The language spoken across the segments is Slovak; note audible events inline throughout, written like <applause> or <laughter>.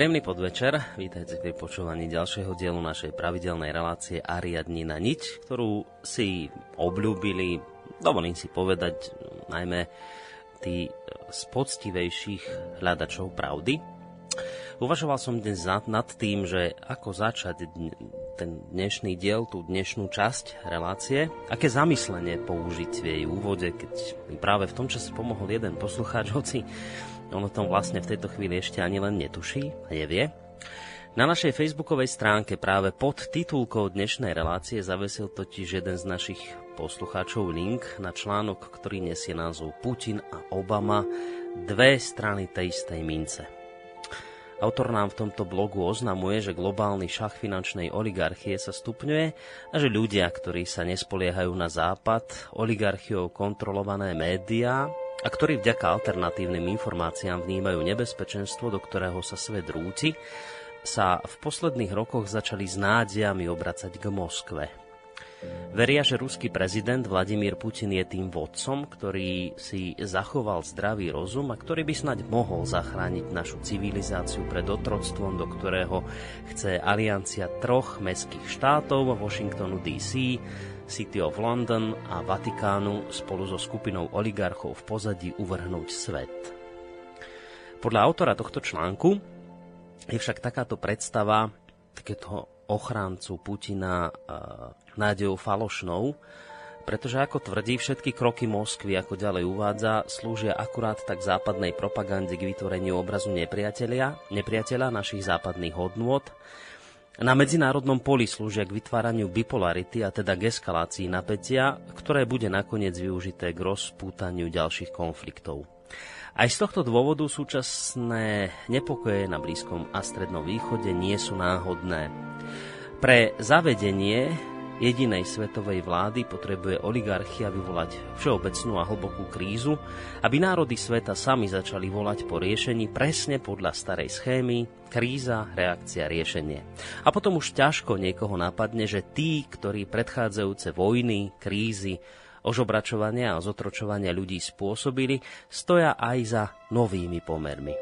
Príjemný podvečer, vítajte pri počúvaní ďalšieho dielu našej pravidelnej relácie Ariadni na niť, ktorú si obľúbili, dovolím si povedať, najmä tí z poctivejších hľadačov pravdy. Uvažoval som dnes nad tým, že ako začať ten dnešný diel, tú dnešnú časť relácie, aké zamyslenie použiť v jej úvode, keď mi práve v tom čase pomohol jeden poslucháč, hoci on o tom vlastne v tejto chvíli ešte ani len netuší a nevie. Na našej facebookovej stránke práve pod titulkou dnešnej relácie zavesil totiž jeden z našich poslucháčov link na článok, ktorý nesie názov Putin a Obama dve strany tej istej mince. Autor nám v tomto blogu oznamuje, že globálny šach finančnej oligarchie sa stupňuje a že ľudia, ktorí sa nespoliehajú na západ, oligarchiou kontrolované médiá a ktorí vďaka alternatívnym informáciám vnímajú nebezpečenstvo, do ktorého sa svet rúti, sa v posledných rokoch začali s nádejami obracať k Moskve. Veria, že ruský prezident Vladimír Putin je tým vodcom, ktorý si zachoval zdravý rozum a ktorý by snať mohol zachrániť našu civilizáciu pred otroctvom, do ktorého chce aliancia troch mestských štátov Washingtonu DC, City of London a Vatikánu spolu so skupinou oligarchov v pozadí uvrhnúť svet. Podľa autora tohto článku je však takáto predstava takéto ochráncu Putina nádejou falošnou, pretože ako tvrdí, všetky kroky Moskvy, ako ďalej uvádza, slúžia akurát tak západnej propagande k vytvoreniu obrazu nepriateľa, nepriateľa našich západných hodnôt, na medzinárodnom poli slúžia k vytváraniu bipolarity a teda k eskalácii napätia, ktoré bude nakoniec využité k rozpútaniu ďalších konfliktov. Aj z tohto dôvodu súčasné nepokoje na Blízkom a Strednom východe nie sú náhodné. Pre zavedenie jedinej svetovej vlády potrebuje oligarchia vyvolať všeobecnú a hlbokú krízu, aby národy sveta sami začali volať po riešení presne podľa starej schémy kríza, reakcia, riešenie. A potom už ťažko niekoho napadne, že tí, ktorí predchádzajúce vojny, krízy, ožobračovania a zotročovania ľudí spôsobili, stoja aj za novými pomermi.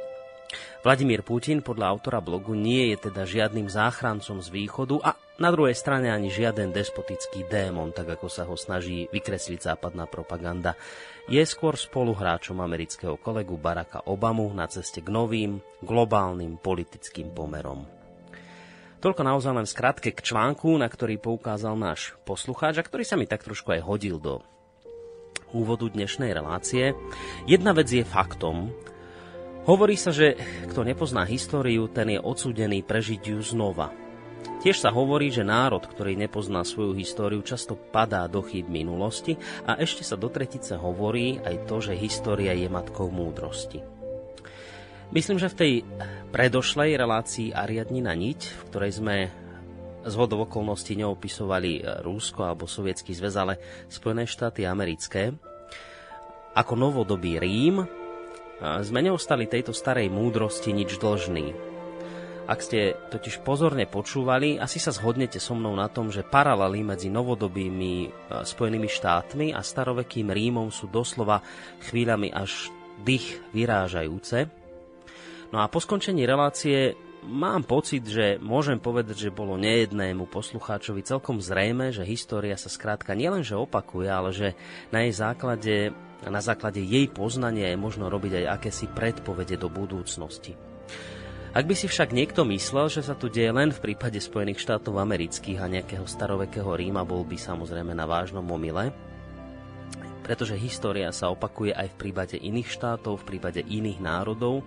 Vladimír Putin podľa autora blogu nie je teda žiadnym záchrancom z východu a na druhej strane ani žiaden despotický démon, tak ako sa ho snaží vykresliť západná propaganda. Je skôr spoluhráčom amerického kolegu Baracka Obamu na ceste k novým globálnym politickým pomerom. Toľko naozaj len v skratke k článku, na ktorý poukázal náš poslucháč a ktorý sa mi tak trošku aj hodil do úvodu dnešnej relácie. Jedna vec je faktom. Hovorí sa, že kto nepozná históriu, ten je odsúdený prežiť ju znova. Tiež sa hovorí, že národ, ktorý nepozná svoju históriu, často padá do chýb minulosti a ešte sa do tretice hovorí aj to, že história je matkou múdrosti. Myslím, že v tej predošlej relácii Ariadnina niť, v ktorej sme z hodov okolností neopisovali e, Rúsko alebo Sovietský zväz, ale Spojené štáty americké, ako novodobý Rím, e, sme neostali tejto starej múdrosti nič dlžný. Ak ste totiž pozorne počúvali, asi sa zhodnete so mnou na tom, že paralely medzi novodobými e, Spojenými štátmi a starovekým Rímom sú doslova chvíľami až dých vyrážajúce. No a po skončení relácie mám pocit, že môžem povedať, že bolo nejednému poslucháčovi celkom zrejme, že história sa skrátka nielenže opakuje, ale že na jej základe, na základe jej poznania je možno robiť aj akési predpovede do budúcnosti. Ak by si však niekto myslel, že sa tu deje len v prípade Spojených štátov amerických a nejakého starovekého Ríma, bol by samozrejme na vážnom omyle, pretože história sa opakuje aj v prípade iných štátov, v prípade iných národov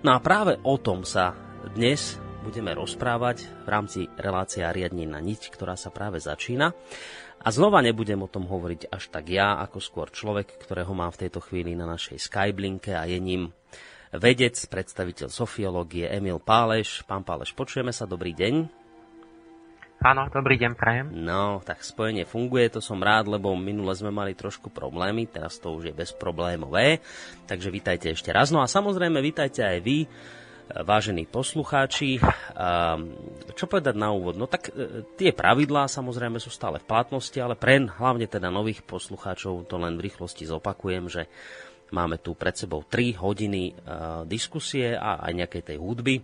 No a práve o tom sa dnes budeme rozprávať v rámci relácie Riadní na niť, ktorá sa práve začína. A znova nebudem o tom hovoriť až tak ja, ako skôr človek, ktorého mám v tejto chvíli na našej Skyblinke a je ním vedec, predstaviteľ sofiológie Emil Páleš. Pán Páleš, počujeme sa, dobrý deň. Áno, dobrý deň, prajem. No, tak spojenie funguje, to som rád, lebo minule sme mali trošku problémy, teraz to už je bezproblémové, takže vítajte ešte raz. No a samozrejme, vítajte aj vy, vážení poslucháči. Čo povedať na úvod? No tak e, tie pravidlá samozrejme sú stále v platnosti, ale pre hlavne teda nových poslucháčov to len v rýchlosti zopakujem, že máme tu pred sebou 3 hodiny e, diskusie a aj nejakej tej hudby,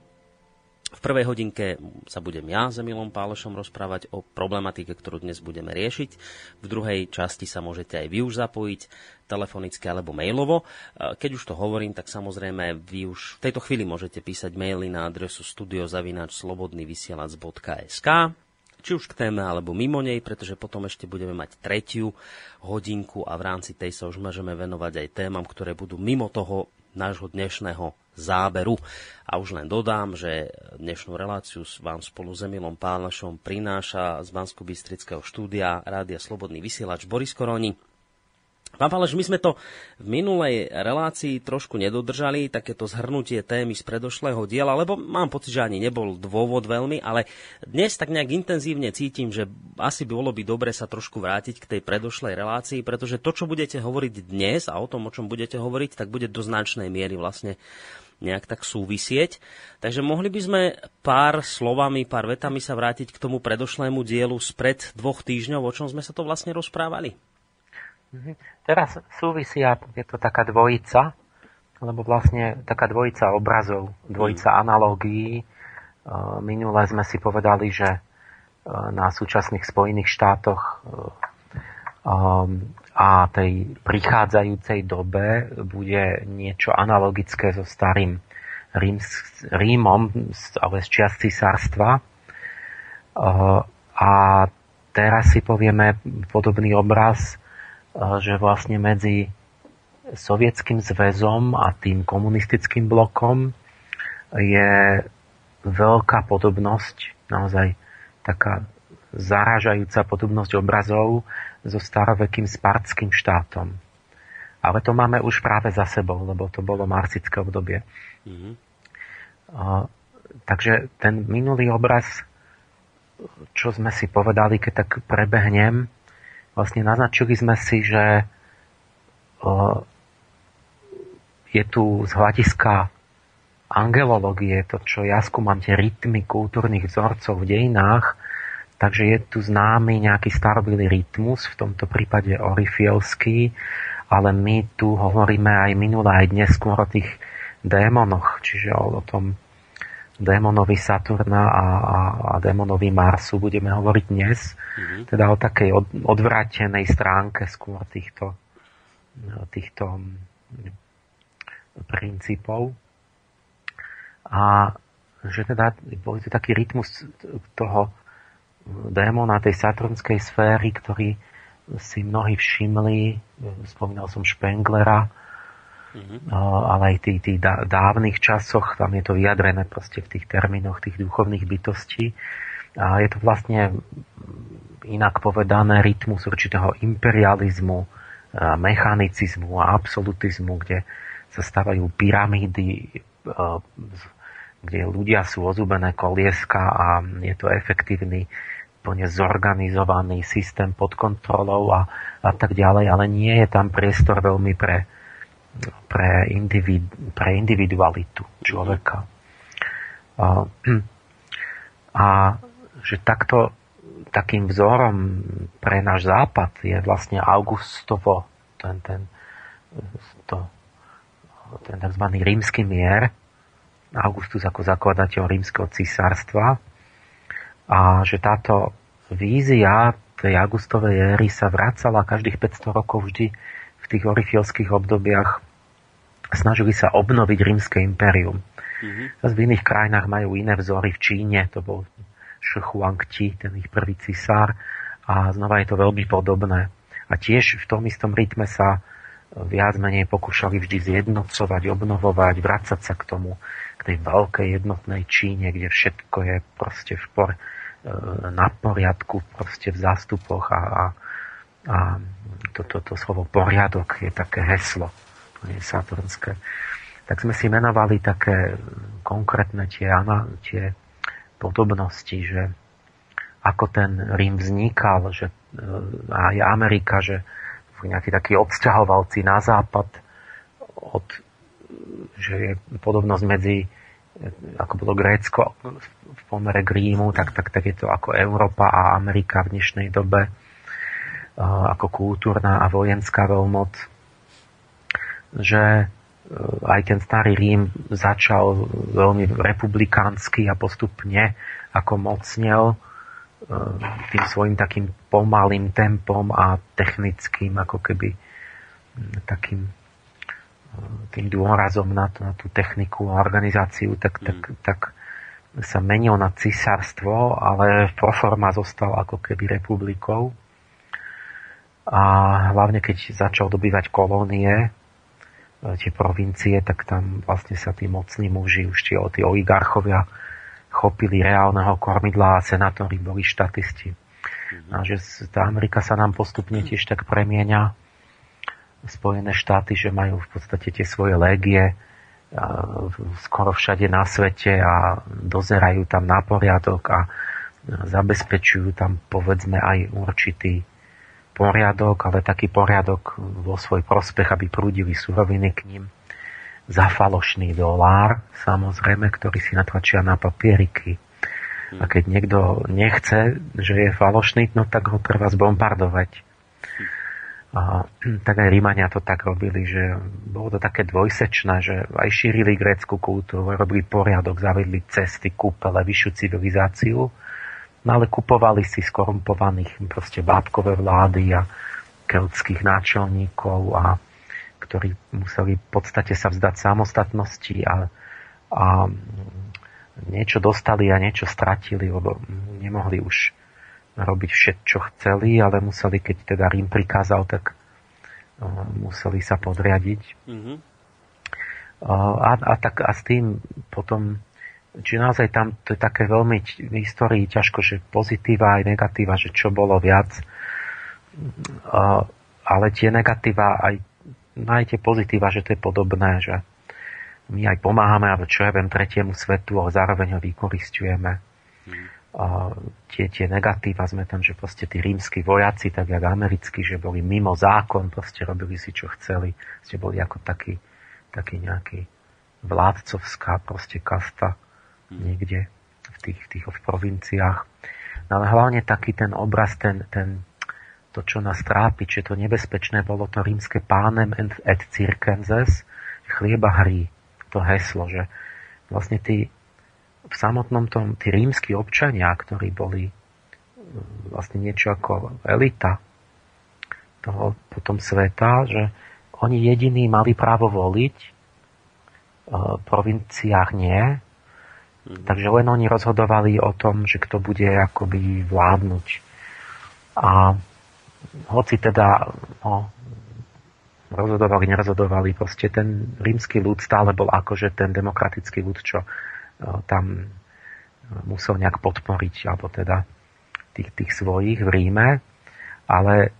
v prvej hodinke sa budem ja s Emilom Pálešom rozprávať o problematike, ktorú dnes budeme riešiť. V druhej časti sa môžete aj vy už zapojiť telefonicky alebo mailovo. Keď už to hovorím, tak samozrejme vy už v tejto chvíli môžete písať maily na adresu studiozavináčslobodnyvysielac.sk či už k téme alebo mimo nej, pretože potom ešte budeme mať tretiu hodinku a v rámci tej sa už môžeme venovať aj témam, ktoré budú mimo toho nášho dnešného záberu. A už len dodám, že dnešnú reláciu vám spolu s Emilom Pálnašom prináša z bansko štúdia Rádia Slobodný vysielač Boris Koroni. Pán Páleš, my sme to v minulej relácii trošku nedodržali, takéto zhrnutie témy z predošlého diela, lebo mám pocit, že ani nebol dôvod veľmi, ale dnes tak nejak intenzívne cítim, že asi bolo by dobre sa trošku vrátiť k tej predošlej relácii, pretože to, čo budete hovoriť dnes a o tom, o čom budete hovoriť, tak bude do značnej miery vlastne nejak tak súvisieť. Takže mohli by sme pár slovami, pár vetami sa vrátiť k tomu predošlému dielu spred dvoch týždňov, o čom sme sa to vlastne rozprávali? Mhm. Teraz súvisia, je to taká dvojica, lebo vlastne taká dvojica obrazov, dvojica mm. analógií. E, minule sme si povedali, že e, na súčasných Spojených štátoch e, a tej prichádzajúcej dobe bude niečo analogické so starým Rím, Rímom, ale z čiast císarstva. A teraz si povieme podobný obraz že vlastne medzi Sovietským zväzom a tým komunistickým blokom je veľká podobnosť, naozaj taká zarážajúca podobnosť obrazov so starovekým spartským štátom. Ale to máme už práve za sebou, lebo to bolo marsické obdobie. Mm-hmm. Uh, takže ten minulý obraz, čo sme si povedali, keď tak prebehnem, vlastne naznačili sme si, že je tu z hľadiska angelológie, to čo ja skúmam tie rytmy kultúrnych vzorcov v dejinách, takže je tu známy nejaký starobilý rytmus, v tomto prípade orifielský, ale my tu hovoríme aj minulé, aj dnes skôr o tých démonoch, čiže o, o tom démonovi Saturna a, a, a démonovi Marsu budeme hovoriť dnes, mm-hmm. teda o takej od, odvrátenej stránke skôr týchto, týchto princípov. A že teda bol to taký rytmus toho démona tej saturnskej sféry, ktorý si mnohí všimli, spomínal som Špenglera, mm-hmm. ale aj tých, tých dávnych časoch, tam je to vyjadrené proste v tých termínoch tých duchovných bytostí. A je to vlastne inak povedané rytmus určitého imperializmu, mechanicizmu a absolutizmu, kde sa stavajú pyramídy, kde ľudia sú ozubené kolieska a je to efektívny plne zorganizovaný systém pod kontrolou a, a tak ďalej, ale nie je tam priestor veľmi pre, pre, individ, pre individualitu človeka. A, a že takto takým vzorom pre náš západ je vlastne Augustovo, ten, ten, to, ten tzv. rímsky mier, Augustus ako zakladateľ rímskeho cisárstva, a že táto vízia tej Augustovej éry sa vracala každých 500 rokov vždy v tých orifilských obdobiach. Snažili sa obnoviť rímske impérium. Mm-hmm. v iných krajinách majú iné vzory. V Číne to bol Shi Huangti, ten ich prvý cisár. A znova je to veľmi podobné. A tiež v tom istom rytme sa viac menej pokúšali vždy zjednocovať, obnovovať, vrácať sa k tomu, k tej veľkej jednotnej Číne, kde všetko je proste v por, na poriadku proste v zástupoch a, a, a toto to, to slovo poriadok je také heslo, to je saturnské. Tak sme si menovali také konkrétne tie, tie podobnosti, že ako ten Rím vznikal, že e, aj Amerika, že nejakí takí odsťahovalci na západ od, že je podobnosť medzi ako bolo Grécko v pomere k Rímu, tak, tak, tak je to ako Európa a Amerika v dnešnej dobe ako kultúrna a vojenská veľmoc. Že e, aj ten starý Rím začal veľmi republikánsky a postupne ako mocnel e, tým svojim takým pomalým tempom a technickým ako keby takým tým dôrazom na, na tú techniku a organizáciu, tak, tak, mm. tak sa menil na cisárstvo, ale pro forma zostal ako keby republikou. A hlavne keď začal dobývať kolónie, e, tie provincie, tak tam vlastne sa tí mocní muži, už tie, tí oligarchovia, chopili reálneho kormidla a senátori boli štatisti. Mm. A že tá Amerika sa nám postupne tiež tak premieňa Spojené štáty, že majú v podstate tie svoje légie skoro všade na svete a dozerajú tam na poriadok a zabezpečujú tam povedzme aj určitý poriadok, ale taký poriadok vo svoj prospech, aby prúdili suroviny k ním za falošný dolár, samozrejme, ktorý si natlačia na papieriky. A keď niekto nechce, že je falošný, no tak ho treba zbombardovať. A, <clears throat> tak aj Rímania to tak robili, že bolo to také dvojsečné, že aj šírili grécku kultúru, robili poriadok, zavedli cesty, kúpele, vyššiu civilizáciu, no ale kupovali si skorumpovaných proste bábkové vlády a keltských náčelníkov, a, ktorí museli v podstate sa vzdať samostatnosti a, a niečo dostali a niečo stratili, lebo nemohli už robiť všetko, čo chceli, ale museli, keď teda Rím prikázal, tak uh, museli sa podriadiť. Mm-hmm. Uh, a, a, tak, a s tým potom, či naozaj tam to je také veľmi v histórii ťažko, že pozitíva aj negatíva, že čo bolo viac. Uh, ale tie negatíva aj, no aj tie pozitíva, že to je podobné, že my aj pomáhame, ale čo ja viem, tretiemu svetu, ale zároveň ho vykoristujeme. Mm tie, tie negatíva sme tam, že proste tí rímsky vojaci, tak jak americkí, že boli mimo zákon, proste robili si, čo chceli. Ste boli ako taký, taký nejaký vládcovská proste kasta. Niekde v tých, v tých v provinciách. No ale hlavne taký ten obraz, ten, ten, to, čo nás trápi, či to nebezpečné, bolo to rímske pánem et circenses, chlieba hry, to heslo, že vlastne tí v samotnom tom, tí rímsky občania, ktorí boli mm, vlastne niečo ako elita toho potom sveta, že oni jediní mali právo voliť, v provinciách nie, Takže len oni rozhodovali o tom, že kto bude akoby vládnuť. A hoci teda no, rozhodovali, nerozhodovali, proste ten rímsky ľud stále bol akože ten demokratický ľud, čo no, tam musel nejak podporiť, alebo teda tých, tých svojich v Ríme, ale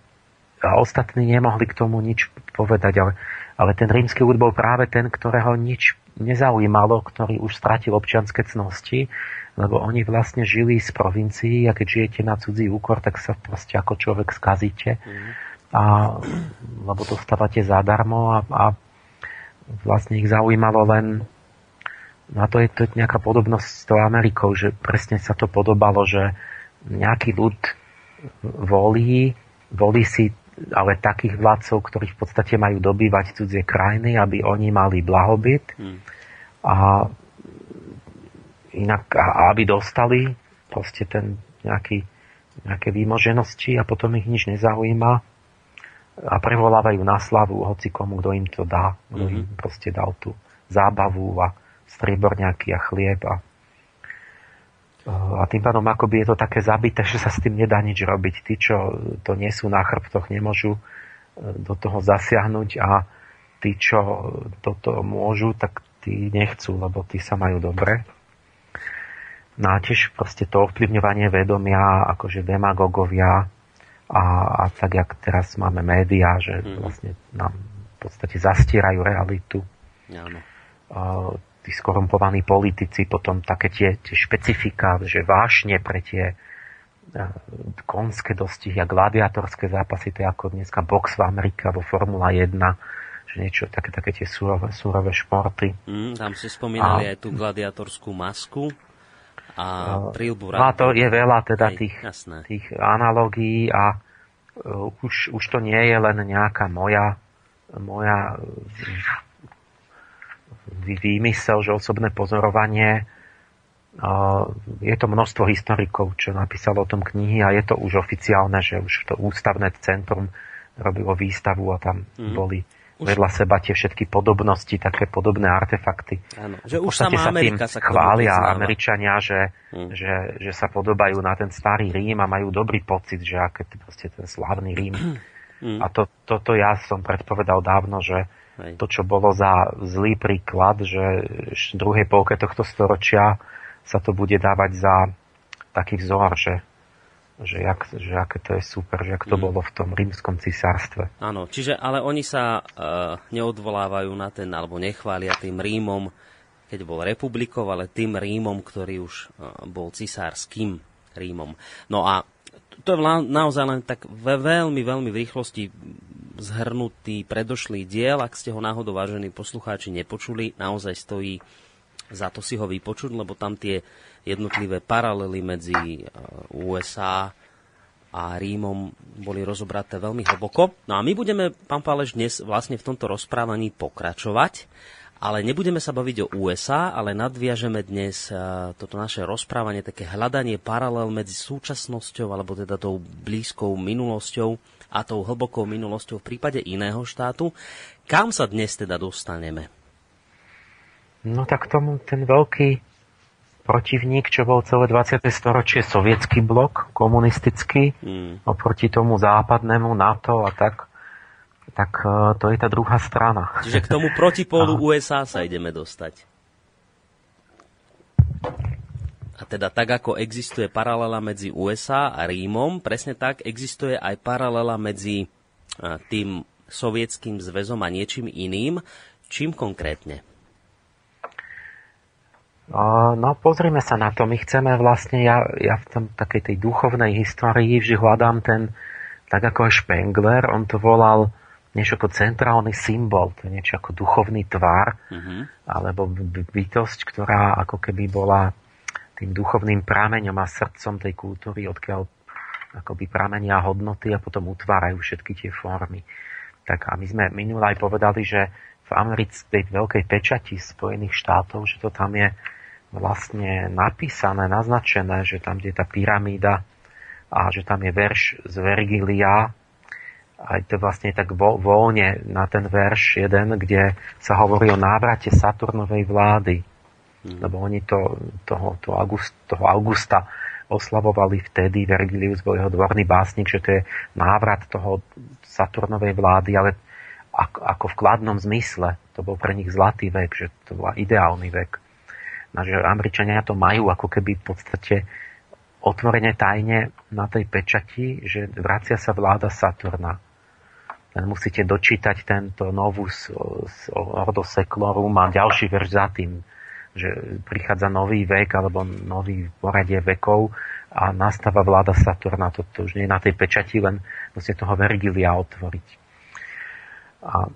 a ostatní nemohli k tomu nič povedať, ale, ale ten rímsky ľud bol práve ten, ktorého nič nezaujímalo, ktorý už stratil občianske cnosti, lebo oni vlastne žili z provincií a keď žijete na cudzí úkor, tak sa proste ako človek skazíte. A, lebo dostávate zadarmo a, a vlastne ich zaujímalo len No a to je, to nejaká podobnosť s tou Amerikou, že presne sa to podobalo, že nejaký ľud volí, volí si ale takých vládcov, ktorí v podstate majú dobývať cudzie krajiny, aby oni mali blahobyt hmm. a inak, a aby dostali proste ten nejaký, nejaké výmoženosti a potom ich nič nezaujíma a prevolávajú na slavu hoci komu, kto im to dá, kto mm-hmm. im proste dal tú zábavu a strieborňaky a chlieb a, a tým pádom akoby je to také zabité, že sa s tým nedá nič robiť. Tí, čo to nie sú na chrbtoch, nemôžu e, do toho zasiahnuť a tí, čo toto môžu, tak tí nechcú, lebo tí sa majú dobre. No a tiež proste to ovplyvňovanie vedomia, akože demagogovia a, a tak, jak teraz máme médiá, že mm. vlastne nám v podstate zastierajú realitu. Áno tí skorumpovaní politici, potom také tie, tie špecifika, že vášne pre tie e, konské dostihy a gladiatorské zápasy, to je ako dneska box v Amerike alebo Formula 1, že niečo, také, také tie súrové, súrové športy. Mm, tam si spomínali a, aj tú gladiatorskú masku a prílbu a to je veľa teda Hej, tých, tých analogií a uh, už, už to nie je len nejaká moja, moja výmysel, že osobné pozorovanie. Je to množstvo historikov, čo napísalo o tom knihy a je to už oficiálne, že už to ústavné centrum robilo výstavu a tam mm. boli už... vedľa seba tie všetky podobnosti, také podobné artefakty. Áno, že už sama sa Amerika sa chvália Američania, že, mm. že, že sa podobajú na ten starý Rím a majú dobrý pocit, že aké proste ten slávny Rím. Mm. A to, toto ja som predpovedal dávno, že Hej. To, čo bolo za zlý príklad, že v druhej polke tohto storočia sa to bude dávať za taký vzor, že, že, jak, že aké to je super, že ak to mm. bolo v tom rímskom cisárstve. Áno, čiže ale oni sa uh, neodvolávajú na ten, alebo nechvália tým Rímom, keď bol republikov, ale tým Rímom, ktorý už uh, bol cisárským Rímom. No a to je naozaj len tak veľmi, veľmi v rýchlosti zhrnutý predošlý diel. Ak ste ho náhodou, vážení poslucháči, nepočuli, naozaj stojí za to si ho vypočuť, lebo tam tie jednotlivé paralely medzi e, USA a Rímom boli rozobraté veľmi hlboko. No a my budeme, pán Páleš, dnes vlastne v tomto rozprávaní pokračovať ale nebudeme sa baviť o USA, ale nadviažeme dnes e, toto naše rozprávanie, také hľadanie paralel medzi súčasnosťou, alebo teda tou blízkou minulosťou a tou hlbokou minulosťou v prípade iného štátu. Kam sa dnes teda dostaneme? No tak tomu ten veľký protivník, čo bol celé 20. storočie sovietský blok, komunistický, hmm. oproti tomu západnému NATO a tak, tak e, to je tá druhá strana. Čiže k tomu protipólu USA <laughs> sa ideme dostať. A teda tak, ako existuje paralela medzi USA a Rímom, presne tak existuje aj paralela medzi e, tým sovietským zväzom a niečím iným. Čím konkrétne? No, pozrime sa na to. My chceme vlastne, ja, ja v tom takej tej duchovnej histórii vždy hľadám ten, tak ako aj Spengler, on to volal niečo ako centrálny symbol, to je niečo ako duchovný tvar, mm-hmm. alebo bytosť, ktorá ako keby bola tým duchovným prameňom a srdcom tej kultúry, odkiaľ akoby pramenia hodnoty a potom utvárajú všetky tie formy. Tak a my sme minule aj povedali, že v americkej veľkej pečati Spojených štátov, že to tam je vlastne napísané, naznačené, že tam, je tá pyramída a že tam je verš z Vergilia, aj to vlastne tak vo, voľne na ten verš jeden, kde sa hovorí o návrate Saturnovej vlády. Mm. Lebo oni to, toho, to August, toho Augusta oslavovali vtedy Vergilius bol jeho dvorný básnik, že to je návrat toho Saturnovej vlády, ale ako, ako v kladnom zmysle. To bol pre nich zlatý vek, že to bol ideálny vek. No, že Američania to majú ako keby v podstate otvorene tajne na tej pečati, že vracia sa vláda Saturna. Len musíte dočítať tento novus Ordo Seclorum a ďalší verš za tým, že prichádza nový vek alebo nový poradie vekov a nastáva vláda Saturna. To, to už nie je na tej pečati, len musíte toho Vergilia otvoriť. A,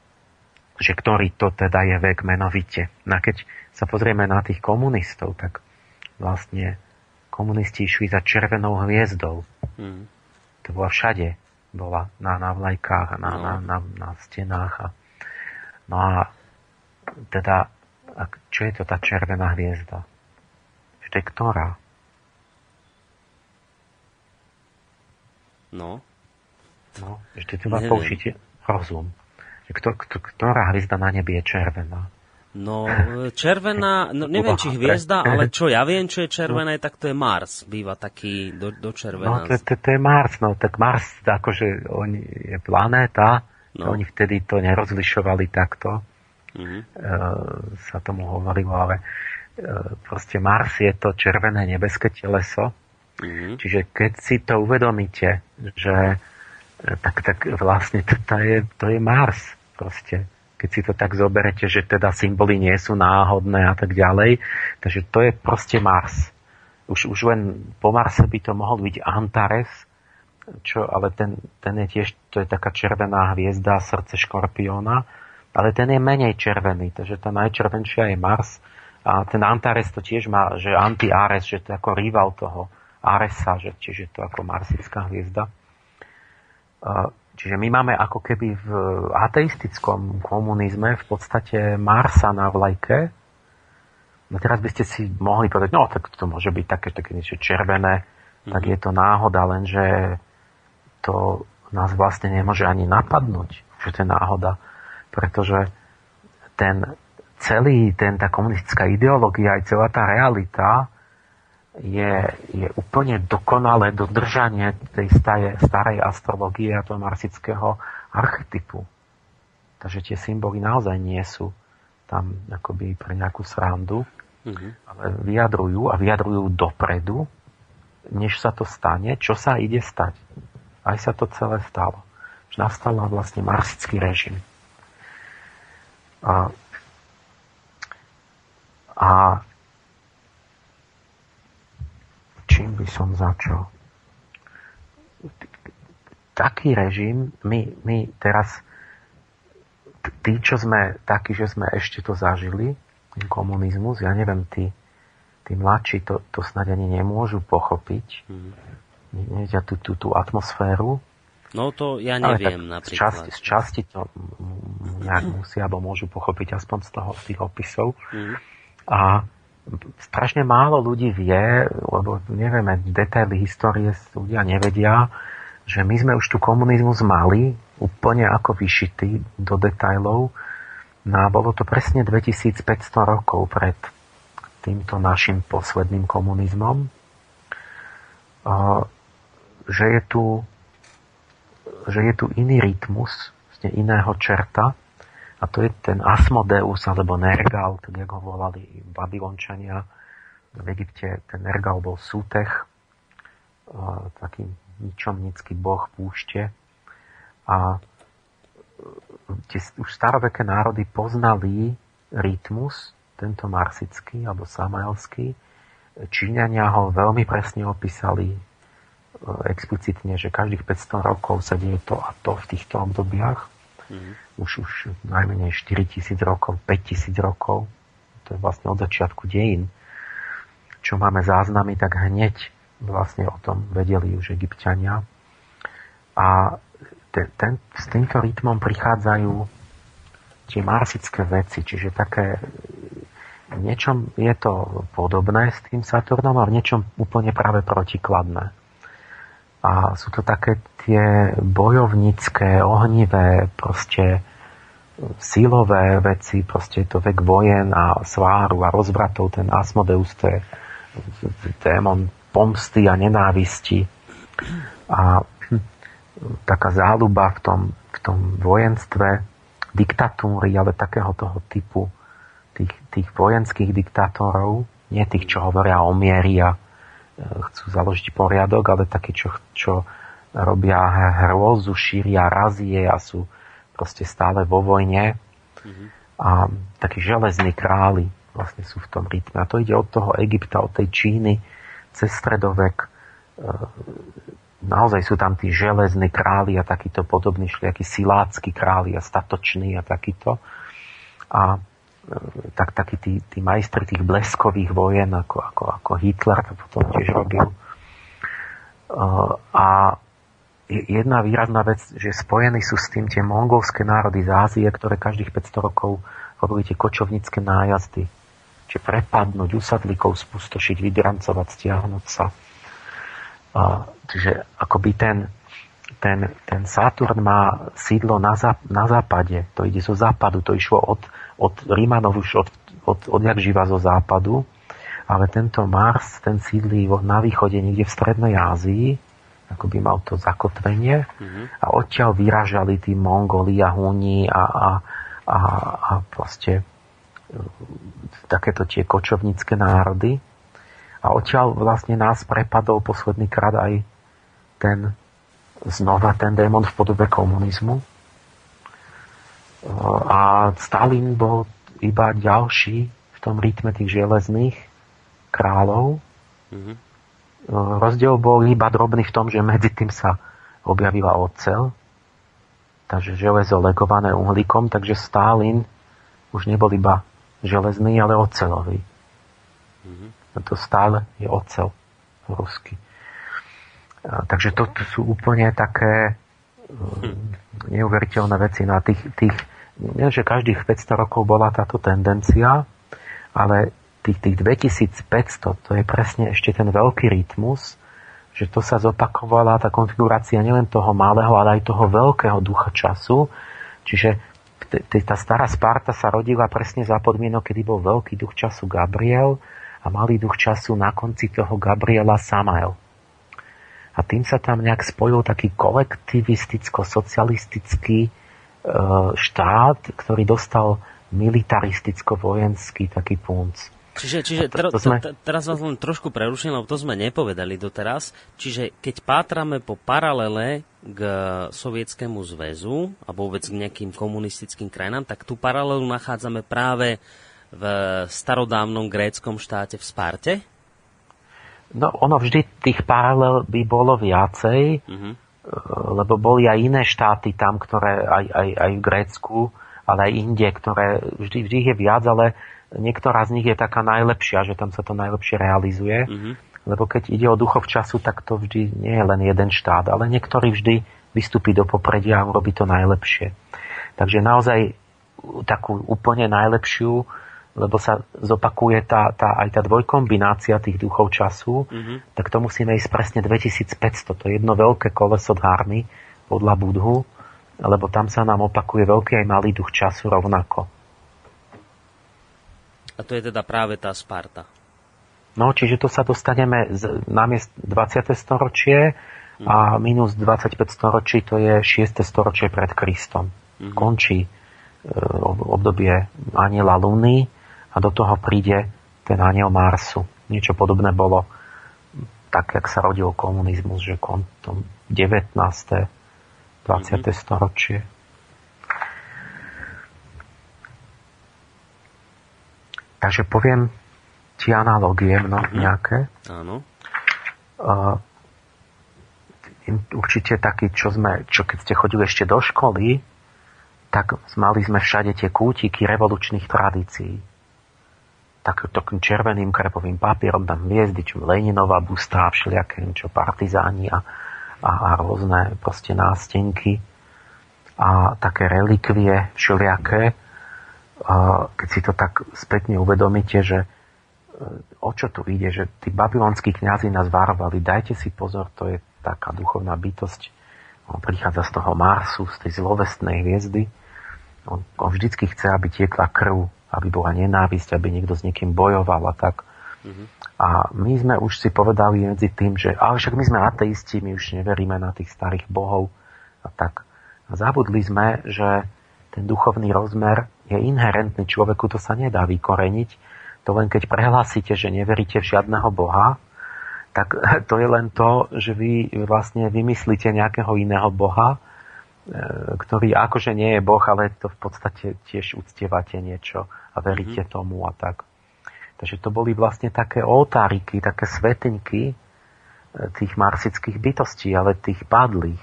<clears throat> že ktorý to teda je vek menovite. No a keď sa pozrieme na tých komunistov, tak vlastne komunisti išli za červenou hviezdou. Mm. To bola všade. Bola na, na vlajkách, na, no. na, na, na stenách. A, no a teda a čo je to tá červená hviezda? Že to je ktorá? No. No, ešte tu vás použite rozum. Že kto, kto, ktorá hviezda na nebi je červená? No, červená, no <laughs> neviem, či hviezda, ale čo ja viem, čo je červené, tak to je Mars. Býva taký do, do červená. No, to, to, to je Mars, no, tak Mars, akože on je planéta, no. oni vtedy to nerozlišovali takto mm-hmm. sa tomu hovorilo, ale e, proste Mars je to červené nebeské teleso. Mm-hmm. Čiže keď si to uvedomíte, že e, tak, tak vlastne to, to, je, to je Mars proste. Keď si to tak zoberete, že teda symboly nie sú náhodné a tak ďalej. Takže to je proste Mars. Už, už len po Marse by to mohol byť Antares, čo, ale ten, ten je tiež, to je taká červená hviezda, srdce škorpióna ale ten je menej červený, takže tá najčervenšia je Mars a ten Antares to tiež má, že anti-Ares, že to je ako rival toho Aresa, že čiže to ako marsická hviezda. Čiže my máme ako keby v ateistickom komunizme v podstate Marsa na vlajke. No teraz by ste si mohli povedať, no tak to môže byť také, také niečo červené, mm-hmm. tak mhm. je to náhoda, lenže to nás vlastne nemôže ani napadnúť, že to je náhoda pretože ten celý, ten, tá komunistická ideológia, aj celá tá realita je, je úplne dokonalé dodržanie tej staje, starej astrológie a toho marsického archetypu. Takže tie symboly naozaj nie sú tam akoby pre nejakú srandu, mm-hmm. ale vyjadrujú a vyjadrujú dopredu, než sa to stane, čo sa ide stať. Aj sa to celé stalo. Nastal vlastne marsický režim. A, a čím by som začal? Taký režim, my, my teraz, tí, čo sme takí, že sme ešte to zažili, ten komunizmus, ja neviem, tí, tí mladší to, to snad ani nemôžu pochopiť. Mm. Nevedia tú, tú, tú atmosféru, No to ja neviem Ale tak napríklad. Z časti, z časti to nejak musia, alebo môžu pochopiť aspoň z toho, z tých opisov. Mm. A strašne málo ľudí vie, lebo nevieme, detaily histórie ľudia nevedia, že my sme už tu komunizmus mali úplne ako vyšitý do detailov. No a bolo to presne 2500 rokov pred týmto našim posledným komunizmom. Že je tu že je tu iný rytmus, vlastne iného čerta, a to je ten Asmodeus alebo Nergal, tak ako ho volali Babylončania. V Egypte ten Nergal bol sútech, taký ničomnický boh púšte. A tie už staroveké národy poznali rytmus, tento marsický alebo samaelský. Číňania ho veľmi presne opísali explicitne, že každých 500 rokov sa deje to a to v týchto obdobiach. Mm. Už, už najmenej 4000 rokov, 5000 rokov. To je vlastne od začiatku dejín. Čo máme záznamy, tak hneď vlastne o tom vedeli už egyptiania. A ten, ten, s týmto rytmom prichádzajú tie marsické veci, čiže také niečom je to podobné s tým Saturnom a v niečom úplne práve protikladné. A sú to také tie bojovnícke, ohnivé proste sílové veci, proste je to vek vojen a sváru a rozvratov, ten Asmodeus, to je démon pomsty a nenávisti. A taká záľuba v tom, v tom vojenstve, diktatúry, ale takého toho typu tých, tých vojenských diktátorov, nie tých, čo hovoria o miery a e, chcú založiť poriadok, ale takí, čo, čo robia hrôzu, šíria razie a sú proste stále vo vojne. Mm-hmm. A takí železní králi vlastne sú v tom rytme. A to ide od toho Egypta, od tej Číny, cez stredovek. E, naozaj sú tam tí železní králi a takýto podobní šliakí silácky králi a statoční a takýto. A tak, takí tí, tí majstri tých bleskových vojen, ako, ako, ako Hitler to potom tiež robil. A jedna výrazná vec, že spojení sú s tým tie mongolské národy z Ázie, ktoré každých 500 rokov robili tie kočovnícke nájazdy. Čiže prepadnúť, usadlíkov spustošiť, vydrancovať, stiahnuť sa. A, čiže akoby ten, ten, ten Saturn má sídlo na, zap, na západe. To ide zo západu. To išlo od, od Rímanov už od, od, odjak živa zo západu. Ale tento Mars, ten sídlí na východe, niekde v Strednej Ázii ako by mal to zakotvenie mm-hmm. a odtiaľ vyražali tí Mongoli a Huni a, a, a, a proste e, takéto tie kočovnícke národy. A odtiaľ vlastne nás prepadol posledný krát aj ten znova ten démon v podobe komunizmu. E, a Stalin bol iba ďalší v tom rytme tých železných kráľov. Mm-hmm Rozdiel bol iba drobný v tom, že medzi tým sa objavila ocel, takže železo legované uhlíkom, takže Stalin už nebol iba železný, ale ocelový. Mm-hmm. A to stále je ocel rusky. A, takže to, to sú úplne také. Neuveriteľné veci. Na tých, tých, nie, že každých 500 rokov bola táto tendencia, ale tých, tých 2500, to je presne ešte ten veľký rytmus, že to sa zopakovala tá konfigurácia nielen toho malého, ale aj toho veľkého ducha času. Čiže tá stará Sparta sa rodila presne za podmienok, kedy bol veľký duch času Gabriel a malý duch času na konci toho Gabriela Samael. A tým sa tam nejak spojil taký kolektivisticko-socialistický e, štát, ktorý dostal militaristicko-vojenský taký punc. Čiže, čiže to, to sme... teraz vás len trošku preruším, lebo to sme nepovedali doteraz. Čiže keď pátrame po paralele k Sovietskému zväzu a vôbec k nejakým komunistickým krajinám, tak tú paralelu nachádzame práve v starodávnom gréckom štáte v Sparte? No, ono vždy tých paralel by bolo viacej, uh-huh. lebo boli aj iné štáty tam, ktoré aj, aj, aj v Grécku, ale aj inde, ktoré vždy, vždy je viac, ale niektorá z nich je taká najlepšia, že tam sa to najlepšie realizuje. Mm-hmm. Lebo keď ide o duchov času, tak to vždy nie je len jeden štát, ale niektorý vždy vystúpi do popredia a urobí to najlepšie. Takže naozaj takú úplne najlepšiu, lebo sa zopakuje tá, tá, aj tá dvojkombinácia tých duchov času, mm-hmm. tak to musíme ísť presne 2500. To je jedno veľké koleso dárny podľa Budhu, lebo tam sa nám opakuje veľký aj malý duch času rovnako. A to je teda práve tá Sparta. No, čiže to sa dostaneme z, na miest 20. storočie a mhm. minus 25 storočí to je 6. storočie pred Kristom. Mm-hmm. Končí e, obdobie aniela Luny a do toho príde ten aniel Marsu. Niečo podobné bolo tak, jak sa rodil komunizmus, že kontom 19. 20. Mm-hmm. storočie. Takže poviem ti analogie mno, mhm. nejaké. Áno. Uh, určite taký, čo sme, čo keď ste chodili ešte do školy, tak mali sme všade tie kútiky revolučných tradícií. Tak, takým červeným krepovým papierom tam hviezdy, čo Leninová busta, všelijaké čo partizáni a, a, a rôzne proste nástenky a také relikvie všelijaké. Keď si to tak spätne uvedomíte, že e, o čo tu ide, že tí babylonskí kňazi nás varovali, dajte si pozor, to je taká duchovná bytosť, on prichádza z toho Marsu, z tej zlovestnej hviezdy. On, on vždycky chce, aby tiekla krv, aby bola nenávisť, aby niekto s niekým bojoval a tak. Mm-hmm. A my sme už si povedali medzi tým, že ale však my sme ateisti, my už neveríme na tých starých bohov a tak. A zabudli sme, že ten duchovný rozmer je inherentný človeku, to sa nedá vykoreniť. To len keď prehlásite, že neveríte v žiadneho boha, tak <laughs> to je len to, že vy vlastne vymyslíte nejakého iného boha, e, ktorý akože nie je boh, ale to v podstate tiež uctievate niečo a veríte mm-hmm. tomu a tak. Takže to boli vlastne také oltáriky, také svetenky e, tých marsických bytostí, ale tých padlých.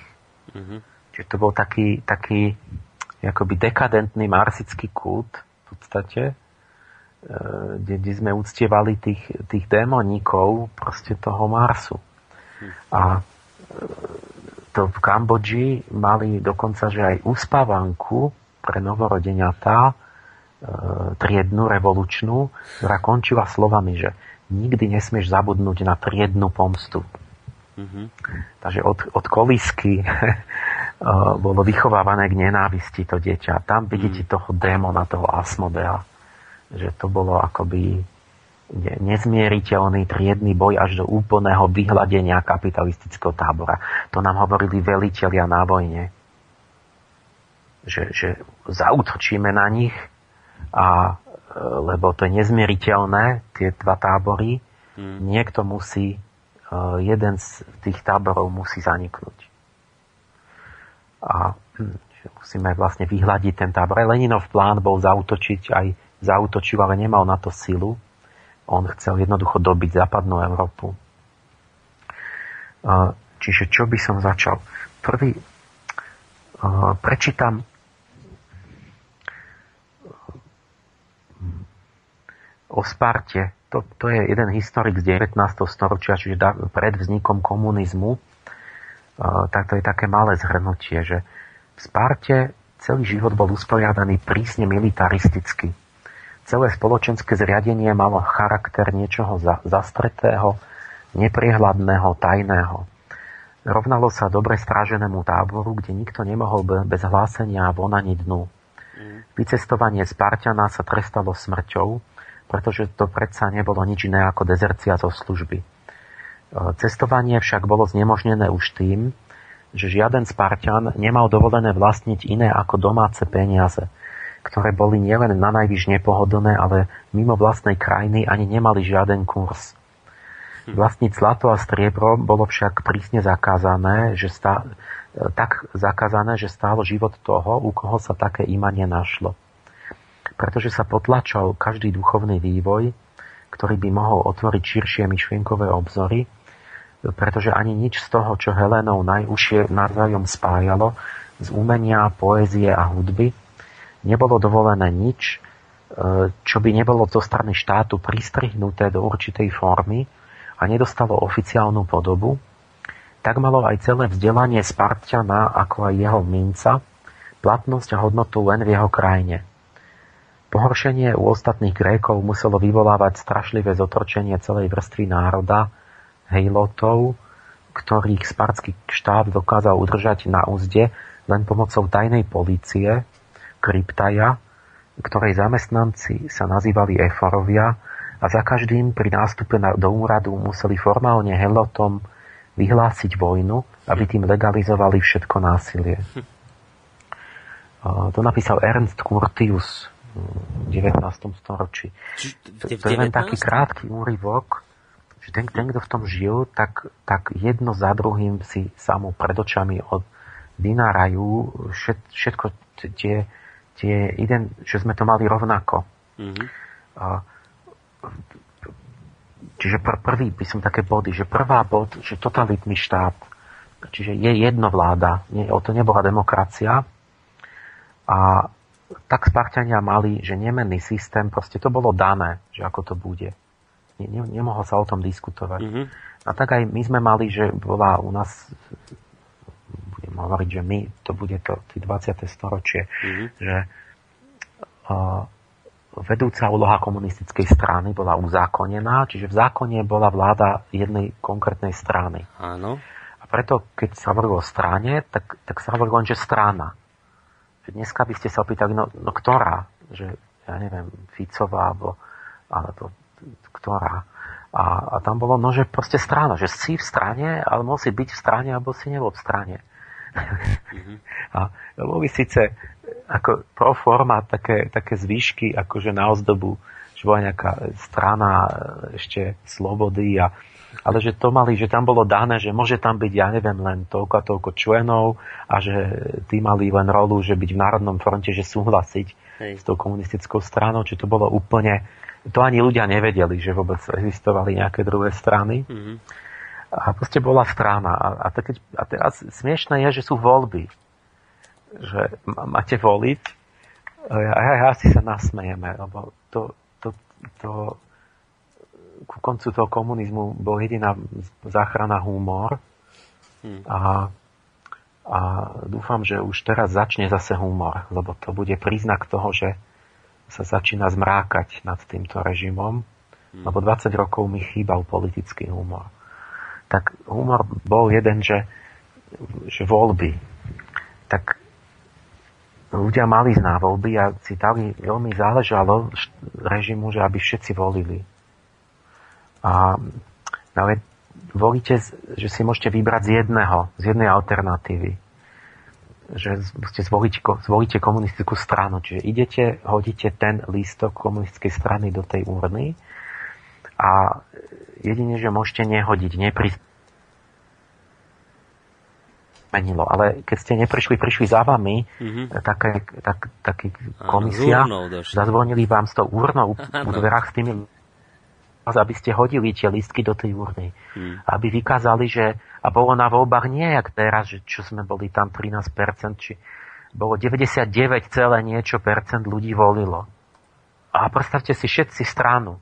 Mm-hmm. Čiže to bol taký, taký akoby dekadentný marsický kult v podstate, e, kde, kde sme uctievali tých, tých démoníkov proste toho Marsu. A e, to v Kambodži mali dokonca, že aj uspávanku pre novorodeniatá, e, triednu, revolučnú, ktorá končila slovami, že nikdy nesmieš zabudnúť na triednu pomstu. Mm-hmm. Takže od, od kolisky <laughs> bolo vychovávané k nenávisti to dieťa. Tam vidíte mm. toho démona, toho Asmodea. Že to bolo akoby nezmieriteľný triedny boj až do úplného vyhľadenia kapitalistického tábora. To nám hovorili veliteľia na vojne. Že, že zautočíme na nich, a, e, lebo to je nezmieriteľné, tie dva tábory. Mm. Niekto musí, e, jeden z tých táborov musí zaniknúť a hm, musíme vlastne vyhľadiť ten tábor. Leninov plán bol zautočiť, aj zautočil, ale nemal na to silu. On chcel jednoducho dobiť západnú Európu. Čiže čo by som začal? Prvý, prečítam o Sparte. To, to je jeden historik z 19. storočia, čiže pred vznikom komunizmu tak to je také malé zhrnutie, že v Sparte celý život bol usporiadaný prísne militaristicky. Celé spoločenské zriadenie malo charakter niečoho zastretého, nepriehľadného, tajného. Rovnalo sa dobre stráženému táboru, kde nikto nemohol bez hlásenia von ani dnu. Mm. Vycestovanie Spartiana sa trestalo smrťou, pretože to predsa nebolo nič iné ako dezercia zo služby. Cestovanie však bolo znemožnené už tým, že žiaden Spartan nemal dovolené vlastniť iné ako domáce peniaze, ktoré boli nielen na najvyš nepohodlné, ale mimo vlastnej krajiny ani nemali žiaden kurz. Hm. Vlastniť zlato a striebro bolo však prísne zakázané, že stá, tak zakázané, že stálo život toho, u koho sa také imanie našlo. Pretože sa potlačal každý duchovný vývoj, ktorý by mohol otvoriť širšie myšlienkové obzory, pretože ani nič z toho, čo Helénou najúžšie navzájom spájalo, z umenia, poézie a hudby, nebolo dovolené nič, e, čo by nebolo zo strany štátu pristrihnuté do určitej formy a nedostalo oficiálnu podobu, tak malo aj celé vzdelanie Spartiana, ako aj jeho minca, platnosť a hodnotu len v jeho krajine. Pohoršenie u ostatných Grékov muselo vyvolávať strašlivé zotročenie celej vrstvy národa, hejlotov, ktorých spartský štát dokázal udržať na úzde len pomocou tajnej polície, kryptaja, ktorej zamestnanci sa nazývali eforovia a za každým pri nástupe do úradu museli formálne helotom vyhlásiť vojnu, aby tým legalizovali všetko násilie. To napísal Ernst Curtius 19. storočí. To, to je len taký krátky úryvok že ten, ten, kto v tom žil, tak, tak jedno za druhým si samo pred očami od vynárajú všet, všetko tie, tie jeden, že sme to mali rovnako. Mm-hmm. A, čiže pr- prvý by som také body, že prvá bod, že totalitný štát, čiže je jedno vláda, nie, o to nebola demokracia a tak Spartania mali, že nemenný systém, proste to bolo dané, že ako to bude ne, ne, nemohol sa o tom diskutovať. Mm-hmm. A tak aj my sme mali, že bola u nás, budem hovoriť, že my, to bude to 20. storočie, mm-hmm. že uh, vedúca úloha komunistickej strany bola uzákonená, čiže v zákone bola vláda jednej konkrétnej strany. Áno. A preto, keď sa hovorilo o strane, tak, tak sa hovorilo len, že strana. Dneska by ste sa opýtali, no, no ktorá? Že, ja neviem, Ficová, alebo, alebo ktorá? A, a tam bolo, no, že proste strana, že si v strane, ale musí byť v strane, alebo si nebol v strane. Mm-hmm. <laughs> a boli síce ako pro forma také, také zvýšky, akože na ozdobu, že bola nejaká strana ešte slobody a ale že to mali, že tam bolo dané, že môže tam byť, ja neviem, len toľko a toľko členov a že tí mali len rolu, že byť v Národnom fronte, že súhlasiť Hej. s tou komunistickou stranou, či to bolo úplne, to ani ľudia nevedeli, že vôbec existovali nejaké druhé strany. Mm-hmm. A proste bola strana. A, a, teď, a teraz smiešné je, že sú voľby. Že máte voliť a, a, a asi sa nasmejeme, lebo to, to, to ku koncu toho komunizmu bol jediná záchrana humor hmm. a, a dúfam, že už teraz začne zase humor, lebo to bude príznak toho, že sa začína zmrákať nad týmto režimom, hmm. lebo 20 rokov mi chýbal politický humor. Tak humor bol jeden, že, že voľby. Tak ľudia mali na voľby a si dali, veľmi záležalo režimu, že aby všetci volili. A, ale volíte, že si môžete vybrať z jedného, z jednej alternatívy. Že ste zvolíte, zvolíte komunistickú stranu. Čiže idete, hodíte ten lístok komunistickej strany do tej urny a jedine, že môžete nehodiť, neprísť menilo. Ale keď ste neprišli, prišli za vami, mm-hmm. také, tak, taký komisia, zazvonili vám s tou urnou <laughs> u dverách s tými aby ste hodili tie listky do tej urny. Hmm. Aby vykázali, že a bolo na voľbách nie jak teraz, že čo sme boli tam 13%, či bolo 99, celé niečo percent ľudí volilo. A predstavte si všetci stranu.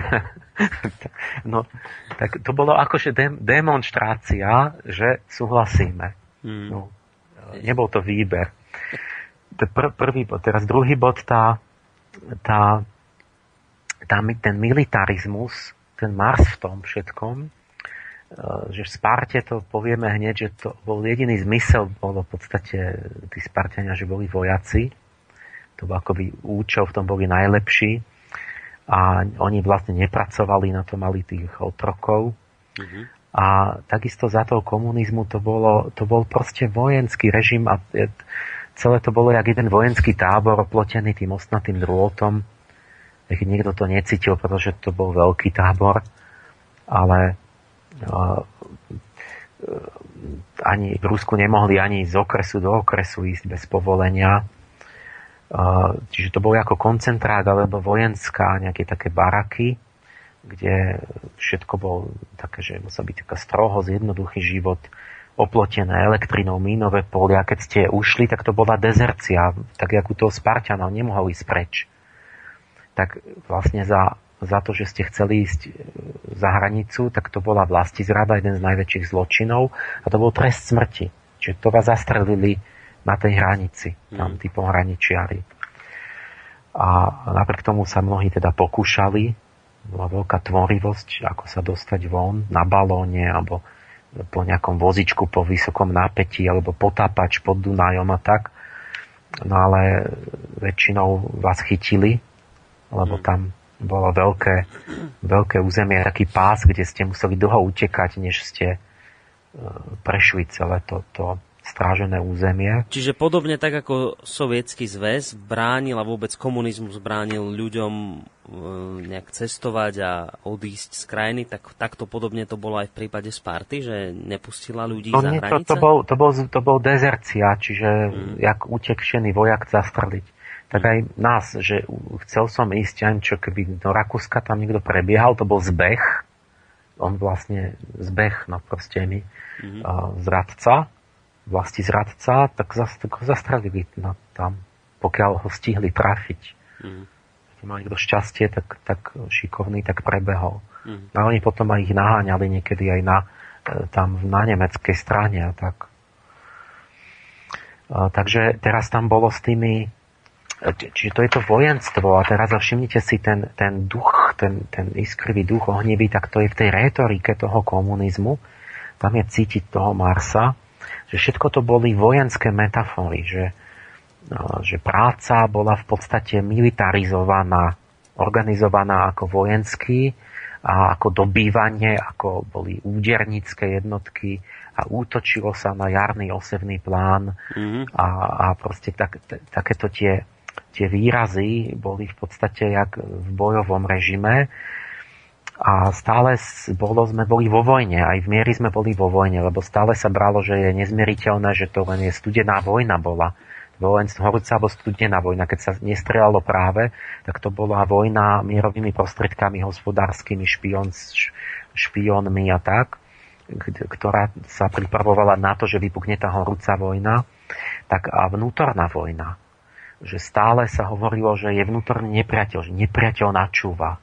<laughs> no, tak to bolo akože de- demonstrácia, že súhlasíme. Hmm. No, nebol to výber. Pr- prvý bod. Teraz druhý bod, tá, tá tam ten militarizmus, ten Mars v tom všetkom, e, že v Sparte to povieme hneď, že to bol jediný zmysel, bolo v podstate tí Spartania, že boli vojaci. To bol akoby účel, v tom boli najlepší. A oni vlastne nepracovali na to, mali tých otrokov. Mm-hmm. A takisto za toho komunizmu to, bolo, to bol proste vojenský režim a celé to bolo jak jeden vojenský tábor oplotený tým ostnatým drôtom keď niekto to necítil, pretože to bol veľký tábor, ale uh, ani v Rusku nemohli ani z okresu do okresu ísť bez povolenia. Uh, čiže to bolo ako koncentrát alebo vojenská, nejaké také baraky, kde všetko bol také, že musel byť taká stroho, zjednoduchý život, oplotené elektrinou, mínové polia. Keď ste ušli, tak to bola dezercia, tak ako toho Spartanov nemohol ísť preč tak vlastne za, za to, že ste chceli ísť e, za hranicu, tak to bola vlasti zrada, jeden z najväčších zločinov a to bol trest smrti. Čiže to vás zastrelili na tej hranici, tam mm. tí pohraničiari. A napriek tomu sa mnohí teda pokúšali, bola veľká tvorivosť, ako sa dostať von na balóne alebo po nejakom vozičku po vysokom napätí alebo potápač pod Dunajom a tak. No ale väčšinou vás chytili lebo mm. tam bolo veľké, veľké územie, taký pás, kde ste museli dlho utekať, než ste e, prešli celé to, to strážené územie. Čiže podobne tak ako Sovietský zväz bránil a vôbec komunizmus bránil ľuďom e, nejak cestovať a odísť z krajiny, tak takto podobne to bolo aj v prípade Sparty, že nepustila ľudí no, za nie, hranice? To, to, bol, to, bol, to bol dezercia, čiže mm. jak utekšený vojak zastreliť tak aj nás, že chcel som ísť, aj čo keby do Rakúska tam niekto prebiehal, to bol zbeh, on vlastne zbeh, no proste mi, mm-hmm. uh, zradca, vlasti zradca, tak, zas, tak ho zastrelili no, tam, pokiaľ ho stihli trafiť. Mm-hmm. Keď mal niekto šťastie, tak, tak šikovný, tak prebehol. Mm-hmm. No oni potom aj ich naháňali niekedy aj na, e, tam na nemeckej strane a tak. Uh, takže teraz tam bolo s tými Čiže to je to vojenstvo a teraz všimnite si ten, ten duch, ten, ten iskrivý duch ohnivý, tak to je v tej rétorike toho komunizmu. Tam je cítiť toho Marsa, že všetko to boli vojenské metafory, že že práca bola v podstate militarizovaná, organizovaná ako vojenský a ako dobývanie, ako boli údernícke jednotky a útočilo sa na jarný osevný plán mm-hmm. a, a proste tak, t- takéto tie, tie výrazy boli v podstate jak v bojovom režime a stále bolo, sme boli vo vojne, aj v miery sme boli vo vojne, lebo stále sa bralo, že je nezmieriteľné, že to len je studená vojna bola vojenstvo, horúca alebo studená vojna, keď sa nestrelalo práve, tak to bola vojna mierovými prostredkami hospodárskymi, špion, špionmi a tak, ktorá sa pripravovala na to, že vypukne tá horúca vojna, tak a vnútorná vojna. Že stále sa hovorilo, že je vnútorný nepriateľ, že nepriateľ načúva,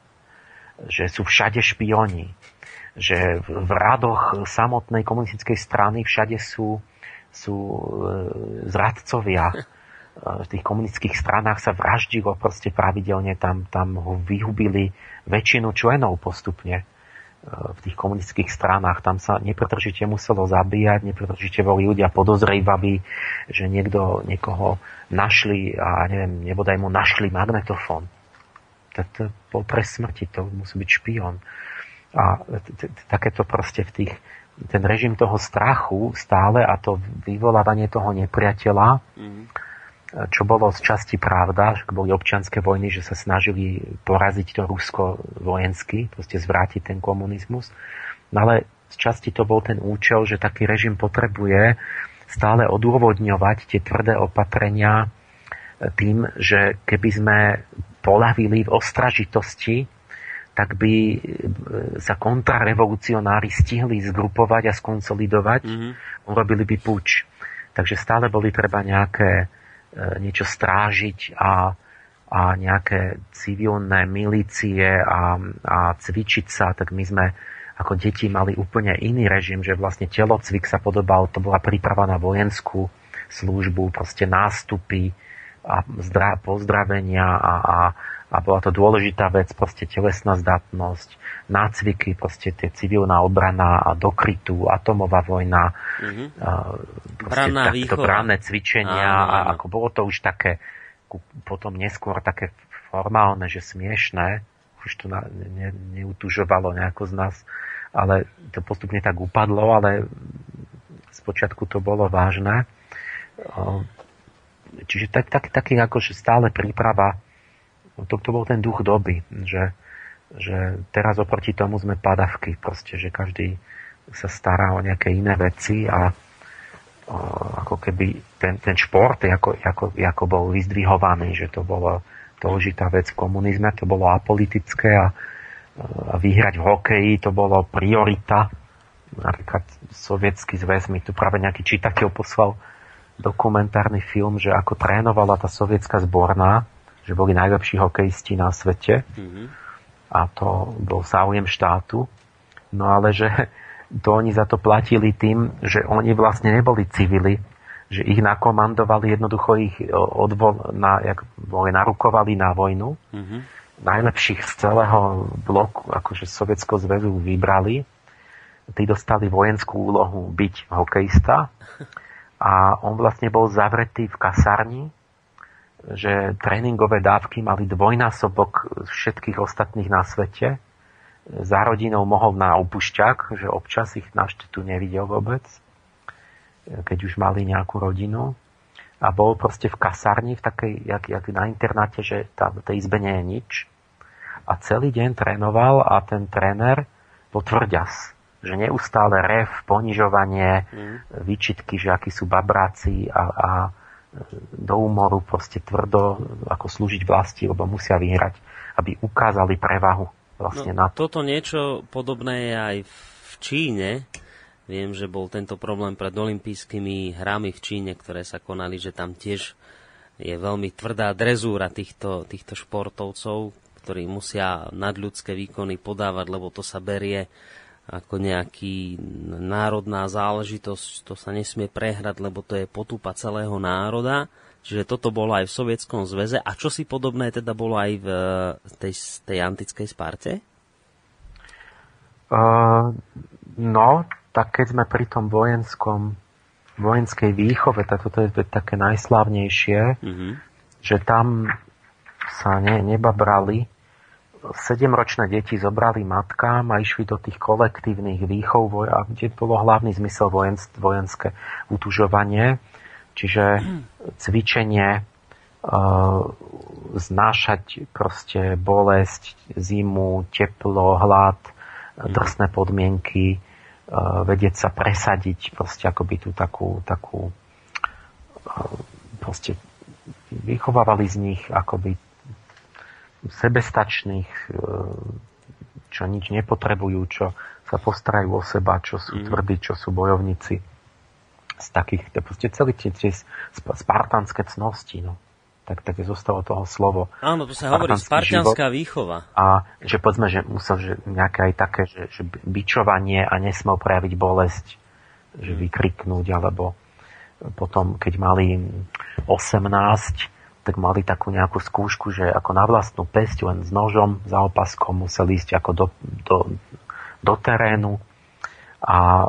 že sú všade špioni, že v radoch samotnej komunistickej strany všade sú sú e, zradcovia. <laughs> E, v tých komunistických stranách sa vraždilo proste pravidelne, tam, tam ho vyhubili väčšinu členov postupne v tých komunistických stranách. Tam sa nepretržite muselo zabíjať, nepretržite boli ľudia podozrejvaví, že niekto niekoho našli a neviem, nebodaj mu našli magnetofón. To bol pre smrti, to musí byť špion. A takéto proste v tých ten režim toho strachu stále a to vyvolávanie toho nepriateľa, mm-hmm. Čo bolo z časti pravda, že boli občianské vojny, že sa snažili poraziť to Rusko vojensky, proste zvrátiť ten komunizmus. No ale z časti to bol ten účel, že taký režim potrebuje stále odôvodňovať tie tvrdé opatrenia tým, že keby sme polavili v ostražitosti, tak by e, sa kontrarevolucionári stihli zgrupovať a skonsolidovať, mm-hmm. urobili by puč. Takže stále boli treba nejaké niečo strážiť a, a nejaké civilné milície a, a cvičiť sa, tak my sme ako deti mali úplne iný režim, že vlastne telocvik sa podobal, to bola príprava na vojenskú službu, proste nástupy a zdra, pozdravenia a, a a bola to dôležitá vec, proste telesná zdatnosť, nácviky, proste tie civilná obrana a dokrytú, atomová vojna, mm-hmm. proste takto bránne cvičenia áno, áno. a ako bolo to už také potom neskôr také formálne, že smiešné, už to na, ne, neutužovalo nejako z nás, ale to postupne tak upadlo, ale spočiatku to bolo vážne. Čiže tak, tak, taký akože stále príprava to, to bol ten duch doby, že, že teraz oproti tomu sme padavky, proste, že každý sa stará o nejaké iné veci a o, ako keby ten, ten šport ako, ako, ako bol vyzdvihovaný, že to bolo dôležitá vec v komunizme, to bolo apolitické a, a vyhrať v hokeji to bolo priorita. Napríklad sovietský zväz mi tu práve nejaký čitateľ poslal dokumentárny film, že ako trénovala tá sovietská zborná že boli najlepší hokejisti na svete mm-hmm. a to bol záujem štátu. No ale že <laughs> to oni za to platili tým, že oni vlastne neboli civili, že ich nakomandovali, jednoducho ich odvol, na, jak boli, narukovali na vojnu. Mm-hmm. Najlepších z celého bloku, akože Sovietského zväzu vybrali. Tí dostali vojenskú úlohu byť hokejista <laughs> a on vlastne bol zavretý v kasarni že tréningové dávky mali dvojnásobok všetkých ostatných na svete. Za rodinou mohol na opušťak, že občas ich naštetu nevidel vôbec, keď už mali nejakú rodinu. A bol proste v kasárni, v takej, jak, jak na internáte, že tam v tej izbe nie je nič. A celý deň trénoval a ten tréner potvrďas, že neustále rev, ponižovanie, mm. výčitky, že akí sú babráci a, a do úmoru proste tvrdo ako slúžiť vlasti, lebo musia vyhrať, aby ukázali prevahu vlastne no, na to. Toto niečo podobné je aj v Číne. Viem, že bol tento problém pred olympijskými hrami v Číne, ktoré sa konali, že tam tiež je veľmi tvrdá drezúra týchto, týchto športovcov, ktorí musia nadľudské výkony podávať, lebo to sa berie ako nejaký národná záležitosť, to sa nesmie prehrať, lebo to je potupa celého národa. Čiže toto bolo aj v Sovietskom zväze. A čo si podobné teda bolo aj v tej, tej antickej Sparte? Uh, no, tak keď sme pri tom vojenskom vojenskej výchove, tak toto je také najslávnejšie, mm-hmm. že tam sa ne, nebabrali. Sedemročné deti zobrali matkám a išli do tých kolektívnych výchov, a kde bolo hlavný zmysel vojenské utužovanie, čiže cvičenie, znášať proste bolesť, zimu, teplo, hlad, mhm. drsné podmienky, vedieť sa presadiť, proste akoby tú takú, takú proste vychovávali z nich akoby sebestačných, čo nič nepotrebujú, čo sa postarajú o seba, čo sú mm. tvrdí, čo sú bojovníci. Z takých, proste celý tie, tie spartanské cnosti, no tak, tak zostalo toho slovo. Áno, tu sa hovorí spartianská výchova. A že povedzme, že musel že nejaké aj také, že, že bičovanie a nesmel prejaviť bolesť, že mm. vykriknúť, alebo potom, keď mali 18, tak mali takú nejakú skúšku, že ako na vlastnú pesť, len s nožom za opaskom museli ísť ako do, do, do terénu a e,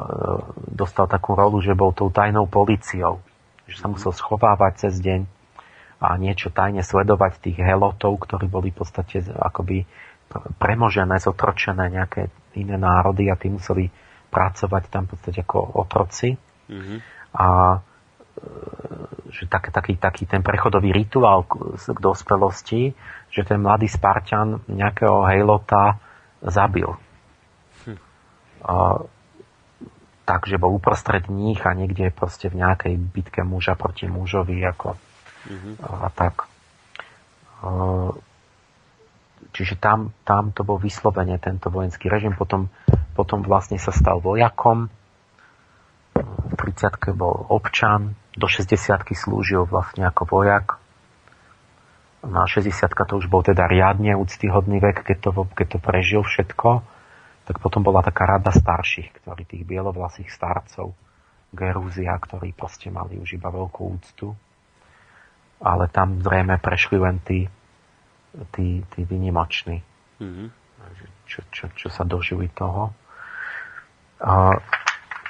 dostal takú rolu, že bol tou tajnou policiou, že sa musel schovávať cez deň a niečo tajne sledovať tých helotov, ktorí boli v podstate akoby premožené, zotročené nejaké iné národy a tí museli pracovať tam v podstate ako otroci. Mm-hmm. A že tak, taký, taký ten prechodový rituál k dospelosti, že ten mladý Spartan nejakého hejlota zabil. Hm. A, takže bol uprostred nich a niekde proste v nejakej bitke muža proti mužovi ako mm-hmm. a tak. Čiže tam, tam to bol vyslovene tento vojenský režim. Potom, potom vlastne sa stal vojakom. V 30 bol občan. Do 60 slúžil vlastne ako vojak. Na 60 to už bol teda riadne úctyhodný vek, keď to, keď to prežil všetko. Tak potom bola taká rada starších, ktorí tých bielovlasých starcov, Gerúzia, ktorí proste mali už iba veľkú úctu ale tam zrejme prešli len tí, tí, tí vynimoční, mm-hmm. čo, čo, čo sa dožili toho. A,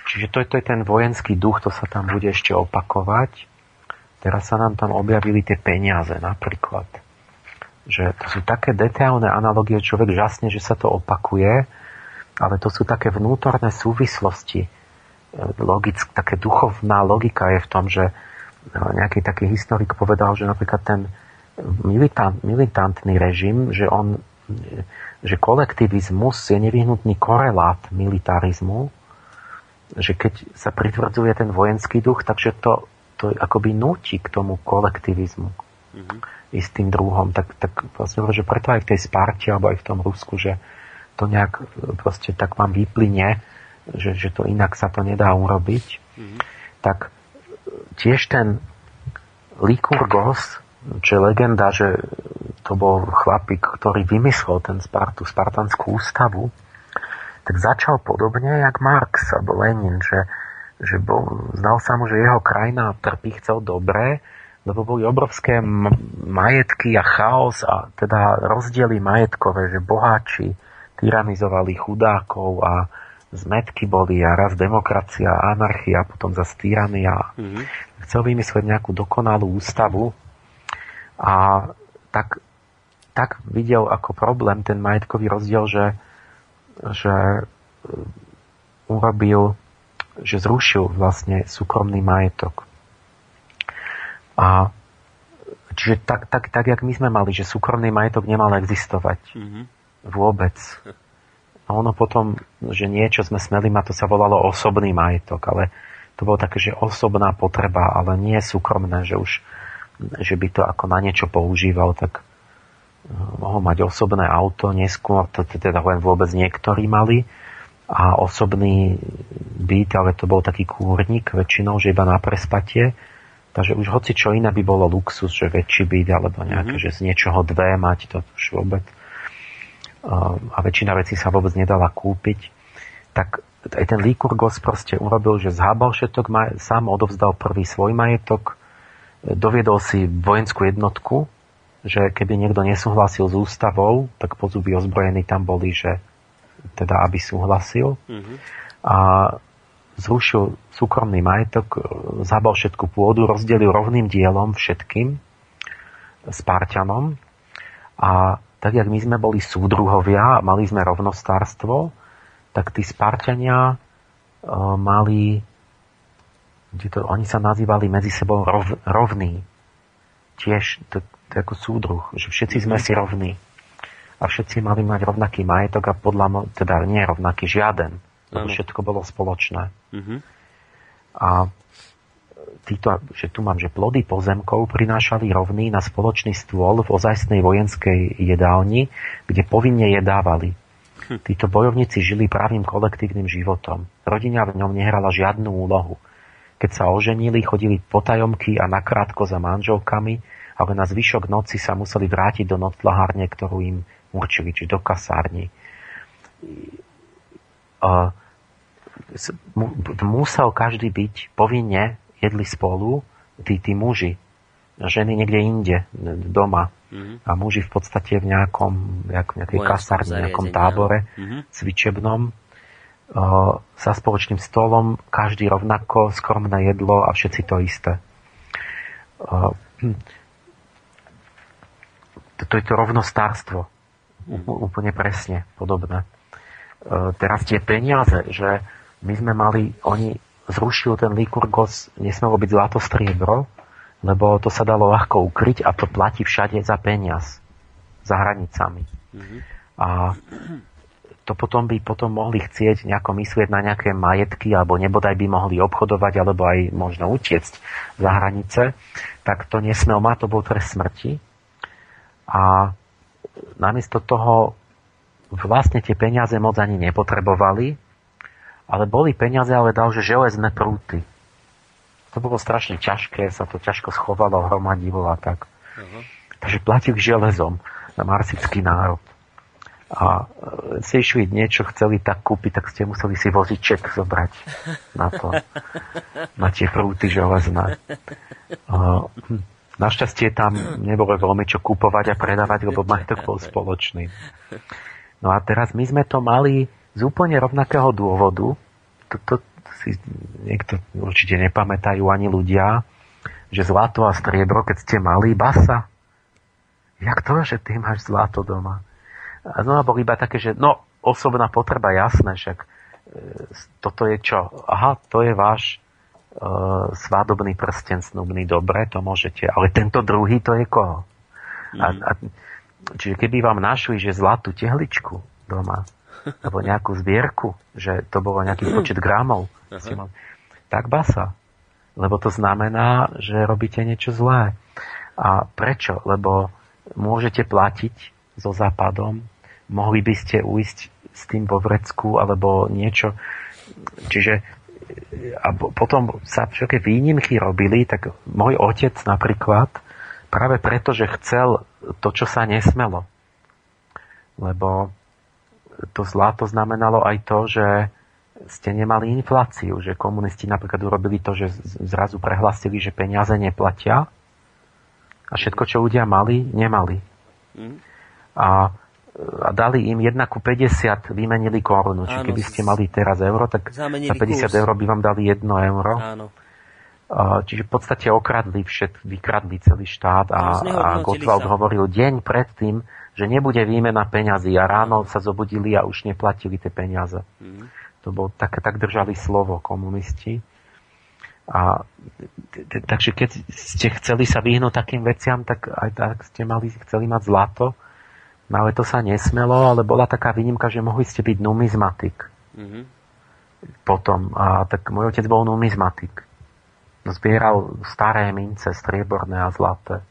čiže to to je ten vojenský duch, to sa tam bude ešte opakovať. Teraz sa nám tam objavili tie peniaze napríklad. Že to sú také detailné analogie, človek žasne, že sa to opakuje, ale to sú také vnútorné súvislosti. Logick, také duchovná logika je v tom, že nejaký taký historik povedal, že napríklad ten militant, militantný režim, že on že kolektivizmus je nevyhnutný korelát militarizmu, že keď sa pritvrdzuje ten vojenský duch, takže to, to akoby nutí k tomu kolektivizmu mm-hmm. istým druhom. Tak, tak vlastne že preto aj v tej Sparte alebo aj v tom Rusku, že to nejak proste tak vám vyplyne, že, že to inak sa to nedá urobiť, mm-hmm. tak tiež ten Likurgos, čo je legenda, že to bol chlapík, ktorý vymyslel ten Spartu, spartanskú ústavu, tak začal podobne jak Marx alebo Lenin, že, že bol, zdal sa mu, že jeho krajina trpí, chcel dobré, lebo boli obrovské majetky a chaos a teda rozdiely majetkové, že boháči tyranizovali chudákov a, zmetky boli a raz demokracia, anarchia, potom za tyrania. Mm-hmm. Chcel vymyslieť nejakú dokonalú ústavu a tak, tak videl ako problém ten majetkový rozdiel, že, že e, urobil, že zrušil vlastne súkromný majetok. A čiže tak, tak, tak, jak my sme mali, že súkromný majetok nemal existovať. Mm-hmm. Vôbec. A ono potom, že niečo sme smeli mať, to sa volalo osobný majetok, ale to bolo také, že osobná potreba, ale nie súkromné, že už že by to ako na niečo používal, tak mohol mať osobné auto, neskôr to teda len vôbec niektorí mali a osobný byt, ale to bol taký kúrnik väčšinou, že iba na prespatie. Takže už hoci čo iné by bolo luxus, že väčší byt alebo nejaké, mm-hmm. že z niečoho dve mať, to už vôbec a väčšina vecí sa vôbec nedala kúpiť, tak aj ten Lykurgos proste urobil, že zhábal všetok, sám odovzdal prvý svoj majetok, doviedol si vojenskú jednotku, že keby niekto nesúhlasil s ústavou, tak pozuby ozbrojení tam boli, že teda aby súhlasil. Mm-hmm. A zrušil súkromný majetok, zabal všetku pôdu, rozdelil rovným dielom všetkým Spartanom a tak, jak my sme boli súdruhovia, mali sme rovnostárstvo, tak tí Spartania uh, mali, to, oni sa nazývali medzi sebou rov, rovní. Tiež to, to je ako súdruh, že všetci sme si rovní. A všetci mali mať rovnaký majetok a podľa, teda nie rovnaký, žiaden. Lebo všetko bolo spoločné. Uh-huh. A títo, že tu mám, že plody pozemkov prinášali rovný na spoločný stôl v ozajstnej vojenskej jedálni, kde povinne jedávali. Hm. Títo bojovníci žili právým kolektívnym životom. Rodina v ňom nehrala žiadnu úlohu. Keď sa oženili, chodili potajomky a nakrátko za manželkami, ale na zvyšok noci sa museli vrátiť do noclahárne, ktorú im určili, či do kasárni. musel každý byť povinne jedli spolu tí, tí muži, ženy niekde inde, doma. Mm-hmm. A muži v podstate v nejakom, nejak, nejakej kasárne, nejakom tábore mm-hmm. cvičebnom uh, za spoločným stolom, každý rovnako, skromné jedlo a všetci to isté. Uh, to, je to rovnostárstvo. Úplne presne podobné. Uh, teraz tie peniaze, že my sme mali, oni zrušil ten Likurgos, nesmelo byť zlato striebro, lebo to sa dalo ľahko ukryť a to platí všade za peniaz, za hranicami. Mm-hmm. A to potom by potom mohli chcieť nejako myslieť na nejaké majetky, alebo nebodaj by mohli obchodovať, alebo aj možno utiecť za hranice, tak to nesmel mať, to bol trest smrti. A namiesto toho vlastne tie peniaze moc ani nepotrebovali, ale boli peniaze, ale dal, že železné prúty. To bolo strašne ťažké, sa to ťažko schovalo, hromadilo a tak. Uh-huh. Takže platil železom na marsický národ. A e, si išli niečo, chceli tak kúpiť, tak ste museli si voziček zobrať na to, na tie prúty železné. <laughs> Hm, našťastie tam nebolo veľmi čo kúpovať a predávať, lebo majetok bol spoločný. No a teraz my sme to mali z úplne rovnakého dôvodu, to, si niekto určite nepamätajú ani ľudia, že zlato a striebro, keď ste mali, basa. Jak to, že ty máš zlato doma? A znova bol iba také, že no, osobná potreba, jasné, však e, toto je čo? Aha, to je váš e, svadobný prsten snubný, dobre, to môžete, ale tento druhý, to je koho? Mm. A, mhm. a, čiže keby vám našli, že zlatú tehličku doma, <laughs> alebo nejakú zbierku, že to bolo nejaký <clears throat> počet gramov, tak basa. Lebo to znamená, že robíte niečo zlé. A prečo? Lebo môžete platiť so západom, mohli by ste uísť s tým vo vrecku alebo niečo. Čiže a potom sa všetky výnimky robili, tak môj otec napríklad, práve preto, že chcel to, čo sa nesmelo. Lebo to zlato znamenalo aj to, že ste nemali infláciu, že komunisti napríklad urobili to, že zrazu prehlasili, že peniaze neplatia a všetko, čo ľudia mali, nemali. Mm. A, a dali im 1 ku 50, vymenili korunu. Čiže keby ste mali teraz euro, tak za 50 kurs. eur by vám dali 1 euro. Áno. Čiže v podstate okradli všet, vykradli celý štát a, a Gottwald sa. hovoril deň predtým, že nebude výmena peňazí a ráno sa zobudili a už neplatili tie peniaze. Mm. To bol, tak, tak držali slovo komunisti. A, takže keď ste chceli sa vyhnúť takým veciam, tak aj tak ste mali, chceli mať zlato, no ale to sa nesmelo, ale bola taká výnimka, že mohli ste byť numizmatik. Mm-hmm. Potom, a tak môj otec bol numizmatik. Zbieral staré mince, strieborné a zlaté.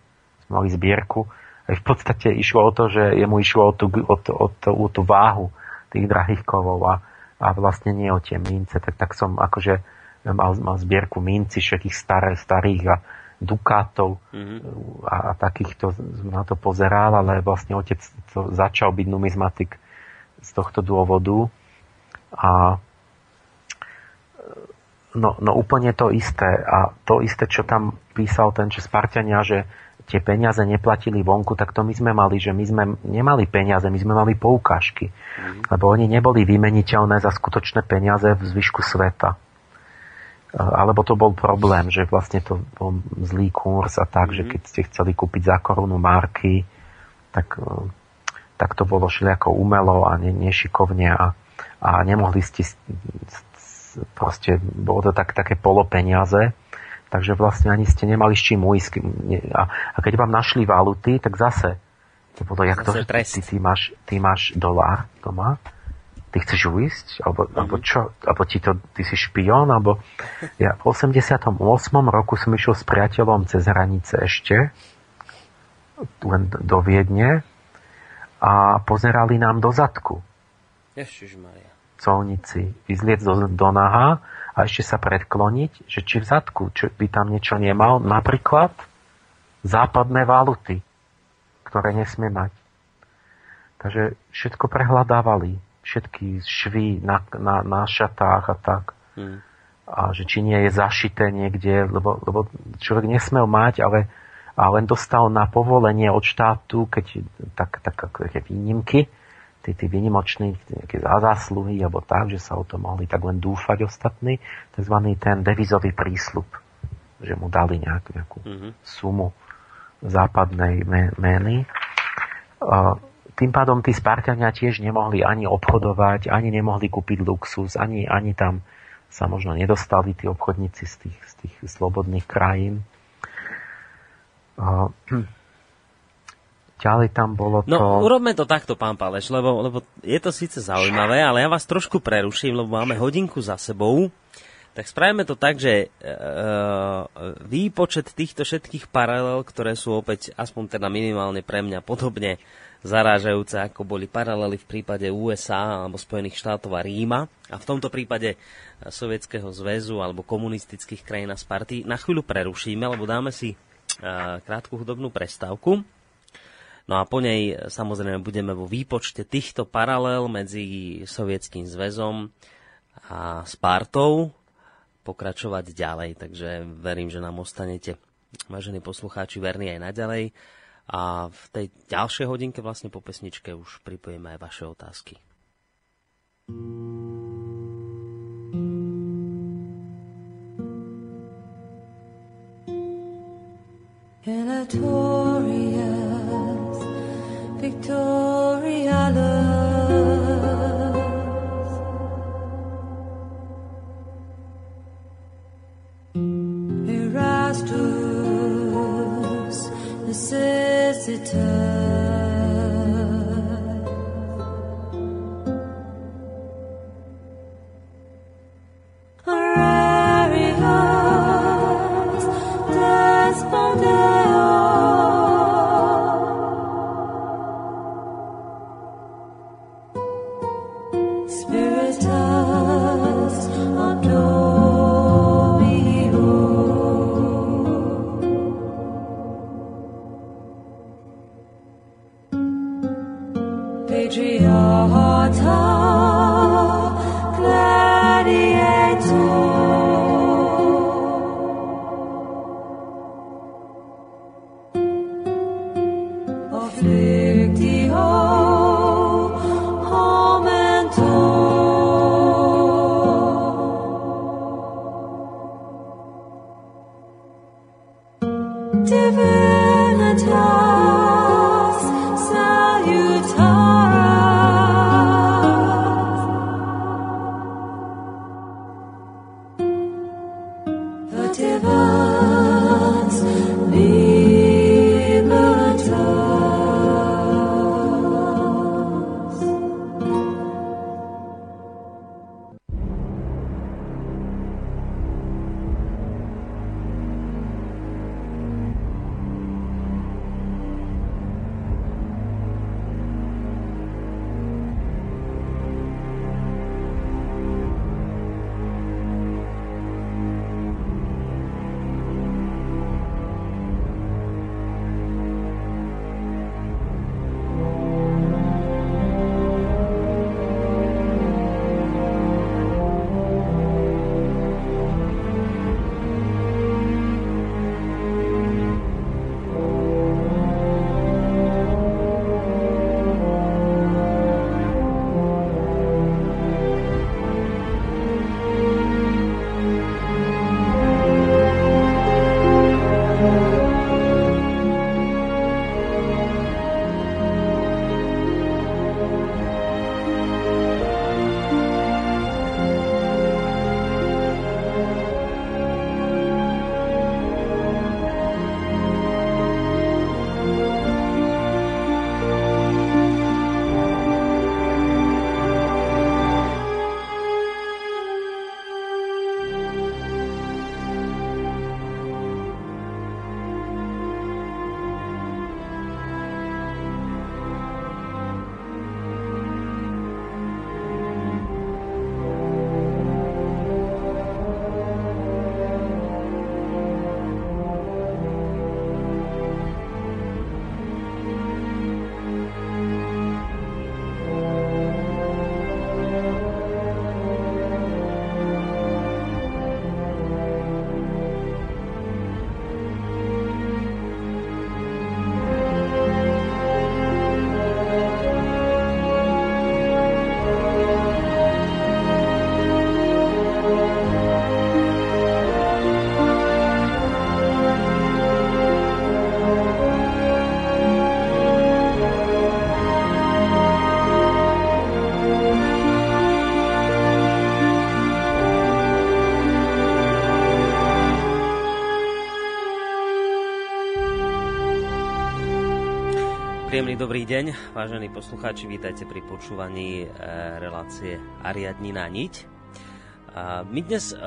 Mali zbierku v podstate išlo o to, že jemu išlo o tú, o tú, o tú, o tú váhu tých drahých kovov a, a vlastne nie o tie mince. Tak, tak som akože mal, mal zbierku minci všetkých staré, starých a dukátov mm-hmm. a, a takýchto na to pozeral, ale vlastne otec to začal byť numizmatik z tohto dôvodu a no, no úplne to isté a to isté, čo tam písal ten, čo Spartania, že tie peniaze neplatili vonku, tak to my sme mali, že my sme nemali peniaze, my sme mali poukážky. Mm. Lebo oni neboli vymeniteľné za skutočné peniaze v zvyšku sveta. Alebo to bol problém, že vlastne to bol zlý kurz a tak, mm-hmm. že Mhm. keď ste chceli kúpiť za korunu marky, tak, e, tak to bolo všelijako umelo a ne, nešikovne a, a nemohli ste proste, bolo to tak, také polopeniaze, takže vlastne ani ste nemali s čím ujsť. A, a keď vám našli valuty, tak zase to bolo, jak to, Zase že trest. ty, ty, máš, ty máš dolár doma, ty chceš ujsť? Alebo, mm-hmm. alebo čo? Alebo ti to, ty si špión? Alebo <laughs> ja v 88. roku som išiel s priateľom cez hranice ešte, len do Viedne a pozerali nám do zadku Ježišmaria. colnici, vyzliec do, do naha a ešte sa predkloniť, že či v zadku, či by tam niečo nemal, napríklad západné valuty, ktoré nesmie mať. Takže všetko prehľadávali, všetky švy na, na, na šatách a tak. Hm. A že či nie je zašité niekde, lebo, lebo človek nesmel mať, ale, a len dostal na povolenie od štátu, keď tak, tak také výnimky, tí, tí výnimoční nejaké zásluhy alebo tak, že sa o to mohli tak len dúfať ostatní, tzv. ten devizový prísľub, že mu dali nejakú, nejakú Mhm. sumu západnej me- meny. A Tým pádom tí Spartania tiež nemohli ani obchodovať, ani nemohli kúpiť luxus, ani, ani tam sa možno nedostali tí obchodníci z tých, z tých slobodných krajín. A, <clears throat> Ďalej tam bolo to... No, urobme to takto, pán Paleš, lebo, lebo je to síce zaujímavé, ale ja vás trošku preruším, lebo máme hodinku za sebou. Tak spravíme to tak, že e, výpočet týchto všetkých paralel, ktoré sú opäť, aspoň teda minimálne pre mňa, podobne zarážajúce, ako boli paralely v prípade USA alebo Spojených štátov a Ríma a v tomto prípade Sovietskeho zväzu alebo komunistických krajín a Sparty, na chvíľu prerušíme, lebo dáme si e, krátku hudobnú prestávku. No a po nej e, samozrejme budeme vo výpočte týchto paralel medzi Sovietským zväzom a Spartou pokračovať ďalej, takže verím, že nám ostanete, vážení poslucháči, verní aj naďalej. A v tej ďalšej hodinke vlastne po pesničke už pripojíme aj vaše otázky. Ilatorious, Victorialus. Erastus, the time Príjemný dobrý deň, vážení poslucháči, vítajte pri počúvaní e, relácie Ariadnina niť. A my dnes e,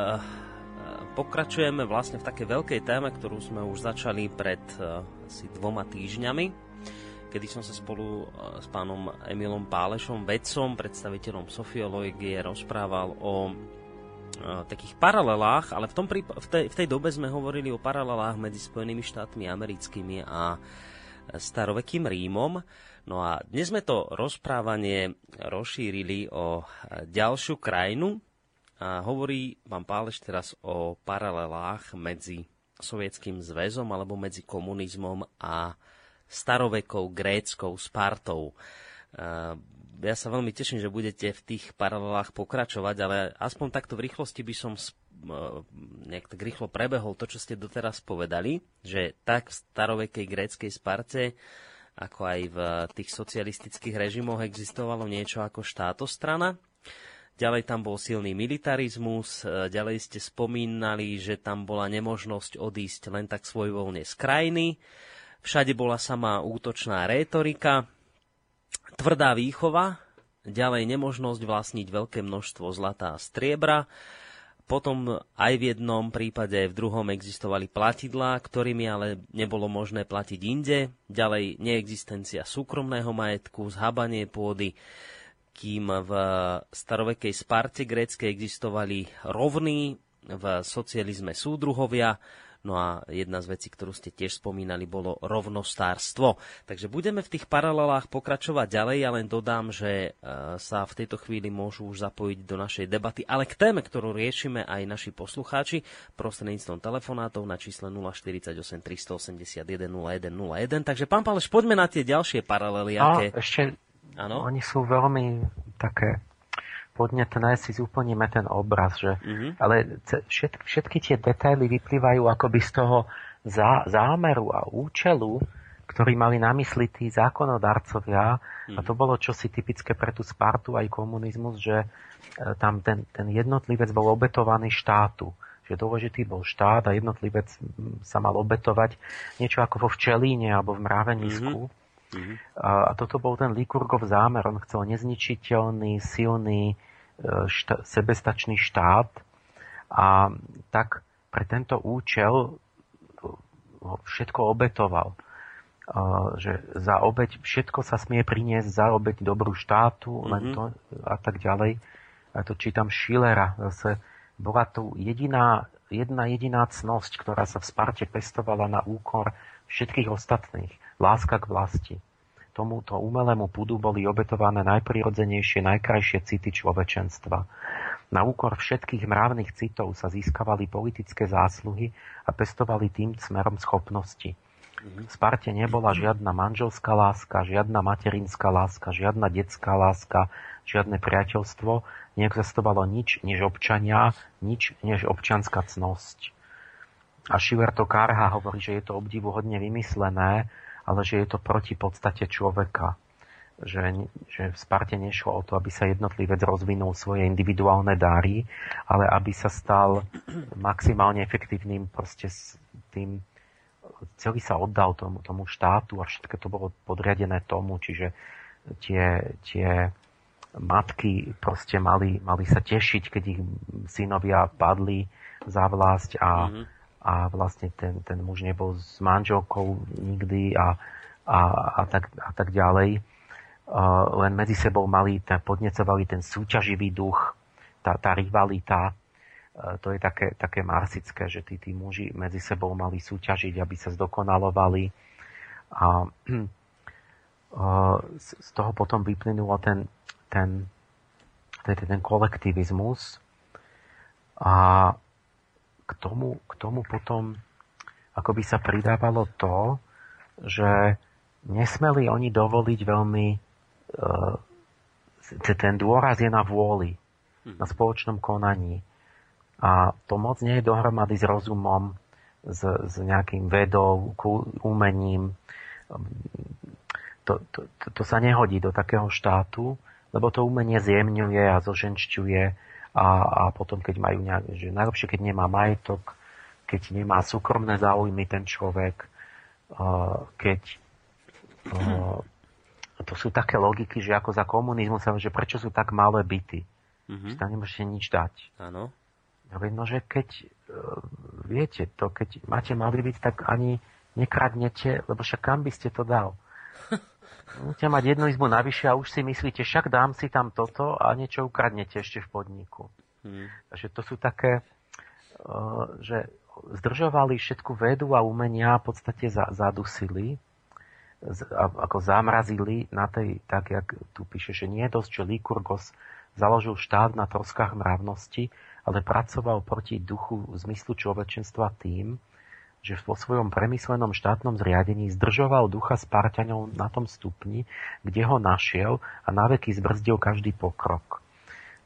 pokračujeme vlastne v takej veľkej téme, ktorú sme už začali pred e, asi dvoma týždňami, kedy som sa spolu s pánom Emilom Pálešom, vedcom, predstaviteľom sofiológie, rozprával o takých paralelách, ale v, tom v, tej, v tej dobe sme hovorili o paralelách medzi Spojenými štátmi americkými a starovekým Rímom. No a dnes sme to rozprávanie rozšírili o ďalšiu krajinu a hovorí pán Páleš teraz o paralelách medzi Sovietským zväzom alebo medzi komunizmom a starovekou gréckou Spartou. Ja sa veľmi teším, že budete v tých paralelách pokračovať, ale aspoň takto v rýchlosti by som nejak tak rýchlo prebehol to, čo ste doteraz povedali, že tak v starovekej gréckej Sparte, ako aj v tých socialistických režimoch existovalo niečo ako štátostrana. Ďalej tam bol silný militarizmus, ďalej ste spomínali, že tam bola nemožnosť odísť len tak svojvoľne z krajiny. Všade bola samá útočná rétorika, tvrdá výchova, ďalej nemožnosť vlastniť veľké množstvo zlata a striebra, potom aj v jednom prípade, v druhom existovali platidlá, ktorými ale nebolo možné platiť inde. Ďalej neexistencia súkromného majetku, zhabanie pôdy, kým v starovekej Sparte gréckej existovali rovní, v socializme súdruhovia, No a jedna z vecí, ktorú ste tiež spomínali, bolo rovnostárstvo. Takže budeme v tých paralelách pokračovať ďalej. Ja len dodám, že e, sa v tejto chvíli môžu už zapojiť do našej debaty, ale k téme, ktorú riešime aj naši poslucháči prostredníctvom telefonátov na čísle 048 381 0101. Takže pán Páleš, poďme na tie ďalšie paralely. No, aké... ešte ano? oni sú veľmi také podnetné si zúplníme ten obraz, že, mm-hmm. ale všet, všetky tie detaily vyplývajú akoby z toho zá, zámeru a účelu, ktorý mali na mysli tí zákonodarcovia mm. a to bolo čosi typické pre tú Spartu aj komunizmus, že e, tam ten, ten jednotlivec bol obetovaný štátu že dôležitý bol štát a jednotlivec sa mal obetovať niečo ako vo včelíne alebo v mravenisku. Mm-hmm. A, a toto bol ten Likurgov zámer. On chcel nezničiteľný, silný, šta, sebestačný štát a tak pre tento účel všetko obetoval. Že za obeď, všetko sa smie priniesť za obeď dobrú štátu mm-hmm. len to, a tak ďalej. A to čítam Schillera. Zase bola tu jediná, jedna jediná cnosť, ktorá sa v Sparte pestovala na úkor všetkých ostatných. Láska k vlasti tomuto umelému pudu boli obetované najprirodzenejšie, najkrajšie city človečenstva. Na úkor všetkých mravných citov sa získavali politické zásluhy a pestovali tým smerom schopnosti. V Sparte nebola žiadna manželská láska, žiadna materinská láska, žiadna detská láska, žiadne priateľstvo, neexistovalo nič než občania, nič než občianská cnosť. A Schiller to Karha hovorí, že je to obdivuhodne vymyslené, ale že je to proti podstate človeka. Že, že v Sparte nešlo o to, aby sa jednotlivec rozvinul svoje individuálne dáry, ale aby sa stal maximálne efektívnym proste s tým, celý sa oddal tomu, tomu štátu a všetko to bolo podriadené tomu, čiže tie, tie matky proste mali, mali sa tešiť, keď ich synovia padli za vlast a mm-hmm a vlastne ten, ten muž nebol s manželkou nikdy a, a, a, tak, a tak ďalej. Len medzi sebou mali, podnecovali ten súťaživý duch, tá, tá rivalita. To je také, také marsické, že tí, tí muži medzi sebou mali súťažiť, aby sa zdokonalovali. A z, z toho potom vyplynulo ten, ten, ten, ten kolektivizmus. A k tomu, k tomu potom ako by sa pridávalo to, že nesmeli oni dovoliť veľmi e, ten dôraz je na vôli, hm. na spoločnom konaní. A to moc nie je dohromady s rozumom, s, s nejakým vedou, umením. To, to, to, to sa nehodí do takého štátu, lebo to umenie zjemňuje a zoženšťuje a, a potom keď majú nejak, že najlepšie, keď nemá majetok, keď nemá súkromné záujmy ten človek, keď to sú také logiky, že ako za komunizmu sa že prečo sú tak malé byty. Mm-hmm. Že tam nemôžete nič dať. Áno. No, že keď, uh, viete to, keď máte malý byt, tak ani nekradnete, lebo však kam by ste to dal? Musíte mať jednu izbu navyše a už si myslíte, však dám si tam toto a niečo ukradnete ešte v podniku. Hmm. Takže to sú také, uh, že zdržovali všetku vedu a umenia v podstate zadusili, ako zamrazili na tej, tak jak tu píše, že nie je dosť, že Lykurgos založil štát na troskách mravnosti, ale pracoval proti duchu zmyslu človečenstva tým, že vo svojom premyslenom štátnom zriadení zdržoval ducha Spartaňov na tom stupni, kde ho našiel a naveky zbrzdil každý pokrok.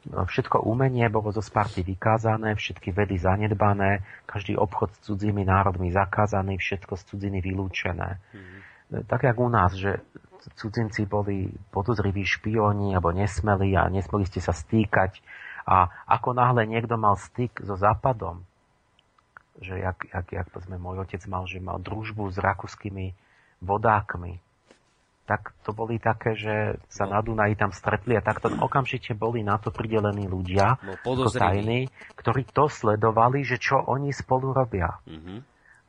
Všetko umenie bolo zo Sparty vykázané, všetky vedy zanedbané, každý obchod s cudzími národmi zakázaný, všetko z cudziny vylúčené. Mm-hmm. Tak jak u nás, že cudzinci boli podozriví špioni alebo nesmeli a nesmeli ste sa stýkať. A ako náhle niekto mal styk so západom, že jak, jak, jak povedzme, môj otec mal, že mal družbu s rakúskymi vodákmi, tak to boli také, že sa no. na Dunaji tam stretli a takto okamžite boli na to pridelení ľudia, no, tajní, ktorí to sledovali, že čo oni spolu robia. Mm-hmm.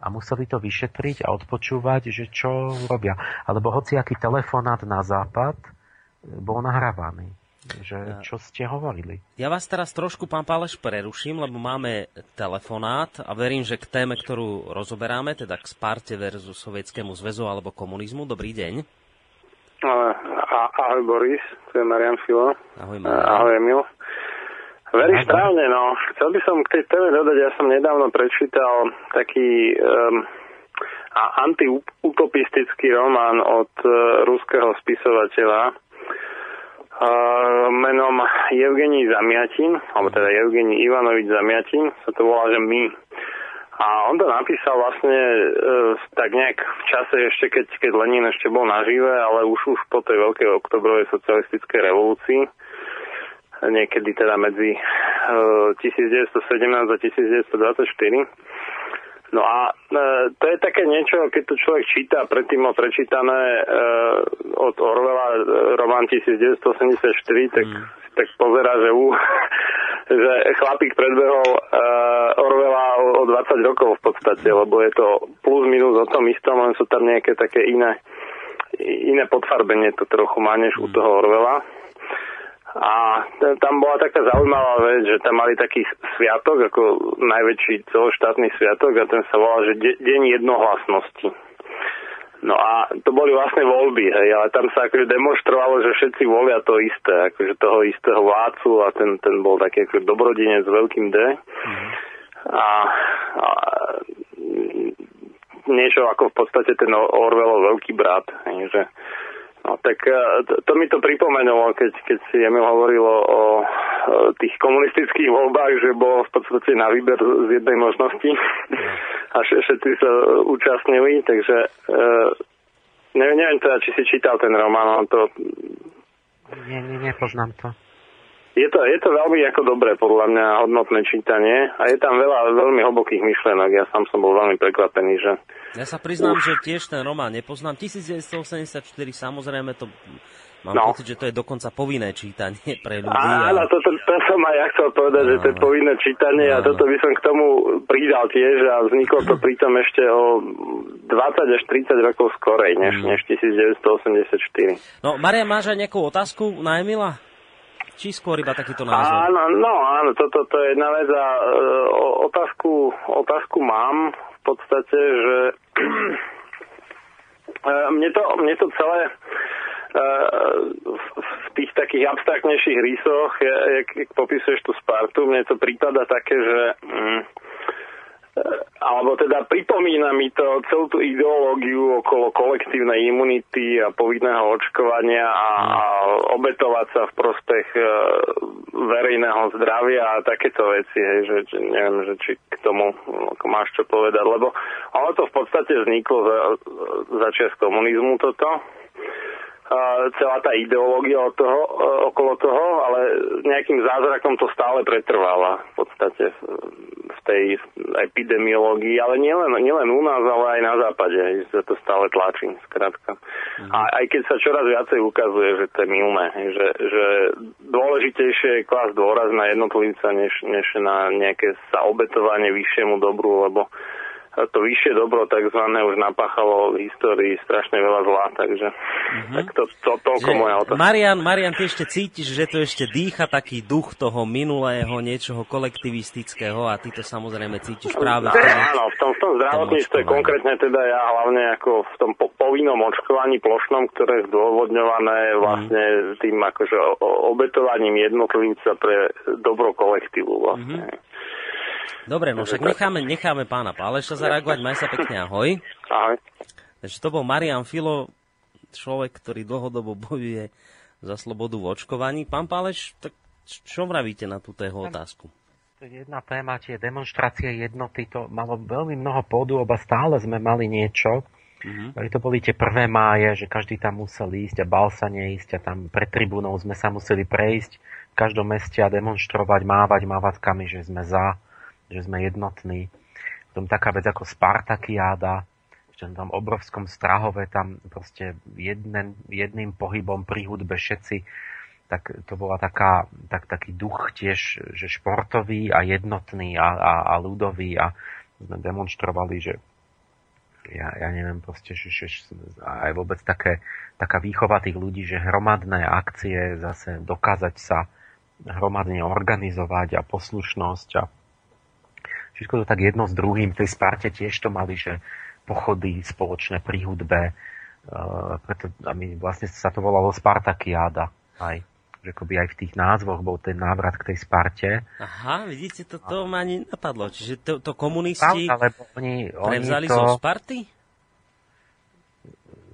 A museli to vyšetriť a odpočúvať, že čo robia. Alebo hociaký telefonát na západ bol nahrávaný že čo ste hovorili. Ja vás teraz trošku, pán Páleš, preruším, lebo máme telefonát a verím, že k téme, ktorú rozoberáme, teda k Sparte versus Sovietskému zväzu alebo komunizmu. Dobrý deň. ahoj Boris, to je Marian Filo. Ahoj Marian. Ahoj Emil. Veríš správne, no. Chcel by som k tej téme dodať, ja som nedávno prečítal taký um, antiutopistický román od uh, ruského spisovateľa, menom Evgenij Zamiatin, alebo teda Evgenij Ivanovič Zamiatin, sa to volá, že my. A on to napísal vlastne e, tak nejak v čase ešte, keď, keď Lenin ešte bol nažive, ale už už po tej veľkej oktobrovej socialistickej revolúcii, niekedy teda medzi e, 1917 a 1924. No a e, to je také niečo, keď to človek číta, predtým mal prečítané e, od Orwella e, román 1984, tak, mm. tak pozera, že, u, <laughs> že chlapík predbehol e, Orwella o, o 20 rokov v podstate, lebo je to plus minus o tom istom, len sú tam nejaké také iné, iné podfarbenie to trochu má než mm. u toho Orwella. A tam bola taká zaujímavá vec, že tam mali taký sviatok, ako najväčší celoštátny sviatok a ten sa volal, že de- deň jednohlasnosti. No a to boli vlastne voľby, hej, ale tam sa akože demonstrovalo, že všetci volia to isté, akože toho istého vládcu a ten, ten bol taký akože dobrodinec s veľkým D. A, a niečo ako v podstate ten Orwellov veľký brat, hej, že No tak e, to, mi to pripomenulo, keď, keď si Emil hovoril o, o tých komunistických voľbách, že bol v podstate na výber z jednej možnosti. A všetci sa účastnili, takže e, neviem, neviem teda, či si čítal ten román, to... Nie, nie, nepoznám to. Je to, je to veľmi ako dobré, podľa mňa, hodnotné čítanie. A je tam veľa veľmi hlbokých myšlenok. Ja sám som bol veľmi prekvapený, že... Ja sa priznám, že tiež ten román nepoznám. 1984, samozrejme, to Mám no. pocit, že to je dokonca povinné čítanie pre ľudí. Áno, a... toto, to som aj ja chcel povedať, áno. že to je povinné čítanie áno. a toto by som k tomu pridal tiež a vzniklo to pritom ešte o 20 až 30 rokov skorej, než, mm. než 1984. No, Maria, máš aj nejakú otázku na Emila? Či skôr iba takýto názor? Áno, no áno, toto to, to je jedna vec a e, otázku, otázku mám podstate, že <clears throat> e, mne, to, mne to celé e, v tých takých abstraktnejších rýsoch, jak, jak popisuješ tú Spartu, mne to prípada také, že mm, alebo teda pripomína mi to celú tú ideológiu okolo kolektívnej imunity a povinného očkovania a, a obetovať sa v prospech e, verejného zdravia a takéto veci, hej, že, že neviem, že či k tomu ako máš čo povedať, lebo ono to v podstate vzniklo za, za čas komunizmu toto, celá tá ideológia od toho, e, okolo toho, ale nejakým zázrakom to stále pretrváva v podstate v tej epidemiológii, ale nielen, nielen u nás, ale aj na západe, že to stále tlačí, skrátka. Mm. A aj keď sa čoraz viacej ukazuje, že to je milné, že, že dôležitejšie je klas dôraz na jednotlivca, než, než na nejaké sa obetovanie vyššiemu dobru, lebo to vyššie dobro takzvané už napáchalo v histórii strašne veľa zla, takže mm-hmm. tak to, to, toľko že, moja otázka. Marian, Marian, ty ešte cítiš, že to ešte dýcha taký duch toho minulého, niečoho kolektivistického a ty to samozrejme cítiš práve v tom, Áno, v tom, v tom zdravotníctve konkrétne teda ja hlavne ako v tom po, povinnom očkovaní plošnom, ktoré je zdôvodňované mhm. vlastne mm. tým akože obetovaním jednotlivca pre dobro kolektívu vlastne. Mm-hmm. Dobre, no však necháme, necháme pána Páleša zareagovať. Maj sa pekne, ahoj. Ahoj. Takže to bol Marian Filo, človek, ktorý dlhodobo bojuje za slobodu v očkovaní. Pán Páleš, tak čo vravíte na túto jeho otázku? To je jedna téma, tie demonstrácie jednoty, to malo veľmi mnoho pôdu, oba stále sme mali niečo. Mm-hmm. To boli tie prvé máje, že každý tam musel ísť a bal sa neísť a tam pred tribúnou sme sa museli prejsť v každom meste a demonstrovať, mávať mávatkami, že sme za že sme jednotní. Potom taká vec ako Spartakiáda, v tom obrovskom Strahove, tam proste jeden, jedným pohybom pri hudbe všetci, tak to bola taká, tak, taký duch tiež, že športový a jednotný a, a, a ľudový a sme demonstrovali, že ja, ja neviem proste, že, že aj vôbec také, taká výchova tých ľudí, že hromadné akcie zase dokázať sa hromadne organizovať a poslušnosť a Všetko to tak jedno s druhým. V tej Sparte tiež to mali, že pochody spoločné pri hudbe. Uh, preto, a my vlastne sa to volalo Spartakiáda. Aj že akoby aj v tých názvoch bol ten návrat k tej Sparte. Aha, vidíte, to, to ma ani napadlo. Čiže to, to komunisti Pravda, lebo oni, prevzali oni to... zo Sparty?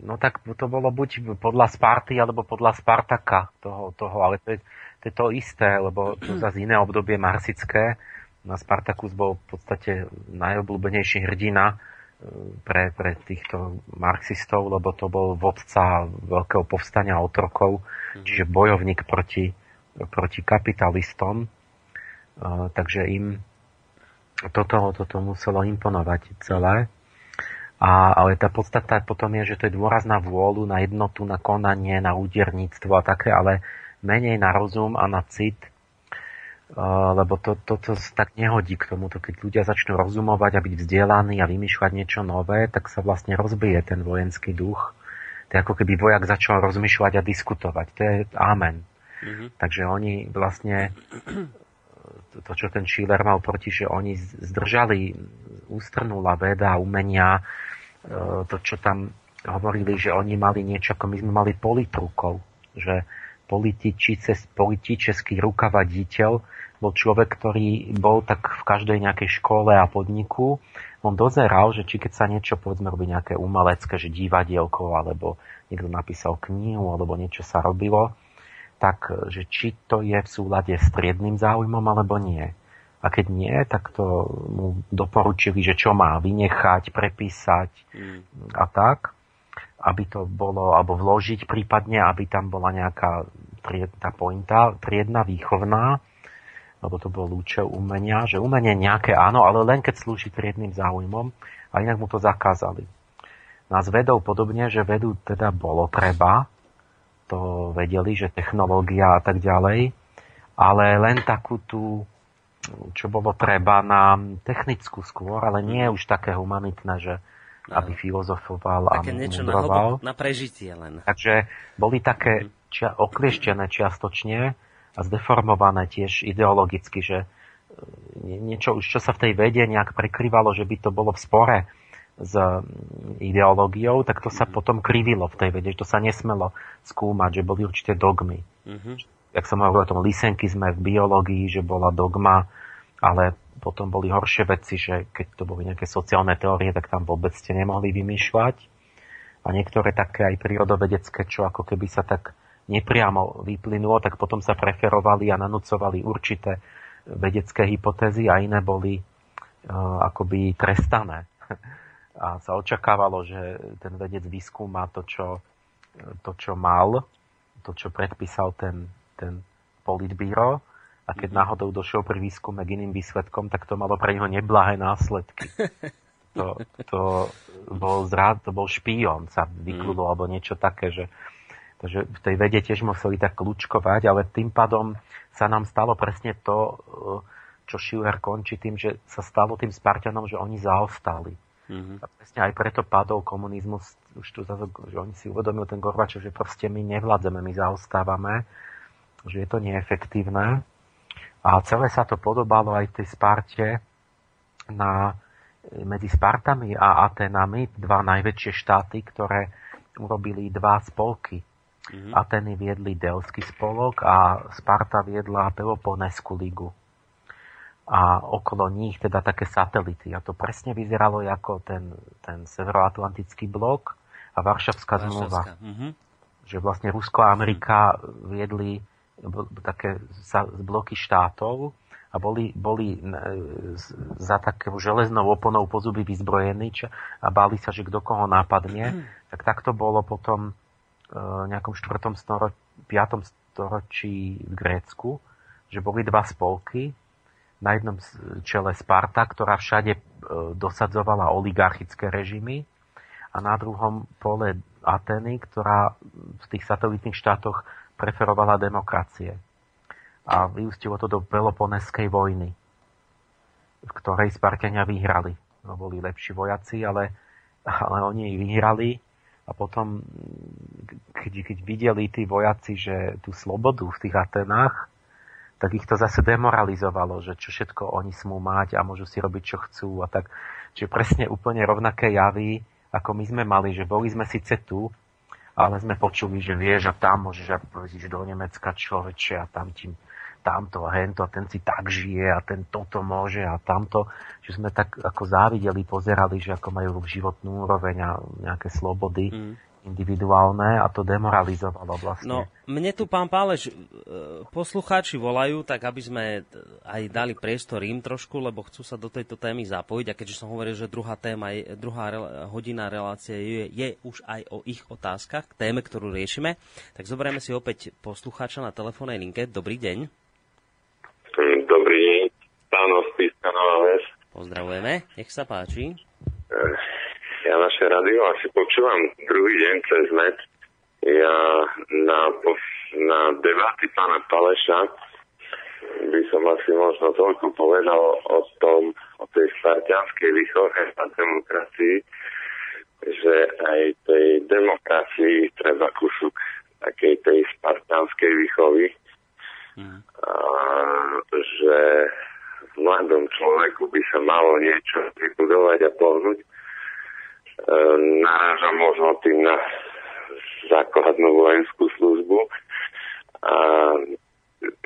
No tak to bolo buď podľa Sparty, alebo podľa Spartaka toho, toho ale to je, to je to isté, lebo to zase iné obdobie marsické na Spartakus bol v podstate najobľúbenejší hrdina e, pre, pre týchto marxistov, lebo to bol vodca veľkého povstania otrokov, mm-hmm. čiže bojovník proti, proti kapitalistom. Uh, takže im toto, toto muselo imponovať celé. A, ale tá podstata potom je, že to je dôraz na vôľu, na jednotu, na konanie, na úderníctvo a také, ale menej na rozum a na cit lebo to, to, to sa tak nehodí k tomuto. Keď ľudia začnú rozumovať a byť vzdelaní a vymýšľať niečo nové, tak sa vlastne rozbije ten vojenský duch. To je ako keby vojak začal rozmýšľať a diskutovať. To je amen. Mm-hmm. Takže oni vlastne, to čo ten Schiller mal proti, že oni zdržali, ústrnula veda a umenia, e, to čo tam hovorili, že oni mali niečo, ako my sme mali politrukov, že političeský rukavaditeľ bol človek, ktorý bol tak v každej nejakej škole a podniku. On dozeral, že či keď sa niečo, povedzme, robí nejaké umelecké, že divadielko, alebo niekto napísal knihu, alebo niečo sa robilo, tak že či to je v súlade s triedným záujmom, alebo nie. A keď nie, tak to mu doporučili, že čo má vynechať, prepísať mm. a tak, aby to bolo, alebo vložiť prípadne, aby tam bola nejaká triedna pointa, triedna výchovná, lebo to bol účel umenia, že umenie nejaké áno, ale len keď slúži triedným záujmom a inak mu to zakázali. Nás vedou podobne, že vedu teda bolo treba, to vedeli, že technológia a tak ďalej, ale len takú tú, čo bolo treba na technickú skôr, ale nie už také humanitné, že aby filozofoval a niečo na, hlbok, na prežitie len. Takže boli také mhm. čia, oklieštené čiastočne, a zdeformované tiež ideologicky, že e, niečo už, čo sa v tej vede nejak prekryvalo, že by to bolo v spore s ideológiou, tak to sa mm-hmm. potom krivilo v tej vede, že to sa nesmelo skúmať, že boli určité dogmy. Mm-hmm. Jak som hovoril o tom sme v biológii, že bola dogma, ale potom boli horšie veci, že keď to boli nejaké sociálne teórie, tak tam vôbec ste nemohli vymýšľať. A niektoré také aj prírodovedecké, čo ako keby sa tak nepriamo vyplynulo, tak potom sa preferovali a nanúcovali určité vedecké hypotézy a iné boli uh, akoby trestané. A sa očakávalo, že ten vedec vyskúma to, čo, to, čo mal, to, čo predpísal ten, ten politbíro a keď náhodou došiel pri výskume k iným výsledkom, tak to malo pre neho neblahé následky. To, to, bol zrad, to bol špión, sa vykludol, alebo niečo také, že Takže v tej vede tiež museli tak kľúčkovať, ale tým pádom sa nám stalo presne to, čo Schiller končí tým, že sa stalo tým Spartanom, že oni zaostali. Mm-hmm. A presne aj preto padol komunizmus, už tu zase, že oni si uvedomil ten Gorbačov, že proste my nevládzeme, my zaostávame, že je to neefektívne. A celé sa to podobalo aj v tej Sparte na, medzi Spartami a Atenami, dva najväčšie štáty, ktoré urobili dva spolky Mm-hmm. Ateny viedli Delský spolok a Sparta viedla Peloponesku ligu. A okolo nich teda také satelity. A to presne vyzeralo ako ten, ten severoatlantický blok a Varšavská zmluva. Mm-hmm. Že vlastne Rusko a Amerika viedli také bloky štátov a boli, boli za takou železnou oponou po zuby vyzbrojení a báli sa, že kto koho nápadne. Mm. <clears throat> Tak takto bolo potom nejakom 4. Storočí, 5. storočí v Grécku, že boli dva spolky. Na jednom čele Sparta, ktorá všade e, dosadzovala oligarchické režimy a na druhom pole Ateny, ktorá v tých satelitných štátoch preferovala demokracie. A vyústilo to do Peloponeskej vojny, v ktorej Spartania vyhrali. No, boli lepší vojaci, ale, ale oni vyhrali a potom, keď, keď videli tí vojaci, že tú slobodu v tých Atenách, tak ich to zase demoralizovalo, že čo všetko oni smú mať a môžu si robiť, čo chcú a tak. Čiže presne úplne rovnaké javy, ako my sme mali, že boli sme síce tu, ale sme počuli, že vieš a tam môžeš a do Nemecka človeče a tam ti tamto a hento a ten si tak žije a ten toto môže a tamto, že sme tak ako závideli, pozerali, že ako majú životnú úroveň a nejaké slobody mm. individuálne a to demoralizovalo vlastne. No, mne tu, pán Páleš, e, poslucháči volajú, tak aby sme aj dali priestor im trošku, lebo chcú sa do tejto témy zapojiť a keďže som hovoril, že druhá téma, druhá hodina relácie je, je už aj o ich otázkach, k téme, ktorú riešime, tak zoberieme si opäť poslucháča na telefónnej linke. Dobrý deň. Dobrý deň, pánov z Nová Ves. Pozdravujeme, nech sa páči. Eh, ja naše radio asi počúvam druhý deň cez net. Ja na, na debaty pána Paleša by som asi možno toľko povedal o tom, o tej spartianskej výchove a demokracii, že aj tej demokracii treba kusok takej tej spartianskej výchovy Že v mladom človeku by sa malo niečo vybudovať a pohnúť. E, možno tým na základnú vojenskú službu. A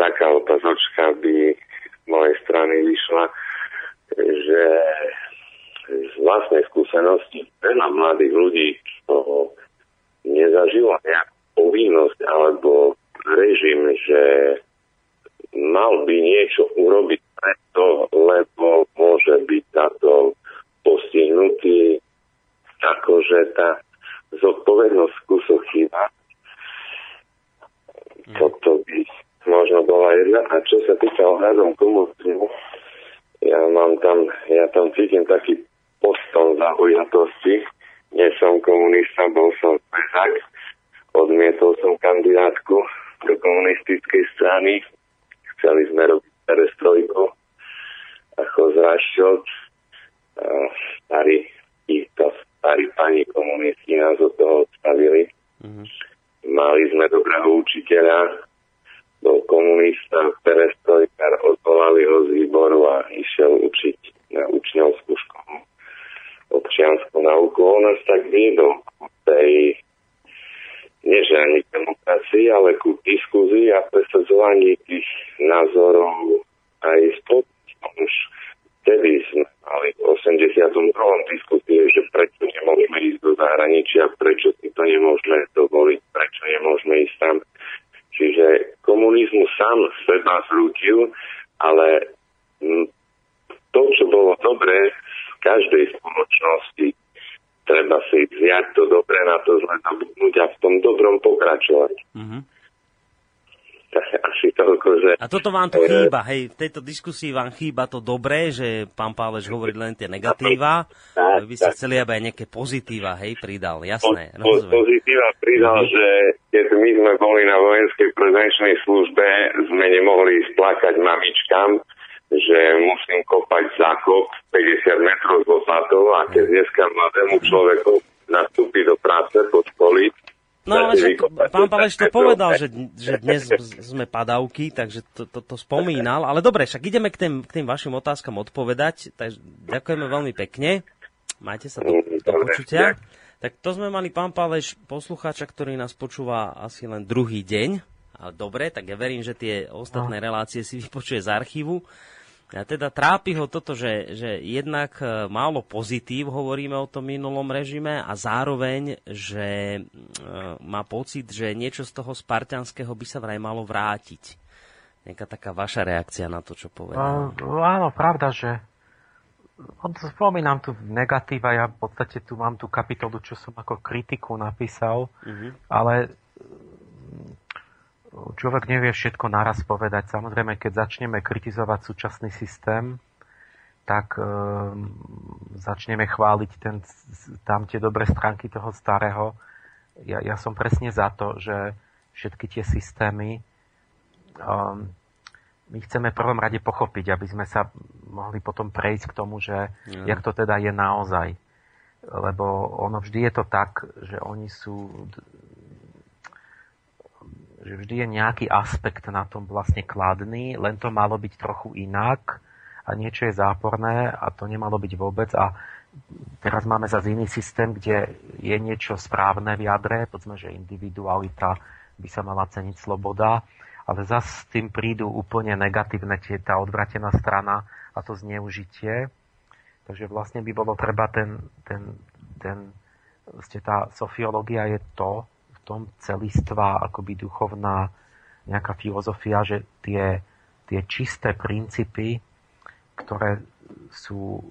taká otázočka by z mojej strany vyšla, že z vlastnej skúsenosti veľa mladých ľudí toho nezažilo nejakú povinnosť alebo režim, že mal by niečo urobiť preto, lebo môže byť táto postihnutý, akože tá zodpovednosť v chýba. Mm. Toto by možno bola jedna. A čo sa týka ohľadom komunizmu, ja mám tam, ja tam cítim taký postom zaujatosti. Nie som komunista, bol som pezak. Odmietol som kandidátku do komunistickej strany Chceli sme robiť perestrojku ako zrašťot. Starí, to starí pani komunisti nás od toho odstavili. Mm-hmm. Mali sme dobrého učiteľa, bol komunista, perestrojkar, odvolali ho z výboru a išiel učiť na učňovskú školu občianskú nauku. On nás tak viedol tej nie že ani k demokracii, ale ku diskuzii a presadzovaní tých názorov aj spod. Už vtedy sme mali v 82. diskusie, že prečo nemôžeme ísť do zahraničia, prečo si to nemôžeme dovoliť, prečo nemôžeme ísť tam. Čiže komunizmus sám seba zrútil, ale to, čo bolo dobré v každej spoločnosti, treba si vziať to dobre na to zle zabudnúť a v tom dobrom pokračovať. Mm-hmm. <laughs> asi toľko, že... A toto vám tu chýba, hej, v tejto diskusii vám chýba to dobré, že pán Páleš hovorí len tie negatíva, tak, by ste chceli, aby aj nejaké pozitíva, hej, pridal, jasné. Po, pozitíva pridal, že keď my sme boli na vojenskej prezenčnej službe, sme nemohli splakať mamičkám, že musím kopať zákop 50 metrov z lopatou a keď dneska mladému človeku nastúpi do práce po školy, No ale že pán Paleš to povedal, že, že dnes sme padavky, takže to, to, to spomínal. Ale dobre, však ideme k tým, k tým vašim otázkam odpovedať. Takže ďakujeme veľmi pekne. Majte sa do, do počutia. Tak to sme mali, pán Paleš, poslucháča, ktorý nás počúva asi len druhý deň. Ale dobre, tak ja verím, že tie ostatné no. relácie si vypočuje z archívu. A teda trápi ho toto, že, že jednak e, málo pozitív hovoríme o tom minulom režime a zároveň, že e, má pocit, že niečo z toho spartianského by sa vraj malo vrátiť. Nejaká taká vaša reakcia na to, čo povedal. No, áno, pravda, že spomínam tu negatíva, ja v podstate tu mám tú kapitolu, čo som ako kritiku napísal, uh-huh. ale človek nevie všetko naraz povedať. Samozrejme, keď začneme kritizovať súčasný systém, tak e, začneme chváliť ten, tam tie dobré stránky toho starého. Ja, ja som presne za to, že všetky tie systémy um, my chceme v prvom rade pochopiť, aby sme sa mohli potom prejsť k tomu, že mm. jak to teda je naozaj. Lebo ono vždy je to tak, že oni sú že vždy je nejaký aspekt na tom vlastne kladný, len to malo byť trochu inak a niečo je záporné a to nemalo byť vôbec a teraz máme zase iný systém, kde je niečo správne v jadre, povedzme, že individualita by sa mala ceniť sloboda, ale zase s tým prídu úplne negatívne tie, tá odvratená strana a to zneužitie. Takže vlastne by bolo treba ten, ten, ten tá sofiológia je to, tom celistva, akoby duchovná nejaká filozofia, že tie, tie čisté princípy, ktoré sú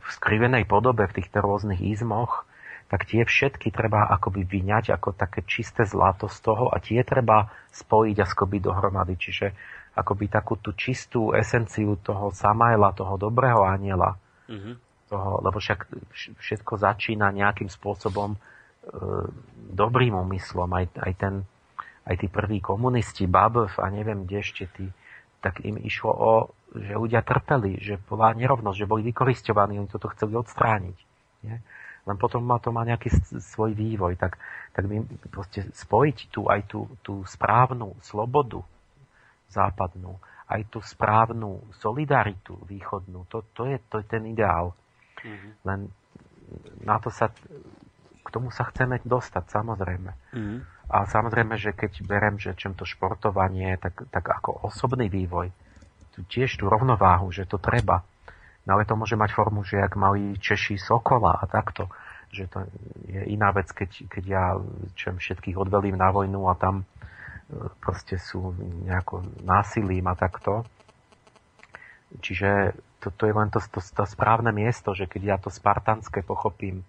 v skrivenej podobe v týchto rôznych izmoch, tak tie všetky treba akoby vyňať ako také čisté zlato z toho a tie treba spojiť akoby dohromady. Čiže akoby takú tú čistú esenciu toho Samaela, toho dobrého aniela, mm-hmm. toho, lebo však všetko začína nejakým spôsobom dobrým úmyslom, aj, aj, ten, aj tí prví komunisti, Babov a neviem kde ešte tí, tak im išlo o, že ľudia trpeli, že bola nerovnosť, že boli vykoristovaní, oni toto chceli odstrániť. Nie? Len potom má to má nejaký svoj vývoj, tak, tak my proste spojiť tu aj tú, tú správnu slobodu západnú, aj tú správnu solidaritu východnú, to, to, je, to je ten ideál. Mm-hmm. Len na to sa k tomu sa chceme dostať, samozrejme. Mm. A samozrejme, že keď berem, že čem to športovanie, tak, tak ako osobný vývoj, tu tiež tú rovnováhu, že to treba. No ale to môže mať formu, že ak mali Češi Sokola a takto, že to je iná vec, keď, keď ja čem všetkých odvelím na vojnu a tam e, proste sú nejako násilím a takto. Čiže to, to je len to, to, to správne miesto, že keď ja to spartanské pochopím,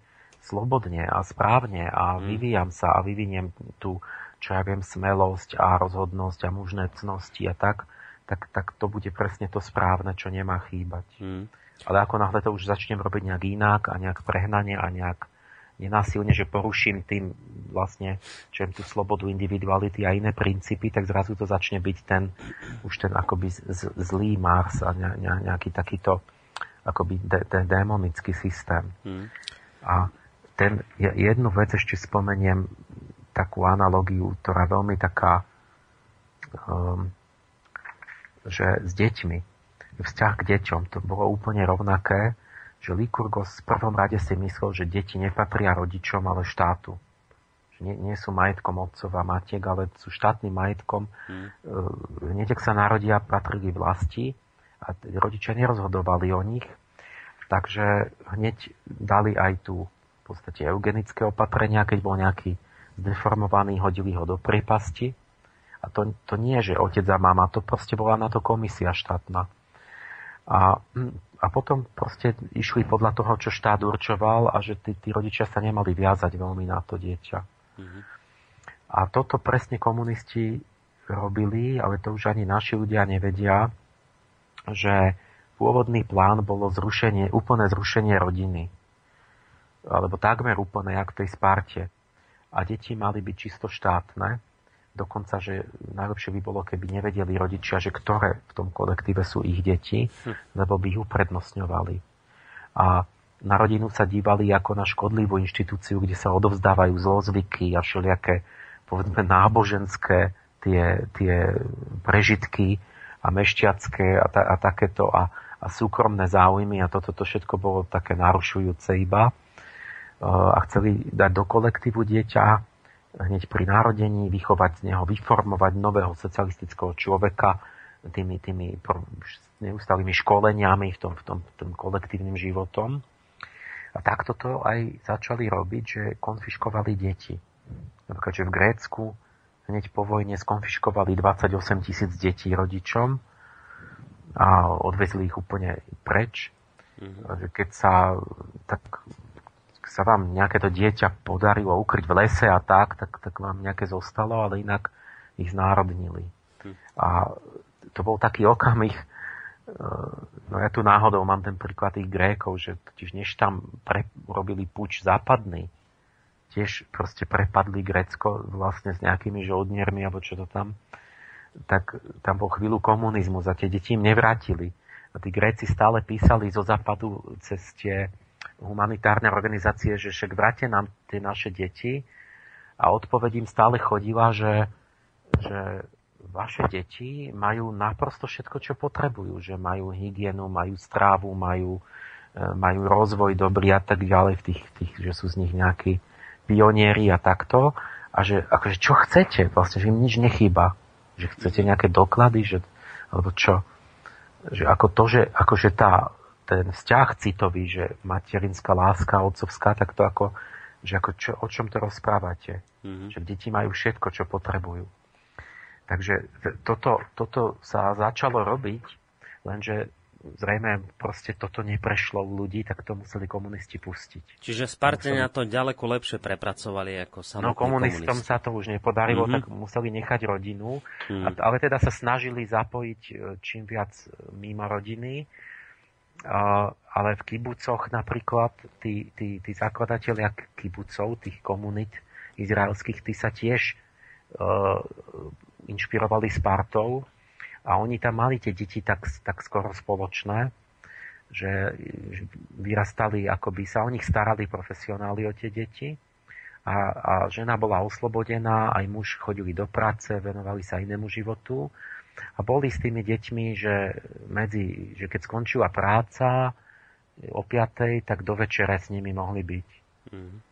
slobodne a správne a mm. vyvíjam sa a vyviniem tú, čo ja viem, smelosť a rozhodnosť a mužné cnosti a tak, tak, tak to bude presne to správne, čo nemá chýbať. Mm. Ale ako náhle to už začnem robiť nejak inak a nejak prehnanie a nejak nenásilne, že poruším tým vlastne, čo tú slobodu individuality a iné princípy, tak zrazu to začne byť ten, už ten akoby z, zlý Mars a ne, ne, nejaký takýto akoby de, de, démonický systém. Mm. A ten, jednu vec ešte spomeniem, takú analogiu, ktorá je veľmi taká, um, že s deťmi, vzťah k deťom, to bolo úplne rovnaké, že Lykurgos v prvom rade si myslel, že deti nepatria rodičom, ale štátu. Že nie, nie sú majetkom otcov a matiek, ale sú štátnym majetkom. Hmm. Hneď, ak sa narodia, patrili vlasti a rodičia nerozhodovali o nich, takže hneď dali aj tú podstate eugenické opatrenia, keď bol nejaký zdeformovaný, hodili ho do priepasti. A to, to nie, že otec a mama, to proste bola na to komisia štátna. A, a potom proste išli podľa toho, čo štát určoval a že tí, tí rodičia sa nemali viazať veľmi na to dieťa. Mm-hmm. A toto presne komunisti robili, ale to už ani naši ľudia nevedia, že pôvodný plán bolo zrušenie, úplné zrušenie rodiny. Alebo takmer úplné, jak v tej Sparte. A deti mali byť čisto štátne. Dokonca, že najlepšie by bolo, keby nevedeli rodičia, že ktoré v tom kolektíve sú ich deti, hm. lebo by ich uprednostňovali. A na rodinu sa dívali ako na škodlivú inštitúciu, kde sa odovzdávajú zlozvyky a všelijaké, povedzme, náboženské tie, tie prežitky a mešťacké a, ta, a takéto a, a súkromné záujmy a toto to všetko bolo také narušujúce iba. A chceli dať do kolektívu dieťa hneď pri narodení, vychovať z neho, vyformovať nového socialistického človeka tými, tými neustálými školeniami v tom, v tom, v tom kolektívnym životom. A takto to aj začali robiť, že konfiškovali deti. Napríklad, že v Grécku hneď po vojne skonfiškovali 28 tisíc detí rodičom a odvezli ich úplne preč. Mm-hmm. Keď sa, tak sa vám nejaké to dieťa podarilo ukryť v lese a tak, tak, tak vám nejaké zostalo, ale inak ich znárodnili. Mm. A to bol taký okamih, No ja tu náhodou mám ten príklad tých Grékov, že totiž než tam pre, robili puč západný, tiež proste prepadli Grécko vlastne s nejakými žoldniermi alebo čo to tam, tak tam bol chvíľu komunizmus a tie deti im nevrátili. A tí Gréci stále písali zo západu cez tie humanitárne organizácie, že však vráte nám tie naše deti a odpoveď im stále chodila, že, že vaše deti majú naprosto všetko, čo potrebujú. Že majú hygienu, majú strávu, majú, e, majú rozvoj dobrý a tak ďalej, v tých, tých, že sú z nich nejakí pionieri a takto. A že akože čo chcete? Vlastne, že im nič nechýba. Že chcete nejaké doklady, že, alebo čo? Že ako to, že akože tá, ten vzťah citový, že materinská láska, otcovská, tak to ako, že ako čo, o čom to rozprávate? Mm-hmm. Že deti majú všetko, čo potrebujú. Takže toto, toto sa začalo robiť, lenže zrejme proste toto neprešlo u ľudí, tak to museli komunisti pustiť. Čiže Spartania museli... to ďaleko lepšie prepracovali ako samotní No komunistom komunisti. sa to už nepodarilo, mm-hmm. tak museli nechať rodinu, mm. ale teda sa snažili zapojiť e, čím viac e, mimo rodiny. Ale v kibucoch napríklad tí, tí, tí zakladatelia kibucov, tých komunit izraelských, tí sa tiež uh, inšpirovali Spartou. A oni tam mali tie deti tak, tak skoro spoločné, že vyrastali, ako by sa o nich starali profesionáli o tie deti. A, a žena bola oslobodená, aj muž chodili do práce, venovali sa inému životu a boli s tými deťmi, že, medzi, že keď skončila práca o piatej, tak do večere s nimi mohli byť. Mm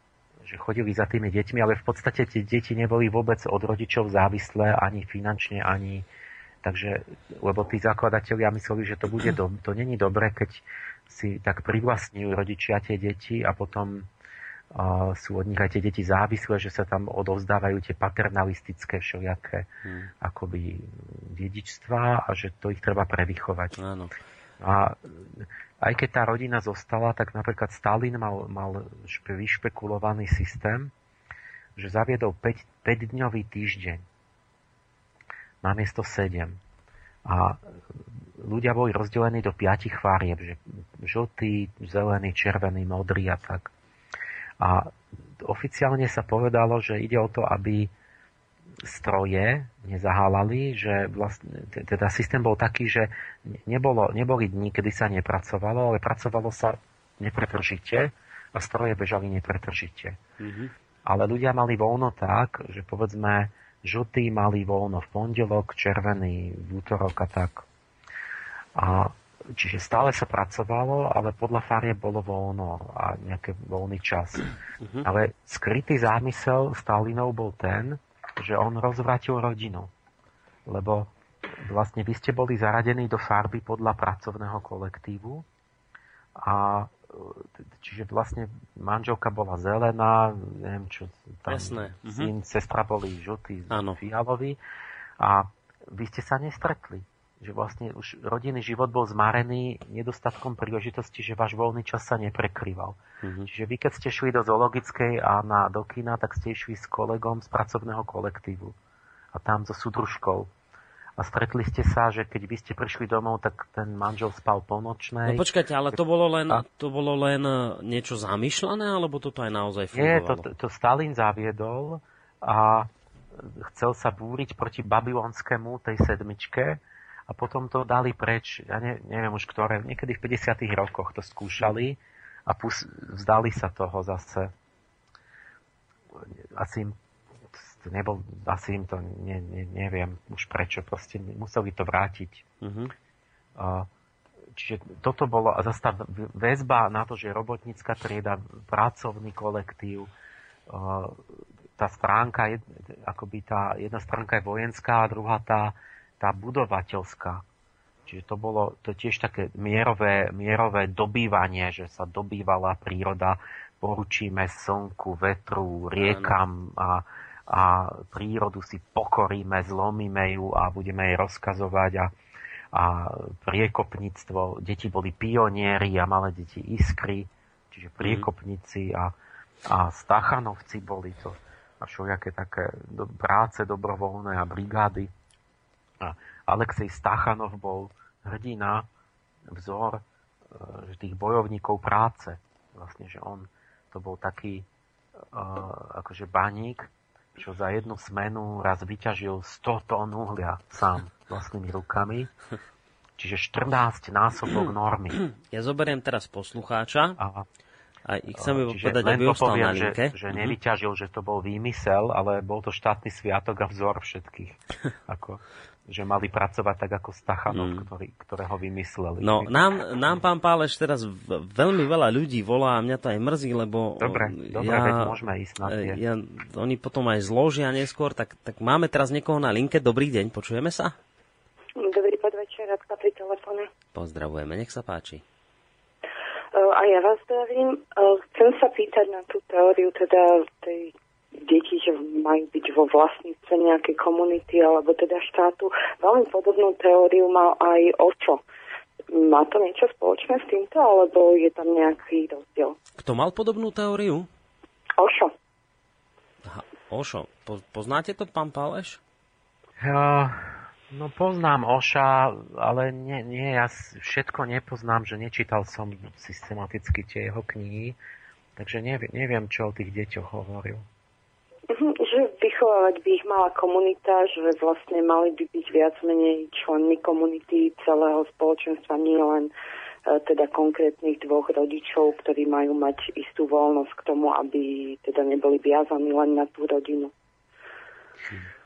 že chodili za tými deťmi, ale v podstate tie deti neboli vôbec od rodičov závislé ani finančne, ani... Takže, lebo tí zakladatelia mysleli, že to bude do, to není dobre, keď si tak privlastňujú rodičia tie deti a potom sú od nich aj tie deti závislé, že sa tam odovzdávajú tie paternalistické všelijaké hmm. akoby dedičstva a že to ich treba prevychovať. Áno. A aj keď tá rodina zostala, tak napríklad Stalin mal, mal vyšpekulovaný systém, že zaviedol 5, 5-dňový týždeň namiesto 7. A ľudia boli rozdelení do 5 farieb, že žltý, zelený, červený, modrý a tak. A oficiálne sa povedalo, že ide o to, aby stroje nezahálali, že vlastne, teda systém bol taký, že nebolo, neboli dní, kedy sa nepracovalo, ale pracovalo sa nepretržite a stroje bežali nepretržite. Mm-hmm. Ale ľudia mali voľno tak, že povedzme žltí mali voľno v pondelok, červený v útorok a tak. A čiže stále sa pracovalo, ale podľa farie bolo voľno a nejaký voľný čas. Mm-hmm. Ale skrytý zámysel Stalinov bol ten, že on rozvrátil rodinu. Lebo vlastne vy ste boli zaradení do farby podľa pracovného kolektívu a čiže vlastne manželka bola zelená, neviem čo, tam Jasné. Mhm. syn, uh-huh. sestra boli žltý, fialový a vy ste sa nestretli že vlastne už rodinný život bol zmarený nedostatkom príležitosti, že váš voľný čas sa neprekrýval. Mm-hmm. Čiže vy, keď ste šli do zoologickej a na, do kina, tak ste išli s kolegom z pracovného kolektívu. A tam so súdružkou. A stretli ste sa, že keď vy ste prišli domov, tak ten manžel spal po nočnej. No počkajte, ale to bolo len, a... to bolo len e, niečo zamýšľané, alebo toto aj naozaj fungovalo? Nie, to, to Stalin zaviedol a chcel sa búriť proti babylonskému tej sedmičke a potom to dali preč, ja ne, neviem už ktoré, niekedy v 50 rokoch to skúšali a pus, vzdali sa toho zase. Asi im to nebol, asi im to, ne, ne, neviem už prečo, proste museli to vrátiť. Uh-huh. Uh, čiže toto bolo, a zase tá väzba na to, že robotnícka trieda, pracovný kolektív, uh, tá stránka, akoby tá jedna stránka je vojenská a druhá tá, tá budovateľská. Čiže to bolo to tiež také mierové, mierové dobývanie, že sa dobývala príroda, poručíme slnku, vetru, riekam a, a prírodu si pokoríme, zlomíme ju a budeme jej rozkazovať a, a priekopníctvo, deti boli pionieri a malé deti iskry, čiže mhm. priekopníci a, a stachanovci boli to a všelijaké také práce dobrovoľné a brigády. A Alexej Stachanov bol hrdina, vzor e, že tých bojovníkov práce. Vlastne, že on to bol taký uh, akože baník, čo za jednu smenu raz vyťažil 100 tón uhlia sám vlastnými rukami. Čiže 14 násobok normy. Ja zoberiem teraz poslucháča. A, a chcem mu povedať, aby ostal poviem, na linke. Že, že mhm. nevyťažil, že to bol výmysel, ale bol to štátny sviatok a vzor všetkých. Ako, <laughs> že mali pracovať tak ako Stachanov, mm. ktorý, ktorého vymysleli. No, nám, nám pán Páleš teraz veľmi veľa ľudí volá a mňa to aj mrzí, lebo... Dobre, dobre, ja, veď môžeme ísť na tie. Ja, oni potom aj zložia neskôr, tak, tak máme teraz niekoho na linke. Dobrý deň, počujeme sa? Dobrý podvečer, Radka pri telefóne. Pozdravujeme, nech sa páči. A ja vás zdravím. Chcem sa pýtať na tú teóriu teda tej deti, že majú byť vo vlastníctve nejakej komunity alebo teda štátu. Veľmi podobnú teóriu mal aj Očo. Má to niečo spoločné s týmto, alebo je tam nejaký rozdiel? Kto mal podobnú teóriu? Ošo. Aha, Ošo. Po, poznáte to, pán Páleš? Ja, no poznám Oša, ale nie, nie, ja všetko nepoznám, že nečítal som systematicky tie jeho knihy, takže neviem, neviem čo o tých deťoch hovoril. Mhm, že vychovávať by ich mala komunita, že vlastne mali by byť viac menej členmi komunity celého spoločenstva, nie len e, teda konkrétnych dvoch rodičov, ktorí majú mať istú voľnosť k tomu, aby teda neboli viazaní len na tú rodinu.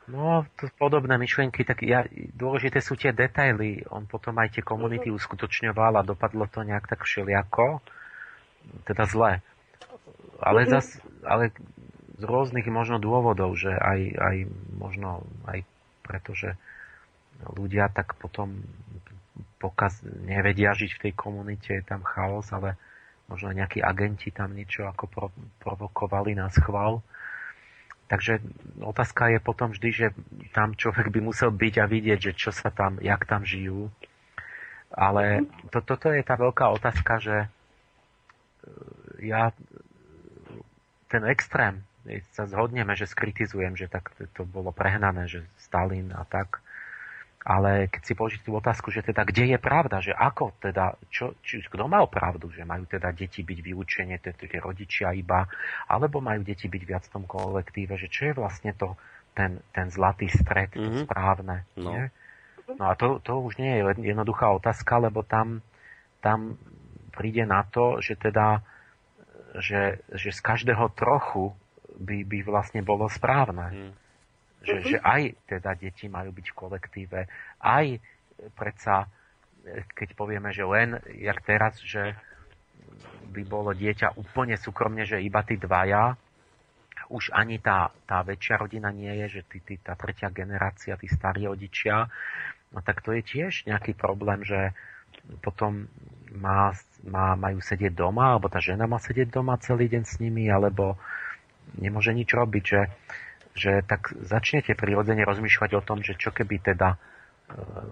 No, to podobné myšlienky, tak ja, dôležité sú tie detaily. On potom aj tie komunity uh-huh. uskutočňoval a dopadlo to nejak tak všelijako, teda zle. Ale, uh-huh. zas, ale z rôznych možno dôvodov, že aj, aj možno aj preto, že ľudia tak potom pokaz, nevedia žiť v tej komunite, je tam chaos, ale možno nejakí agenti tam niečo ako pro, provokovali na schvál. Takže otázka je potom vždy, že tam človek by musel byť a vidieť, že čo sa tam, jak tam žijú. Ale to, toto je tá veľká otázka, že ja ten extrém sa zhodneme, že skritizujem, že tak to bolo prehnané, že Stalin a tak. Ale keď si položíte tú otázku, že teda kde je pravda, že ako teda, čo, či, kto mal pravdu, že majú teda deti byť vyučenie, tie rodičia iba, alebo majú deti byť viac v tom kolektíve, že čo je vlastne to, ten, ten zlatý stred, mm-hmm. to mhm. správne. No. Nie? no a to, to už nie je jednoduchá otázka, lebo tam, tam príde na to, že teda že, že z každého trochu by, by vlastne bolo správne. Hmm. Že, že aj teda deti majú byť v kolektíve, aj predsa, keď povieme, že len, jak teraz, že by bolo dieťa úplne súkromne, že iba tí dvaja, už ani tá, tá väčšia rodina nie je, že tí, tí, tá tretia generácia, tí starí rodičia, no tak to je tiež nejaký problém, že potom má, má, majú sedieť doma, alebo tá žena má sedieť doma celý deň s nimi, alebo nemôže nič robiť, že, že tak začnete prirodzene rozmýšľať o tom, že čo keby teda e,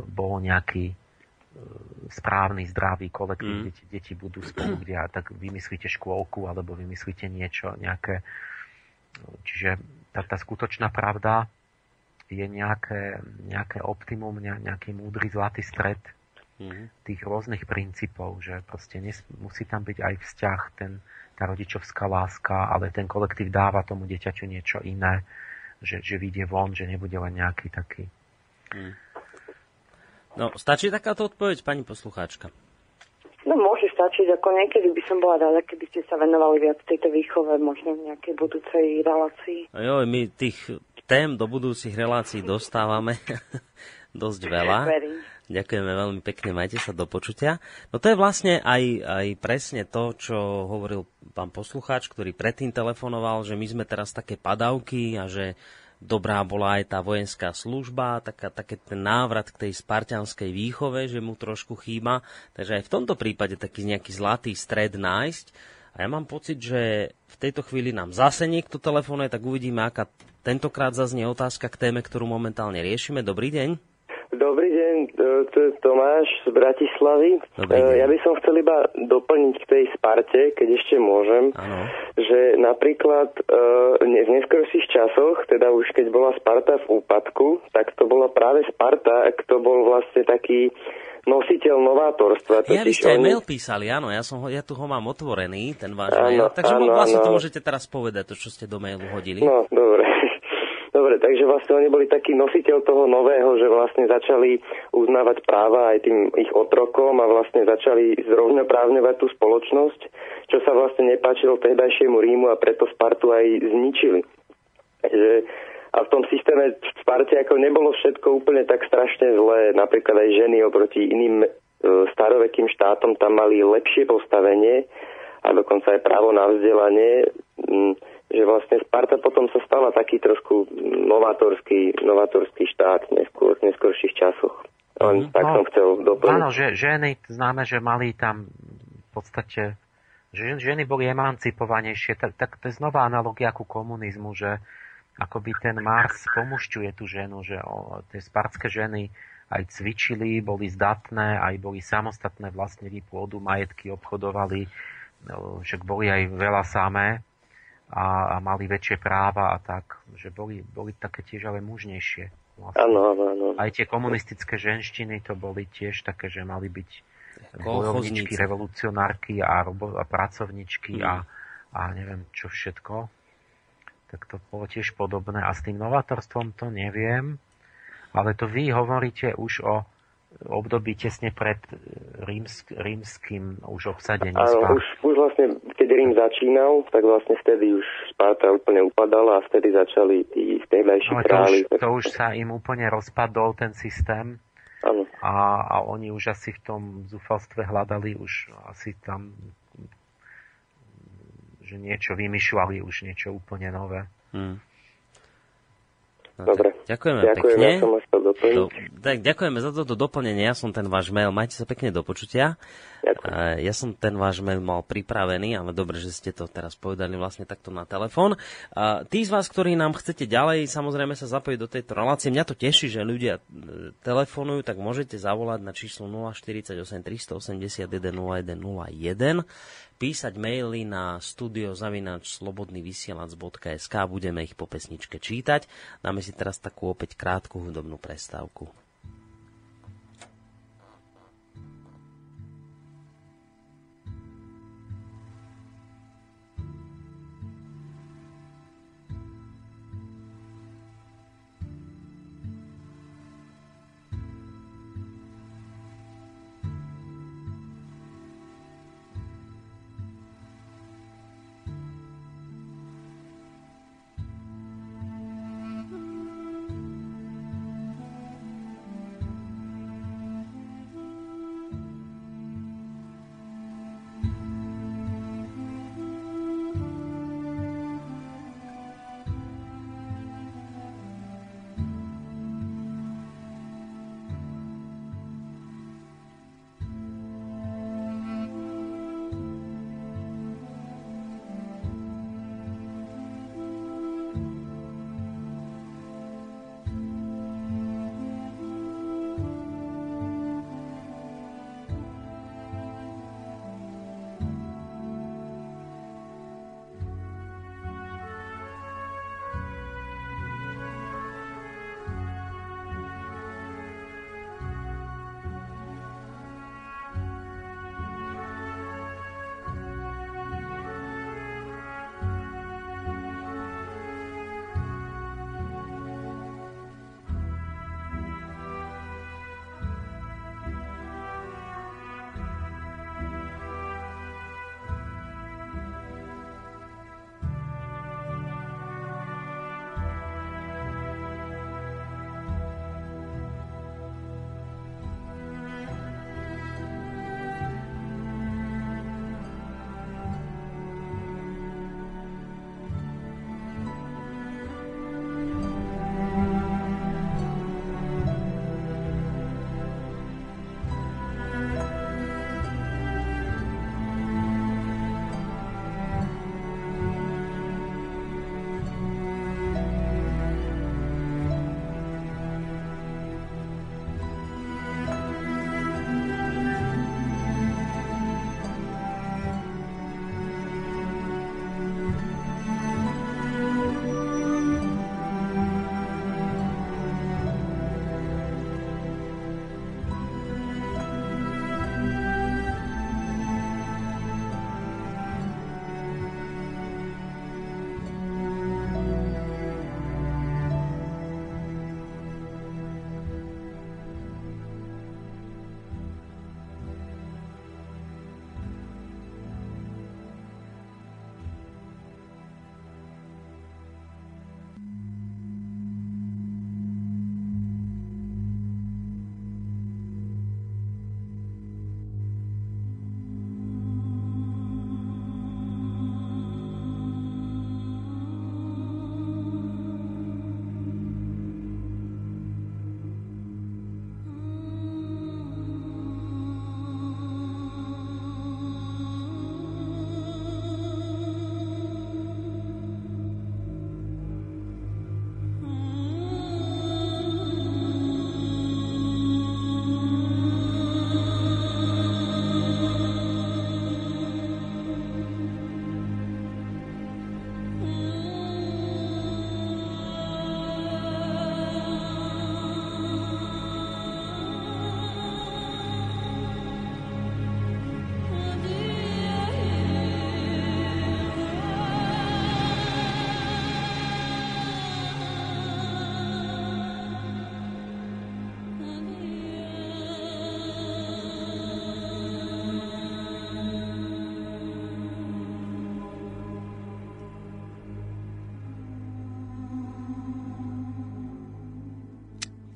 bol nejaký e, správny, zdravý kolektív, mm. deti, deti budú spolu, kde a tak vymyslíte škôlku alebo vymyslíte niečo, nejaké... Čiže tá, tá skutočná pravda je nejaké, nejaké optimum, nejaký múdry zlatý stred mm-hmm. tých rôznych princípov, že proste nes, musí tam byť aj vzťah, ten, tá rodičovská láska, ale ten kolektív dáva tomu dieťaťu niečo iné, že, že vyjde von, že nebude len nejaký taký. Mm. No, stačí takáto odpoveď, pani poslucháčka? No môže stačiť, ako niekedy by som bola rada, keby ste sa venovali viac tejto výchove, možno v nejakej budúcej relácii. Jo, my tých tém do budúcich relácií dostávame <laughs> dosť veľa. <laughs> Ďakujeme veľmi pekne, majte sa do počutia. No to je vlastne aj, aj presne to, čo hovoril pán poslucháč, ktorý predtým telefonoval, že my sme teraz také padavky a že dobrá bola aj tá vojenská služba, taká, také ten návrat k tej spartianskej výchove, že mu trošku chýba. Takže aj v tomto prípade taký nejaký zlatý stred nájsť. A ja mám pocit, že v tejto chvíli nám zase niekto telefonuje, tak uvidíme, aká tentokrát zaznie otázka k téme, ktorú momentálne riešime. Dobrý deň. Dobrý deň, e, to je Tomáš z Bratislavy. Deň. Ja by som chcel iba doplniť k tej Sparte, keď ešte môžem, ano. že napríklad e, v neskorších časoch, teda už keď bola Sparta v úpadku, tak to bola práve Sparta, kto bol vlastne taký nositeľ novátorstva. Ja, vy ste aj mail písali, áno, ja, som ho, ja tu ho mám otvorený, ten váš ano, mail. Takže ano, vlastne ano. to môžete teraz povedať, to, čo ste do mailu hodili. No, dobre. Dobre, takže vlastne oni boli taký nositeľ toho nového, že vlastne začali uznávať práva aj tým ich otrokom a vlastne začali zrovnoprávňovať tú spoločnosť, čo sa vlastne nepáčilo tehdajšiemu Rímu a preto Spartu aj zničili. Že a v tom systéme v Sparte ako nebolo všetko úplne tak strašne zlé. Napríklad aj ženy oproti iným e, starovekým štátom tam mali lepšie postavenie a dokonca aj právo na vzdelanie. Že vlastne Sparta potom sa stala taký trošku novátorský, novátorský štát neskôr, v neskôrších časoch. Len mm, tak no, som chcel doplniť. Áno, že ženy, známe, že mali tam v podstate, že ženy boli emancipovanejšie, tak, tak to je znova analogia ku komunizmu, že akoby ten Mars pomušťuje tú ženu, že o, tie spartské ženy aj cvičili, boli zdatné, aj boli samostatné, vlastnili pôdu, majetky, obchodovali, no, však boli aj veľa samé a, a mali väčšie práva a tak, že boli, boli také tiež ale mužnejšie. Vlastne. Áno, áno, áno. Aj tie komunistické ženštiny to boli tiež také, že mali byť bojovničky, revolucionárky a, robo, a pracovničky mm. a, a neviem čo všetko. Tak to bolo tiež podobné. A s tým novatorstvom to neviem, ale to vy hovoríte už o období tesne pred e, rímsk, rímským už obsadením Áno, už, už vlastne, keď Rím začínal, tak vlastne vtedy už Sparta úplne upadala a vtedy začali tí vtedajší no, králi. To už, to už sa im úplne rozpadol ten systém. Áno. A, a oni už asi v tom zúfalstve hľadali už asi tam že niečo vymýšľali, už niečo úplne nové. Hmm. No, Dobre. Ďakujeme Ďakujem, pekne. Ja som do, tak, ďakujeme za toto doplnenie. Ja som ten váš mail. Majte sa pekne do počutia. Ďakujem. Ja som ten váš mail mal pripravený, ale dobre, že ste to teraz povedali vlastne takto na telefón. Tí z vás, ktorí nám chcete ďalej samozrejme sa zapojiť do tejto relácie, mňa to teší, že ľudia e, telefonujú, tak môžete zavolať na číslo 048 381 0101 písať maily na studiozavinačslobodnyvysielac.sk budeme ich po pesničke čítať. Dáme si teraz takú opäť krátku hudobnú prestávku.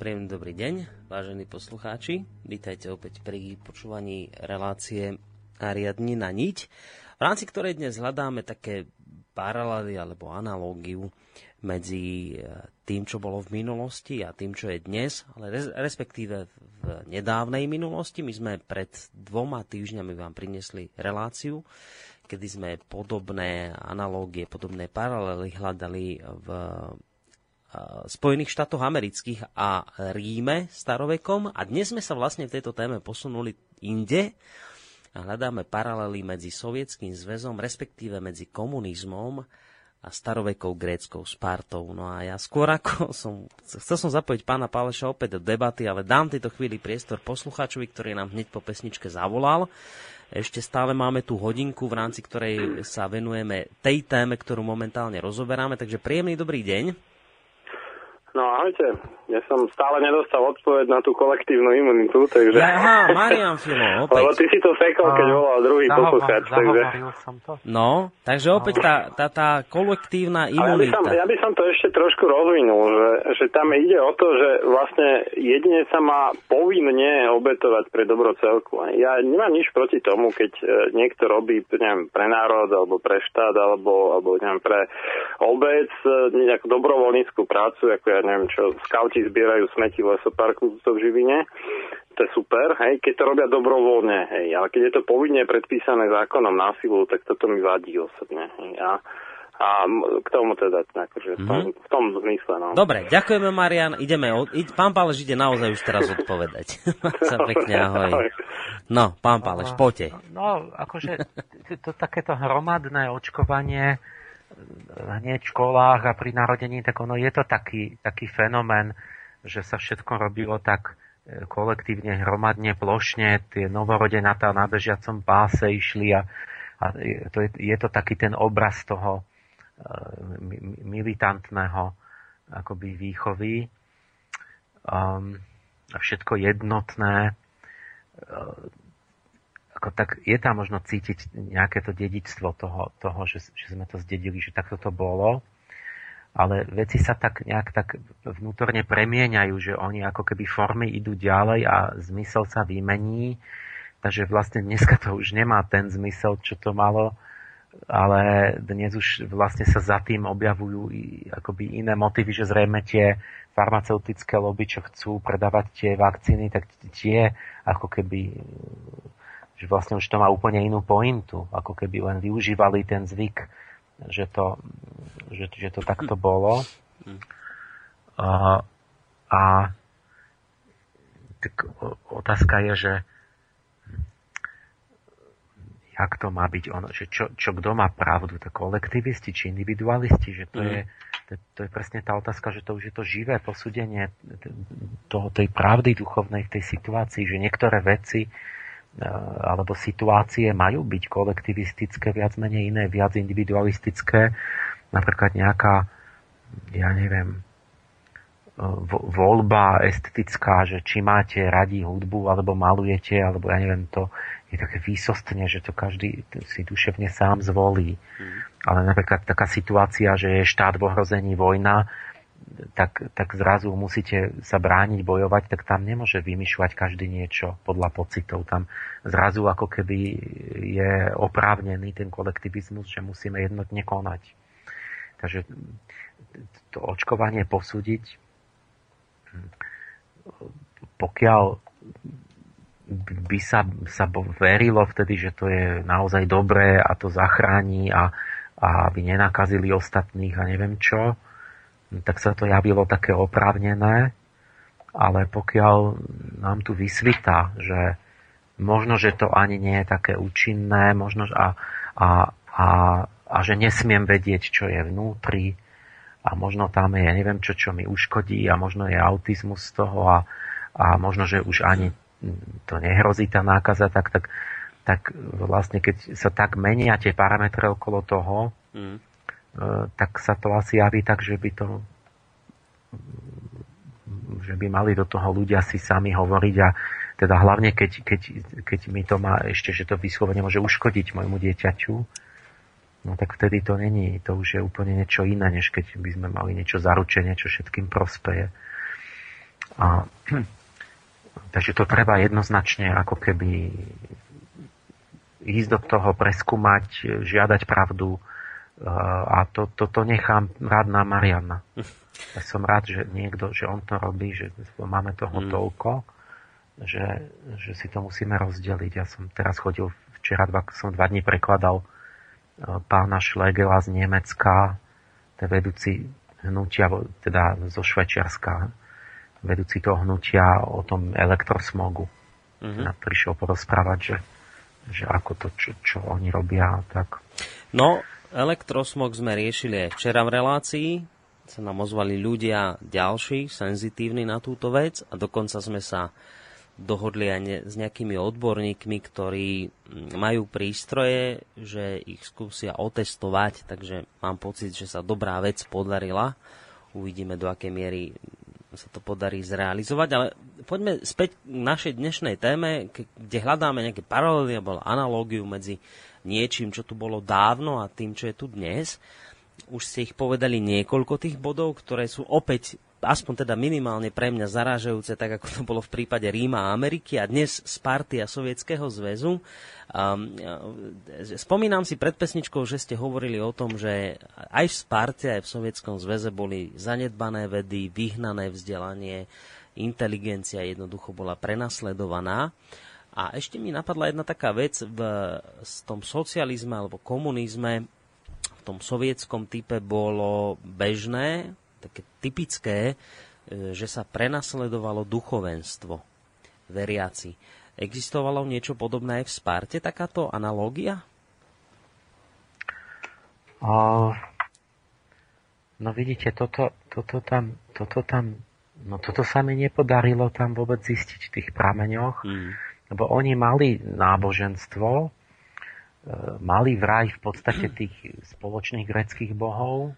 Príjemný dobrý deň, vážení poslucháči. Vítajte opäť pri počúvaní relácie Ariadni na niť, v rámci ktorej dnes hľadáme také paralely alebo analógiu medzi e, tým, čo bolo v minulosti a tým, čo je dnes, ale respektíve v nedávnej minulosti. My sme pred dvoma týždňami vám priniesli reláciu, kedy sme podobné analógie, podobné paralely hľadali v Spojených štátoch amerických a Ríme starovekom a dnes sme sa vlastne v tejto téme posunuli inde a hľadáme paralely medzi Sovietským zväzom, respektíve medzi komunizmom a starovekou gréckou Spartou. No a ja skôr ako <laughs> som, chcel som zapojiť pána Páleša opäť do debaty, ale dám tejto chvíli priestor poslucháčovi, ktorý nám hneď po pesničke zavolal. Ešte stále máme tú hodinku, v rámci ktorej sa venujeme tej téme, ktorú momentálne rozoberáme. Takže príjemný dobrý deň. No ahojte, ja som stále nedostal odpoveď na tú kolektívnu imunitu, takže... Ja, aha, Marian Filo, <laughs> opäť. Lebo ty si to sekol, keď volal druhý poslucháč, takže... som to. No, takže opäť tá, tá, tá kolektívna imunita. Ja by, som, ja by som to ešte trošku rozvinul, že, že tam ide o to, že vlastne jedine sa má povinne obetovať pre dobro celku. Ja nemám nič proti tomu, keď e, niekto robí neviem, pre národ, alebo pre štát, alebo, alebo neviem, pre obec e, nejakú dobrovoľníckú prácu, ako ja neviem čo, skauti zbierajú smeti v lesoparku v Živine, to je super, hej, keď to robia dobrovoľne, hej, ale keď je to povinne predpísané zákonom násilu, tak toto mi vadí osobne, hej, a a k tomu teda akože v, tom, mm-hmm. v tom zmysle. No. Dobre, ďakujeme Marian, ideme, od, id, pán Páleš ide naozaj už teraz odpovedať. <laughs> sa pekne, ahoj. No, pán Páleš, poďte. No, akože to, to takéto hromadné očkovanie hneď v školách a pri narodení, tak ono je to taký, taký fenomén, že sa všetko robilo tak e, kolektívne, hromadne, plošne, tie novorodenatá na bežiacom páse išli a, a to je, je to taký ten obraz toho uh, militantného akoby výchovy. Um, všetko jednotné. Ako tak je tam možno cítiť nejaké to dedičstvo toho, toho že, že sme to zdedili, že takto to bolo. Ale veci sa tak nejak tak vnútorne premieňajú, že oni ako keby formy idú ďalej a zmysel sa vymení. Takže vlastne dneska to už nemá ten zmysel, čo to malo, ale dnes už vlastne sa za tým objavujú akoby iné motivy, že zrejme tie farmaceutické lobby, čo chcú predávať tie vakcíny, tak tie ako keby že vlastne už to má úplne inú pointu, ako keby len využívali ten zvyk, že to, že, že to takto bolo. A, a tak otázka je, že jak to má byť ono, že čo, čo kto má pravdu, to kolektivisti či individualisti, že to, je, to, to je presne tá otázka, že to už je to živé posúdenie toho, tej pravdy duchovnej v tej situácii, že niektoré veci alebo situácie majú byť kolektivistické, viac menej iné, viac individualistické. Napríklad nejaká, ja neviem, e, voľba estetická, že či máte radi hudbu, alebo malujete, alebo ja neviem, to je také výsostne, že to každý si duševne sám zvolí. Mm. Ale napríklad taká situácia, že je štát v ohrození vojna, tak, tak zrazu musíte sa brániť, bojovať, tak tam nemôže vymýšľať každý niečo podľa pocitov. Tam zrazu ako keby je oprávnený ten kolektivizmus, že musíme jednotne konať. Takže to očkovanie posúdiť, pokiaľ by sa, sa verilo vtedy, že to je naozaj dobré a to zachráni a, a aby nenakazili ostatných a neviem čo, tak sa to javilo také oprávnené, ale pokiaľ nám tu vysvita, že možno, že to ani nie je také účinné, možno, a, a, a, a že nesmiem vedieť, čo je vnútri a možno tam je, ja neviem čo, čo mi uškodí a možno je autizmus z toho a, a možno, že už ani to nehrozí tá nákaza, tak, tak, tak vlastne keď sa tak menia tie parametre okolo toho, mm tak sa to asi javí tak, že by to že by mali do toho ľudia si sami hovoriť a teda hlavne keď, keď, keď mi to má ešte, že to vyslovene môže uškodiť môjmu dieťaťu, no tak vtedy to není, to už je úplne niečo iné, než keď by sme mali niečo zaručenie, čo všetkým prospeje. A, <clears throat> takže to treba jednoznačne ako keby ísť do toho, preskúmať, žiadať pravdu a to, to, to nechám rád na Mariana. <laughs> Ja som rád, že niekto, že on to robí, že máme toho mm. toľko, že, že si to musíme rozdeliť. Ja som teraz chodil, včera dva, som dva dní prekladal pána Schlegela z Nemecka, ten vedúci hnutia, teda zo Švečiarska, vedúci toho hnutia o tom elektrosmogu. Mm-hmm. Prišiel porozprávať, že, že ako to, čo, čo oni robia. Tak. No, elektrosmog sme riešili aj včera v relácii. Sa nám ozvali ľudia ďalší, senzitívni na túto vec a dokonca sme sa dohodli aj ne, s nejakými odborníkmi, ktorí mm, majú prístroje, že ich skúsia otestovať, takže mám pocit, že sa dobrá vec podarila. Uvidíme, do akej miery sa to podarí zrealizovať, ale poďme späť k našej dnešnej téme, kde hľadáme nejaké paralely alebo analógiu medzi niečím, čo tu bolo dávno a tým, čo je tu dnes. Už ste ich povedali niekoľko tých bodov, ktoré sú opäť aspoň teda minimálne pre mňa zarážajúce, tak ako to bolo v prípade Ríma a Ameriky a dnes Sparty a Sovietskeho zväzu. Um, spomínam si pred pesničkou, že ste hovorili o tom, že aj v Sparte, aj v Sovietskom zväze boli zanedbané vedy, vyhnané vzdelanie, inteligencia jednoducho bola prenasledovaná. A ešte mi napadla jedna taká vec v, v tom socializme alebo komunizme, v tom sovietskom type bolo bežné, také typické, e, že sa prenasledovalo duchovenstvo veriaci. Existovalo niečo podobné aj v Sparte, takáto analógia? O, no vidíte, toto, toto, tam, toto tam, no toto sa mi nepodarilo tam vôbec zistiť v tých prameňoch. Mm lebo oni mali náboženstvo, e, mali vraj v podstate tých spoločných greckých bohov,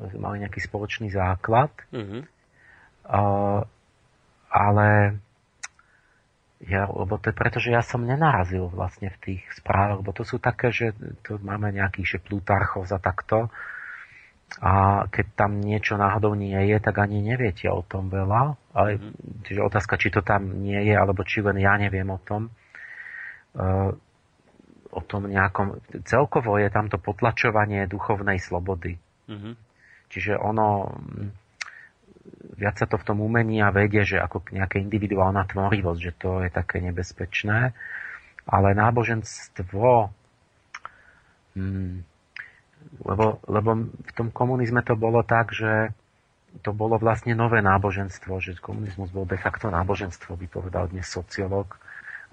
e, mali nejaký spoločný základ, mm-hmm. ale ja, lebo to je preto, že ja som nenarazil vlastne v tých správach, lebo to sú také, že tu máme nejakých, že Plutarchov za takto, a keď tam niečo náhodou nie je, tak ani neviete o tom veľa. Ale mm-hmm. čiže otázka, či to tam nie je, alebo či len ja neviem o tom. Uh, o tom nejakom... Celkovo je tamto potlačovanie duchovnej slobody. Mm-hmm. Čiže ono... Viac sa to v tom umení a vedie, že ako nejaká individuálna tvorivosť, že to je také nebezpečné. Ale náboženstvo... Hmm, lebo, lebo v tom komunizme to bolo tak, že to bolo vlastne nové náboženstvo, že komunizmus bol de facto náboženstvo, by povedal dnes sociológ,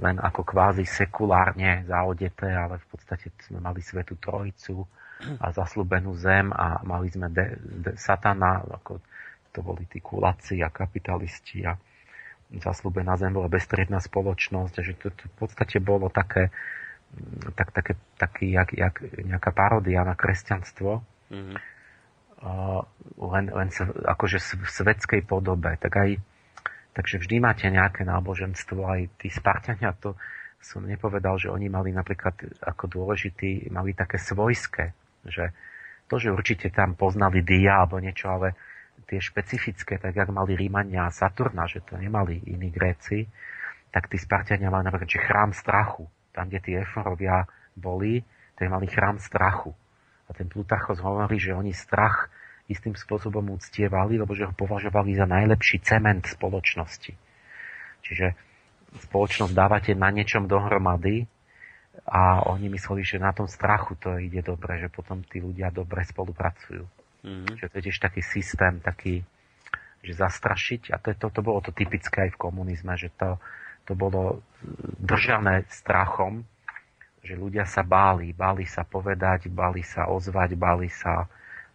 len ako kvázi sekulárne zaodeté, ale v podstate sme mali Svetu Trojicu a zaslúbenú zem a mali sme de, de, satana, ako to boli tí kulaci a kapitalisti a zaslúbená zem bola bestriedná spoločnosť, že to, to v podstate bolo také tak, také, taký, jak, jak nejaká paródia na kresťanstvo, mm-hmm. uh, len, len akože v svetskej podobe. Tak aj, takže vždy máte nejaké náboženstvo, aj tí Spartania, to som nepovedal, že oni mali napríklad ako dôležitý, mali také svojské, že to, že určite tam poznali Dia alebo niečo, ale tie špecifické, tak jak mali Rímania a Saturna, že to nemali iní Gréci, tak tí Spartania mali napríklad, že chrám strachu tam, kde tí eforovia boli, to je mali chrám strachu. A ten Plutarchos hovorí, že oni strach istým spôsobom uctievali, lebo že ho považovali za najlepší cement spoločnosti. Čiže spoločnosť dávate na niečom dohromady a oni mysleli, že na tom strachu to ide dobre, že potom tí ľudia dobre spolupracujú. Mm-hmm. Čiže to je tiež taký systém, taký, že zastrašiť, a to, je to, to bolo to typické aj v komunizme, že to, to bolo držané strachom, že ľudia sa báli, báli sa povedať, báli sa ozvať, báli sa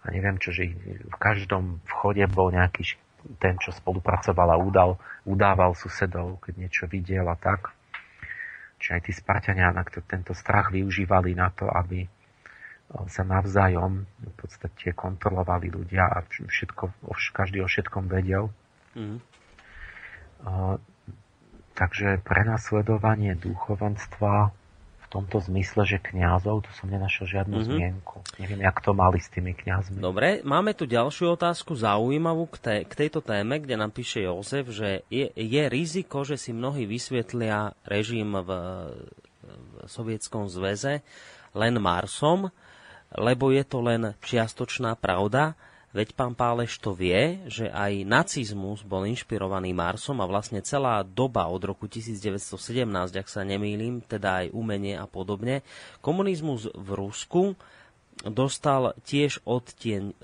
a neviem čo, že v každom vchode bol nejaký ten, čo spolupracoval a udal, udával susedov, keď niečo videl a tak. Čiže aj tí Spartania tento strach využívali na to, aby sa navzájom v podstate kontrolovali ľudia a všetko, každý o všetkom vedel. Mm. Takže prenasledovanie duchovenstva v tomto zmysle, že kňazov, tu som nenašiel žiadnu mm-hmm. zmienku. Neviem, jak to mali s tými kňazmi. Dobre, máme tu ďalšiu otázku zaujímavú k, té, k tejto téme, kde nám píše Jozef, že je, je riziko, že si mnohí vysvetlia režim v, v Sovietskom zväze len Marsom, lebo je to len čiastočná pravda, Veď pán Páleš to vie, že aj nacizmus bol inšpirovaný Marsom a vlastne celá doba od roku 1917, ak sa nemýlim, teda aj umenie a podobne, komunizmus v Rusku dostal tiež odtieň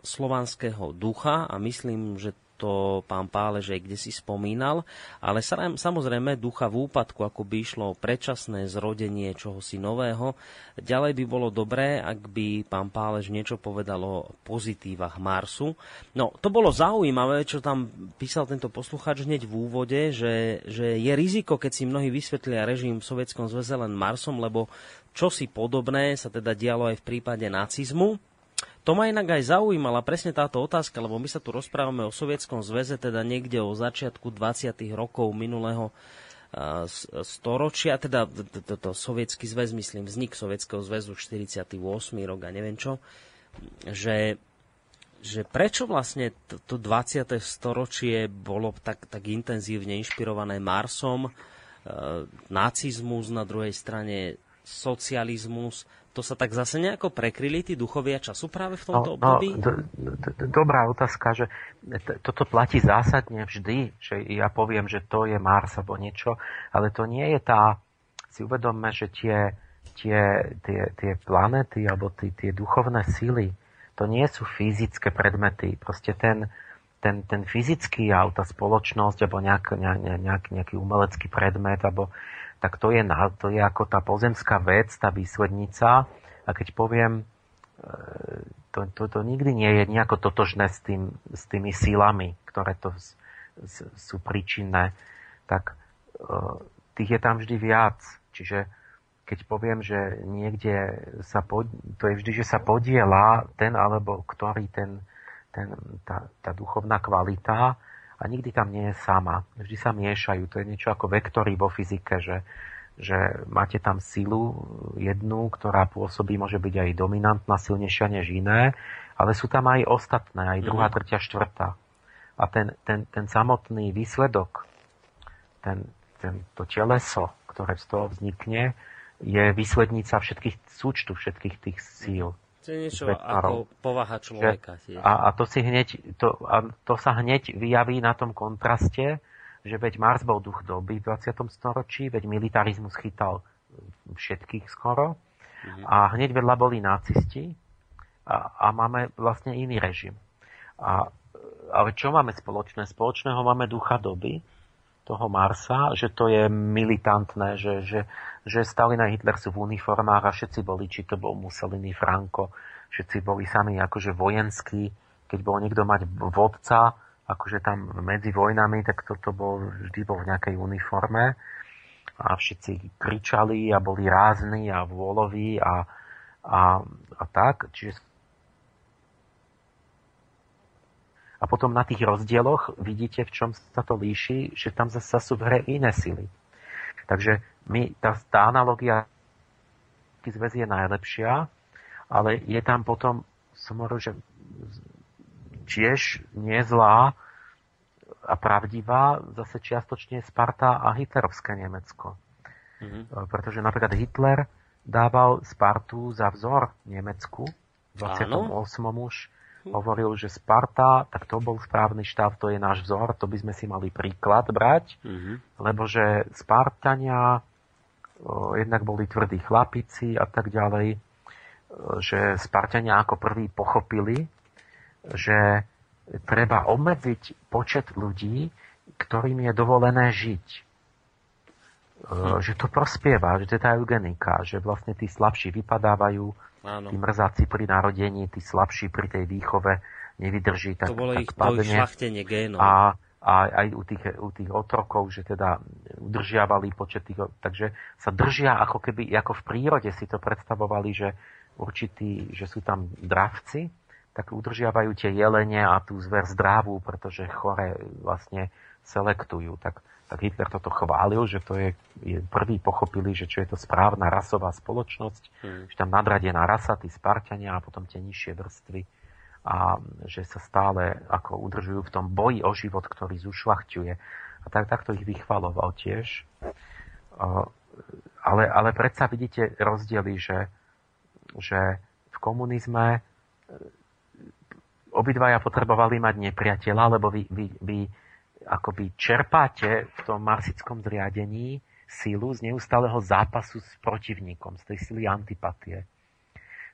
slovanského ducha a myslím, že to pán Pálež aj kde si spomínal, ale samozrejme ducha v úpadku, ako by išlo predčasné zrodenie čohosi nového. Ďalej by bolo dobré, ak by pán Pálež niečo povedal o pozitívach Marsu. No, to bolo zaujímavé, čo tam písal tento poslucháč hneď v úvode, že, že je riziko, keď si mnohí vysvetlia režim v Sovietskom zväze len Marsom, lebo čosi podobné sa teda dialo aj v prípade nacizmu. To ma inak aj zaujímala presne táto otázka, lebo my sa tu rozprávame o Sovietskom zväze, teda niekde o začiatku 20. rokov minulého storočia, teda to sovietský zväz, myslím, vznik Sovietskeho zväzu 48. rok a neviem čo, že, že prečo vlastne to, to 20. storočie bolo tak, tak intenzívne inšpirované Marsom, e, nacizmus na druhej strane socializmus, to sa tak zase nejako prekryli tí duchovia času práve v tomto no, no období? No, do, do, do, dobrá otázka, že toto platí zásadne vždy, že ja poviem, že to je Mars alebo niečo, ale to nie je tá, si uvedomme, že tie, tie, tie, tie planety alebo tie, tie duchovné síly, to nie sú fyzické predmety. Proste ten, ten, ten fyzický jav, tá spoločnosť alebo nejak, nejak, nejaký umelecký predmet alebo tak to je, to je ako tá pozemská vec, tá výslednica. A keď poviem, e, to, to, to nikdy nie je nejako totožné s, tým, s tými sílami, ktoré to z, z, sú príčinné, tak uh, tých je tam vždy viac. Čiže keď poviem, že niekde sa pod, to je vždy, že sa podiela ten alebo ktorý ten, ten, tá, tá duchovná kvalita a nikdy tam nie je sama. Vždy sa miešajú. To je niečo ako vektory vo fyzike, že, že máte tam silu jednu, ktorá pôsobí, môže byť aj dominantná, silnejšia než iné, ale sú tam aj ostatné, aj druhá, mm. tretia, štvrtá. A ten, ten, ten samotný výsledok, ten, ten, to teleso, ktoré z toho vznikne, je výslednica všetkých súčtu, všetkých tých síl. To je niečo ako povaha človeka. Že, a, a, to si hneď, to, a to sa hneď vyjaví na tom kontraste, že veď Mars bol duch doby v 20. storočí, veď militarizmus chytal všetkých skoro mhm. a hneď vedľa boli nacisti a, a máme vlastne iný režim. A, ale čo máme spoločné? Spoločného máme ducha doby, toho Marsa, že to je militantné, že, že, že Stalin a Hitler sú v uniformách a všetci boli, či to bol Mussolini, Franco, všetci boli sami akože vojenskí. Keď bol niekto mať vodca, akože tam medzi vojnami, tak toto bol, vždy bol v nejakej uniforme a všetci kričali a boli rázni a vôloví a, a, a tak. Čiže A potom na tých rozdieloch vidíte, v čom sa to líši, že tam zase sú v hre iné sily. Takže my, tá, tá analogia zväz je najlepšia, ale je tam potom, som hovoril, že tiež nie zlá a pravdivá, zase čiastočne Sparta a hitlerovské Nemecko. Mm-hmm. Pretože napríklad Hitler dával Spartu za vzor Nemecku, 28. Áno. už <laughs> hovoril, že Sparta, tak to bol správny štáv, to je náš vzor, to by sme si mali príklad brať, mm-hmm. lebo že Spartania o, jednak boli tvrdí chlapici a tak ďalej, že Spartania ako prví pochopili, že treba obmedziť počet ľudí, ktorým je dovolené žiť. Hm. Že to prospieva, že to je tá eugenika, že vlastne tí slabší vypadávajú, Áno. Tí mrzáci pri narodení, tí slabší pri tej výchove nevydrží, tak, to bolo tak ich, padne. To šlachtenie génov. A, a aj u tých, u tých otrokov, že teda udržiavali počet tých, takže sa držia ako keby, ako v prírode si to predstavovali, že určití, že sú tam dravci, tak udržiavajú tie jelene a tú zver zdravú, pretože chore vlastne selektujú. Tak tak Hitler toto chválil, že to je, je prvý pochopili, že čo je to správna rasová spoločnosť, hmm. že tam nadradená rasa, tí Spartania a potom tie nižšie vrstvy a že sa stále ako udržujú v tom boji o život, ktorý zušľachťuje. A tak, takto ich vychvaloval tiež. Ale, ale predsa vidíte rozdiely, že, že v komunizme obidvaja potrebovali mať nepriateľa, lebo vy, vy, vy akoby čerpáte v tom marsickom zriadení sílu z neustáleho zápasu s protivníkom, z tej sily antipatie.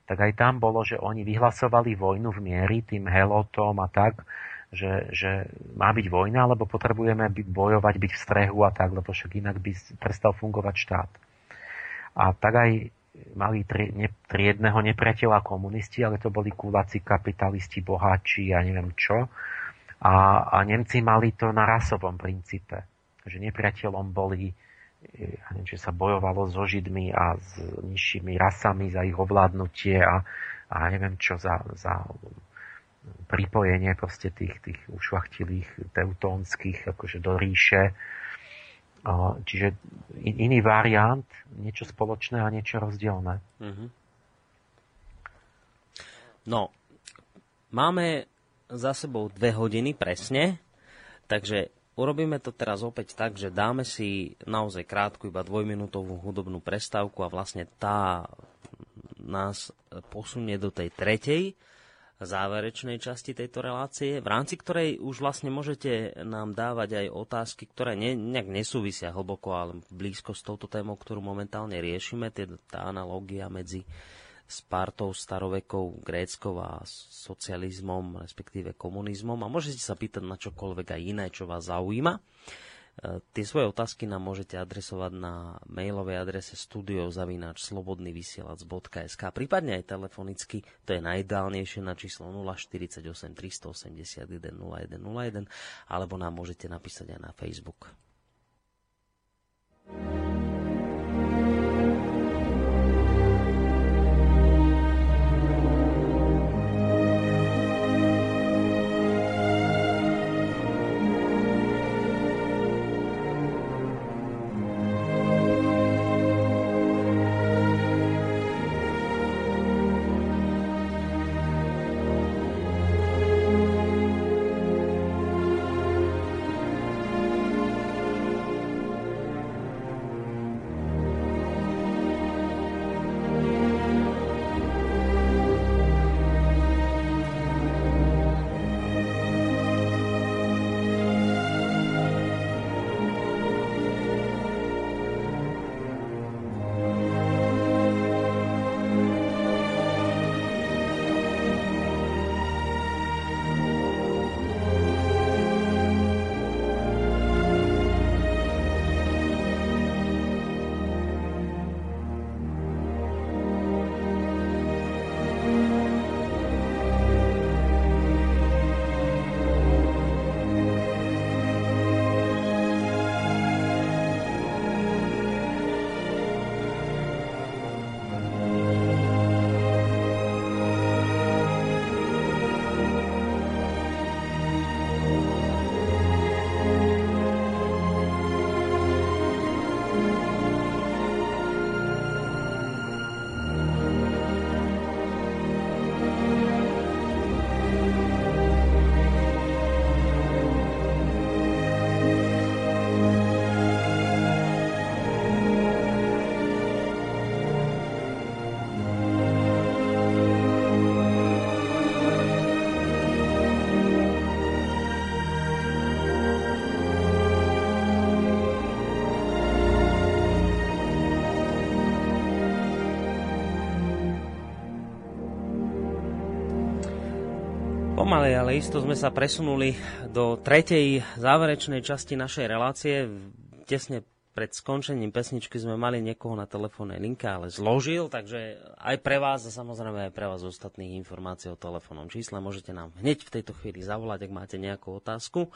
Tak aj tam bolo, že oni vyhlasovali vojnu v miery tým helotom a tak, že, že má byť vojna, lebo potrebujeme byť, bojovať, byť v strehu a tak, lebo však inak by prestal fungovať štát. A tak aj mali tri, ne, triedného nepriateľa komunisti, ale to boli kuláci kapitalisti, boháči a neviem čo. A, a Nemci mali to na rasovom princípe, že nepriateľom boli ja neviem, že sa bojovalo so Židmi a s nižšími rasami za ich ovládnutie a, a neviem čo za, za pripojenie proste tých, tých ušlachtilých teutónskych akože do ríše Čiže iný variant, niečo spoločné a niečo rozdielne. Mm-hmm. No, máme za sebou dve hodiny presne, takže urobíme to teraz opäť tak, že dáme si naozaj krátku, iba dvojminútovú hudobnú prestávku a vlastne tá nás posunie do tej tretej záverečnej časti tejto relácie, v rámci ktorej už vlastne môžete nám dávať aj otázky, ktoré ne, nejak nesúvisia hlboko, ale blízko s touto témou, ktorú momentálne riešime, teda tá analogia medzi Spartou, starovekou, gréckou a socializmom, respektíve komunizmom a môžete sa pýtať na čokoľvek aj iné, čo vás zaujíma. E, tie svoje otázky nám môžete adresovať na mailovej adrese studiozavináčslobodnyvysielac.sk prípadne aj telefonicky, to je najideálnejšie na číslo 048 381 0101 alebo nám môžete napísať aj na Facebook. Pomaly, ale isto sme sa presunuli do tretej záverečnej časti našej relácie. Tesne pred skončením pesničky sme mali niekoho na telefónnej linke, ale zložil, takže aj pre vás a samozrejme aj pre vás ostatných informácií o telefónnom čísle môžete nám hneď v tejto chvíli zavolať, ak máte nejakú otázku.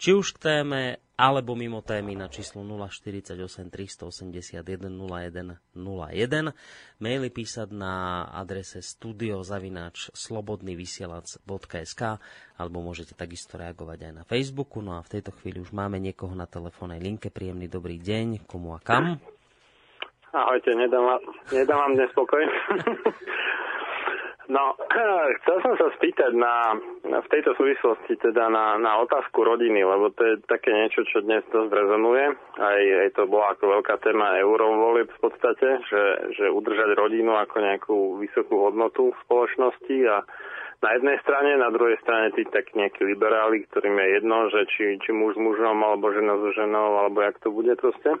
Či už k téme alebo mimo témy na číslo 048 381 01 01. Maily písať na adrese studiozavináč slobodnyvysielac.sk alebo môžete takisto reagovať aj na Facebooku. No a v tejto chvíli už máme niekoho na telefónnej linke. Príjemný dobrý deň. Komu a kam? Ahojte, nedám, nedám vám dnes pokoj. <laughs> No, <clears throat> chcel som sa spýtať na, v tejto súvislosti teda na, na otázku rodiny, lebo to je také niečo, čo dnes dosť rezonuje. Aj, aj to bola ako veľká téma eurovolieb v podstate, že, že udržať rodinu ako nejakú vysokú hodnotu v spoločnosti a na jednej strane, na druhej strane tí tak nejakí liberáli, ktorým je jedno, že či, či muž s mužom, alebo žena so ženou, alebo jak to bude proste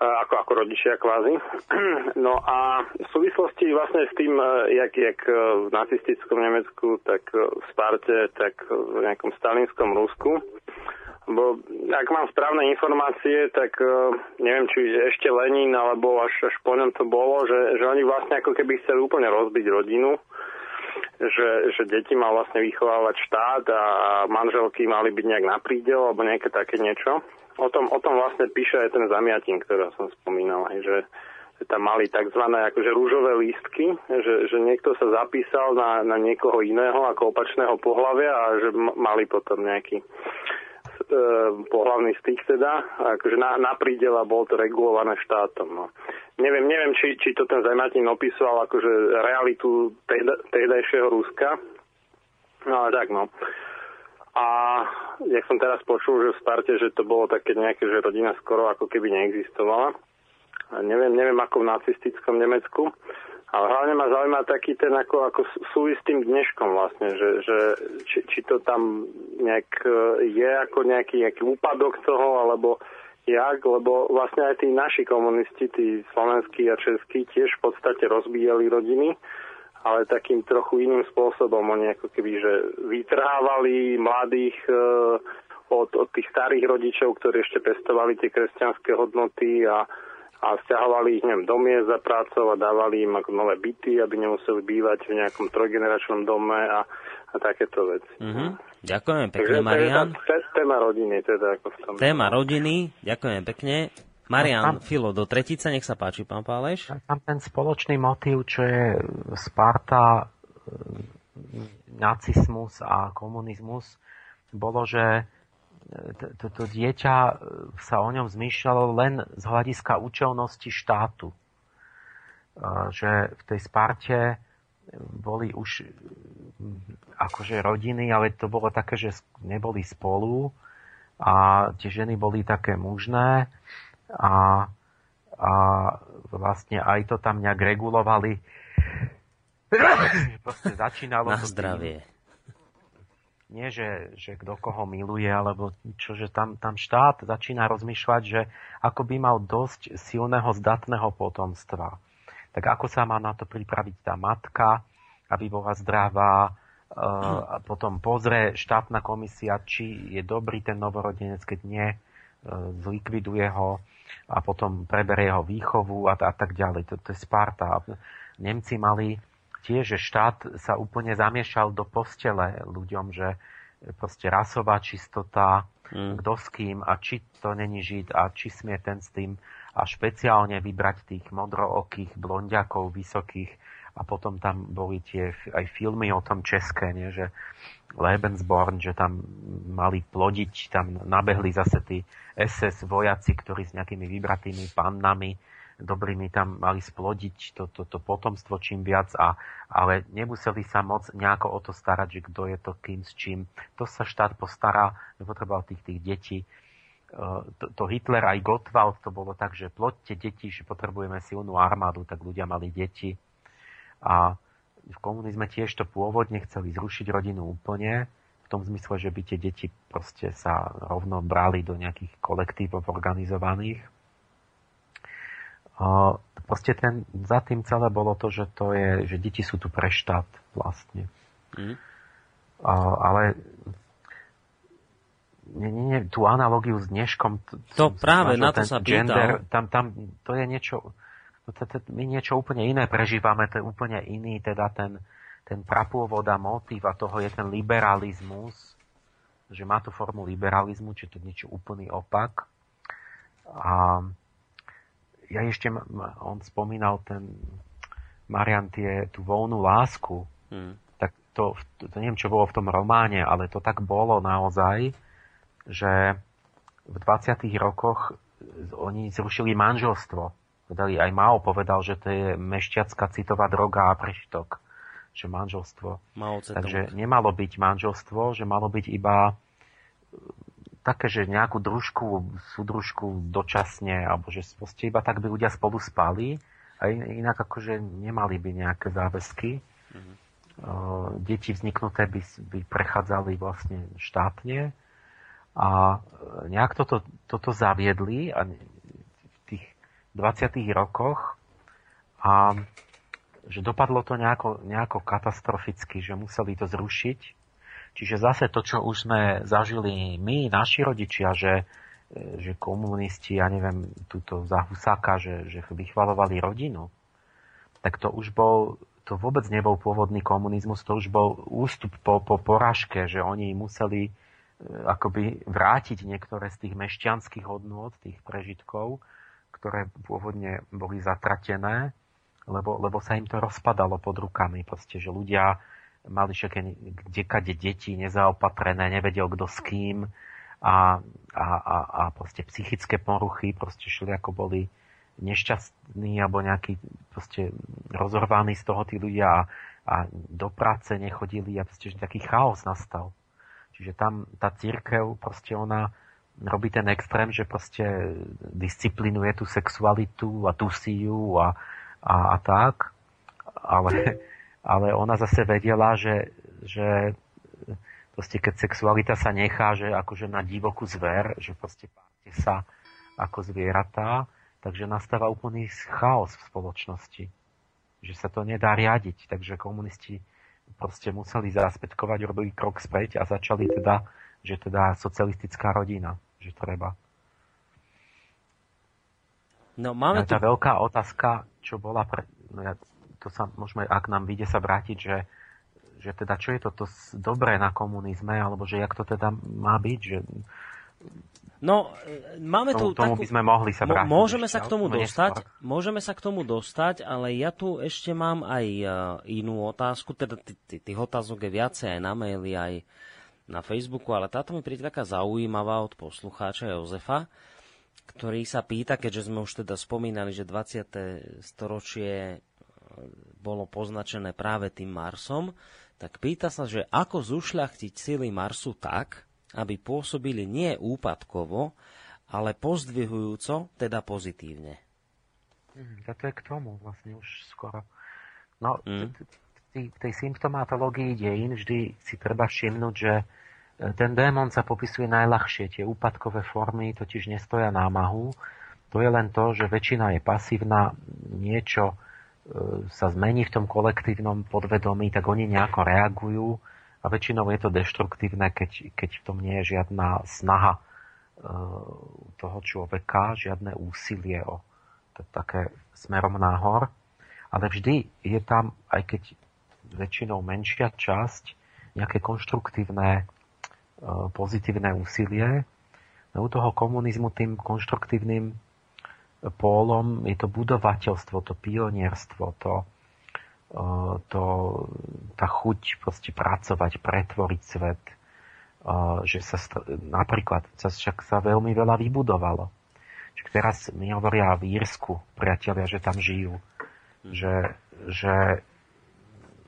ako, ako rodičia kvázi. <clears throat> No a v súvislosti vlastne s tým, e, jak, jak e, v nacistickom Nemecku, tak e, v Sparte, tak v nejakom stalinskom Rusku, bo ak mám správne informácie, tak neviem, či ešte Lenin, alebo až, až po ňom to bolo, že, že oni vlastne ako keby chceli úplne rozbiť rodinu, že, že deti mal vlastne vychovávať štát a manželky mali byť nejak na prídel, alebo nejaké také niečo o tom, o tom vlastne píše aj ten zamiatin, ktorý som spomínal, aj, že tam mali tzv. akože rúžové lístky, že, že niekto sa zapísal na, na niekoho iného ako opačného pohľavia a že mali potom nejaký pohľavný styk teda, akože na, na prídel a bolo to regulované štátom. No. Neviem, neviem či, či to ten Zajmatin opísal akože realitu tehdajšieho Ruska, no ale tak no. A jak som teraz počul, že v Sparte, že to bolo také nejaké, že rodina skoro ako keby neexistovala. A neviem, neviem ako v nacistickom Nemecku. Ale hlavne ma zaujíma taký ten ako, ako súvis s tým dneškom vlastne, že, že či, či to tam nejak e, je ako nejaký, nejaký úpadok toho, alebo jak, lebo vlastne aj tí naši komunisti, tí slovenskí a českí tiež v podstate rozbíjali rodiny ale takým trochu iným spôsobom. Oni ako keby, že vytrhávali mladých e, od, od tých starých rodičov, ktorí ešte pestovali tie kresťanské hodnoty a, a stiahovali ich neviem, do miest za prácou a dávali im ako nové byty, aby nemuseli bývať v nejakom trojgeneračnom dome a, a takéto veci. Mm-hmm. Ďakujem pekne, Takže, Marian. Téma rodiny, teda ako v tom. Téma rodiny, ďakujem pekne. Marian tam, Filo, do tretice, nech sa páči, pán Páleš. Tam ten spoločný motív, čo je Sparta, e, nacizmus a komunizmus, bolo, že toto dieťa e, sa o ňom zmýšľalo len z hľadiska účelnosti štátu. E, že v tej Sparte boli už akože rodiny, ale to bolo také, že neboli spolu a tie ženy boli také mužné a, a vlastne aj to tam nejak regulovali. <coughs> Proste začínalo Na zdravie. Tým, nie, že, že kto koho miluje, alebo čo, že tam, tam štát začína rozmýšľať, že ako by mal dosť silného, zdatného potomstva. Tak ako sa má na to pripraviť tá matka, aby bola zdravá, a potom pozrie štátna komisia, či je dobrý ten novorodenec, keď nie, e, zlikviduje ho a potom preberie jeho výchovu a, a tak ďalej. To, to je Sparta. Nemci mali tiež, že štát sa úplne zamiešal do postele ľuďom, že proste rasová čistota, mm. kto s kým a či to není žid a či smie ten s tým a špeciálne vybrať tých modrookých blondiakov vysokých a potom tam boli tie aj filmy o tom české, nie? že Lebensborn, že tam mali plodiť, tam nabehli zase tí SS vojaci, ktorí s nejakými vybratými pannami dobrými tam mali splodiť to, to, to potomstvo čím viac, a, ale nemuseli sa moc nejako o to starať, že kto je to kým s čím. To sa štát postará, nepotreboval tých, tých detí. E, to, to Hitler aj Gottwald to bolo tak, že plodte deti, že potrebujeme silnú armádu, tak ľudia mali deti. A v komunizme tiež to pôvodne chceli zrušiť rodinu úplne, v tom zmysle, že by tie deti proste sa rovno brali do nejakých kolektívov organizovaných. Proste ten, za tým celé bolo to, že to je, že deti sú tu pre štát vlastne. Mm. Ale nie, nie, nie, tú analogiu s dneškom... To práve, na to sa gender, tam, tam, to je niečo my niečo úplne iné prežívame, to je úplne iný, teda ten, ten prapôvod a motív a toho je ten liberalizmus, že má to formu liberalizmu, či to niečo úplný opak. A ja ešte, on spomínal ten Marian tie, tú voľnú lásku, hmm. tak to, to, neviem, čo bolo v tom románe, ale to tak bolo naozaj, že v 20. rokoch oni zrušili manželstvo. Povedali, aj Mao povedal, že to je mešťacká citová droga a prešitok že manželstvo. Takže nemalo byť manželstvo, že malo byť iba také, že nejakú družku, súdružku dočasne, alebo že proste iba tak by ľudia spolu spali a inak akože nemali by nejaké záväzky. Mm-hmm. Deti vzniknuté by, by prechádzali vlastne štátne a e, nejak toto, toto zaviedli a v tých 20. rokoch a že dopadlo to nejako, nejako katastroficky, že museli to zrušiť. Čiže zase to, čo už sme zažili my, naši rodičia, že, e, že komunisti, ja neviem, túto za Husáka, že, že vychvalovali rodinu, tak to už bol, to vôbec nebol pôvodný komunizmus, to už bol ústup po, po porážke, že oni museli e, akoby vrátiť niektoré z tých mešťanských hodnôt, tých prežitkov, ktoré pôvodne boli zatratené lebo, lebo sa im to rozpadalo pod rukami. Proste, že ľudia mali všaké kdekade deti nezaopatrené, nevedel kto s kým a, a, a, a proste psychické poruchy, proste šli ako boli nešťastní alebo nejaký proste rozorvaní z toho tí ľudia a, a do práce nechodili a proste že taký chaos nastal. Čiže tam tá církev proste ona robí ten extrém, že proste disciplinuje tú sexualitu a dusí ju a, a, a tak, ale, ale ona zase vedela, že, že proste keď sexualita sa nechá, že akože na divokú zver, že proste páte sa ako zvieratá, takže nastáva úplný chaos v spoločnosti. Že sa to nedá riadiť, takže komunisti proste museli zaspätkovať, robili krok späť a začali teda, že teda socialistická rodina, že treba. No, máme tá tu... veľká otázka, čo bola pre... No ja, to sa môžeme, ak nám vyjde sa vrátiť, že, že teda čo je toto dobré na komunizme, alebo že jak to teda má byť, že No, máme tu tomu takú... by sme mohli sa vrátiť. Môžeme sa k tomu dostať, neskôr. môžeme sa k tomu dostať, ale ja tu ešte mám aj uh, inú otázku, teda tých otázok je viacej aj na maili, aj na Facebooku, ale táto mi príde taká zaujímavá od poslucháča Jozefa ktorý sa pýta, keďže sme už teda spomínali, že 20. storočie e, bolo poznačené práve tým Marsom, tak pýta sa, že ako zušľachtiť sily Marsu tak, aby pôsobili nie úpadkovo, ale pozdvihujúco, teda pozitívne. Mm, to je k tomu vlastne už skoro. No, v tej symptomatológii dejín vždy si treba všimnúť, že ten démon sa popisuje najľahšie. Tie úpadkové formy totiž nestoja námahu. To je len to, že väčšina je pasívna, niečo e, sa zmení v tom kolektívnom podvedomí, tak oni nejako reagujú a väčšinou je to deštruktívne, keď, keď v tom nie je žiadna snaha e, toho človeka, žiadne úsilie o také smerom nahor. Ale vždy je tam, aj keď väčšinou menšia časť, nejaké konštruktívne E, pozitívne úsilie. No u toho komunizmu tým konštruktívnym pólom je to budovateľstvo, to pionierstvo, to, e, to, tá chuť proste pracovať, pretvoriť svet, e, že sa napríklad sa však sa veľmi veľa vybudovalo. Čiže teraz mi hovoria v Írsku, priatelia, že tam žijú, že, že,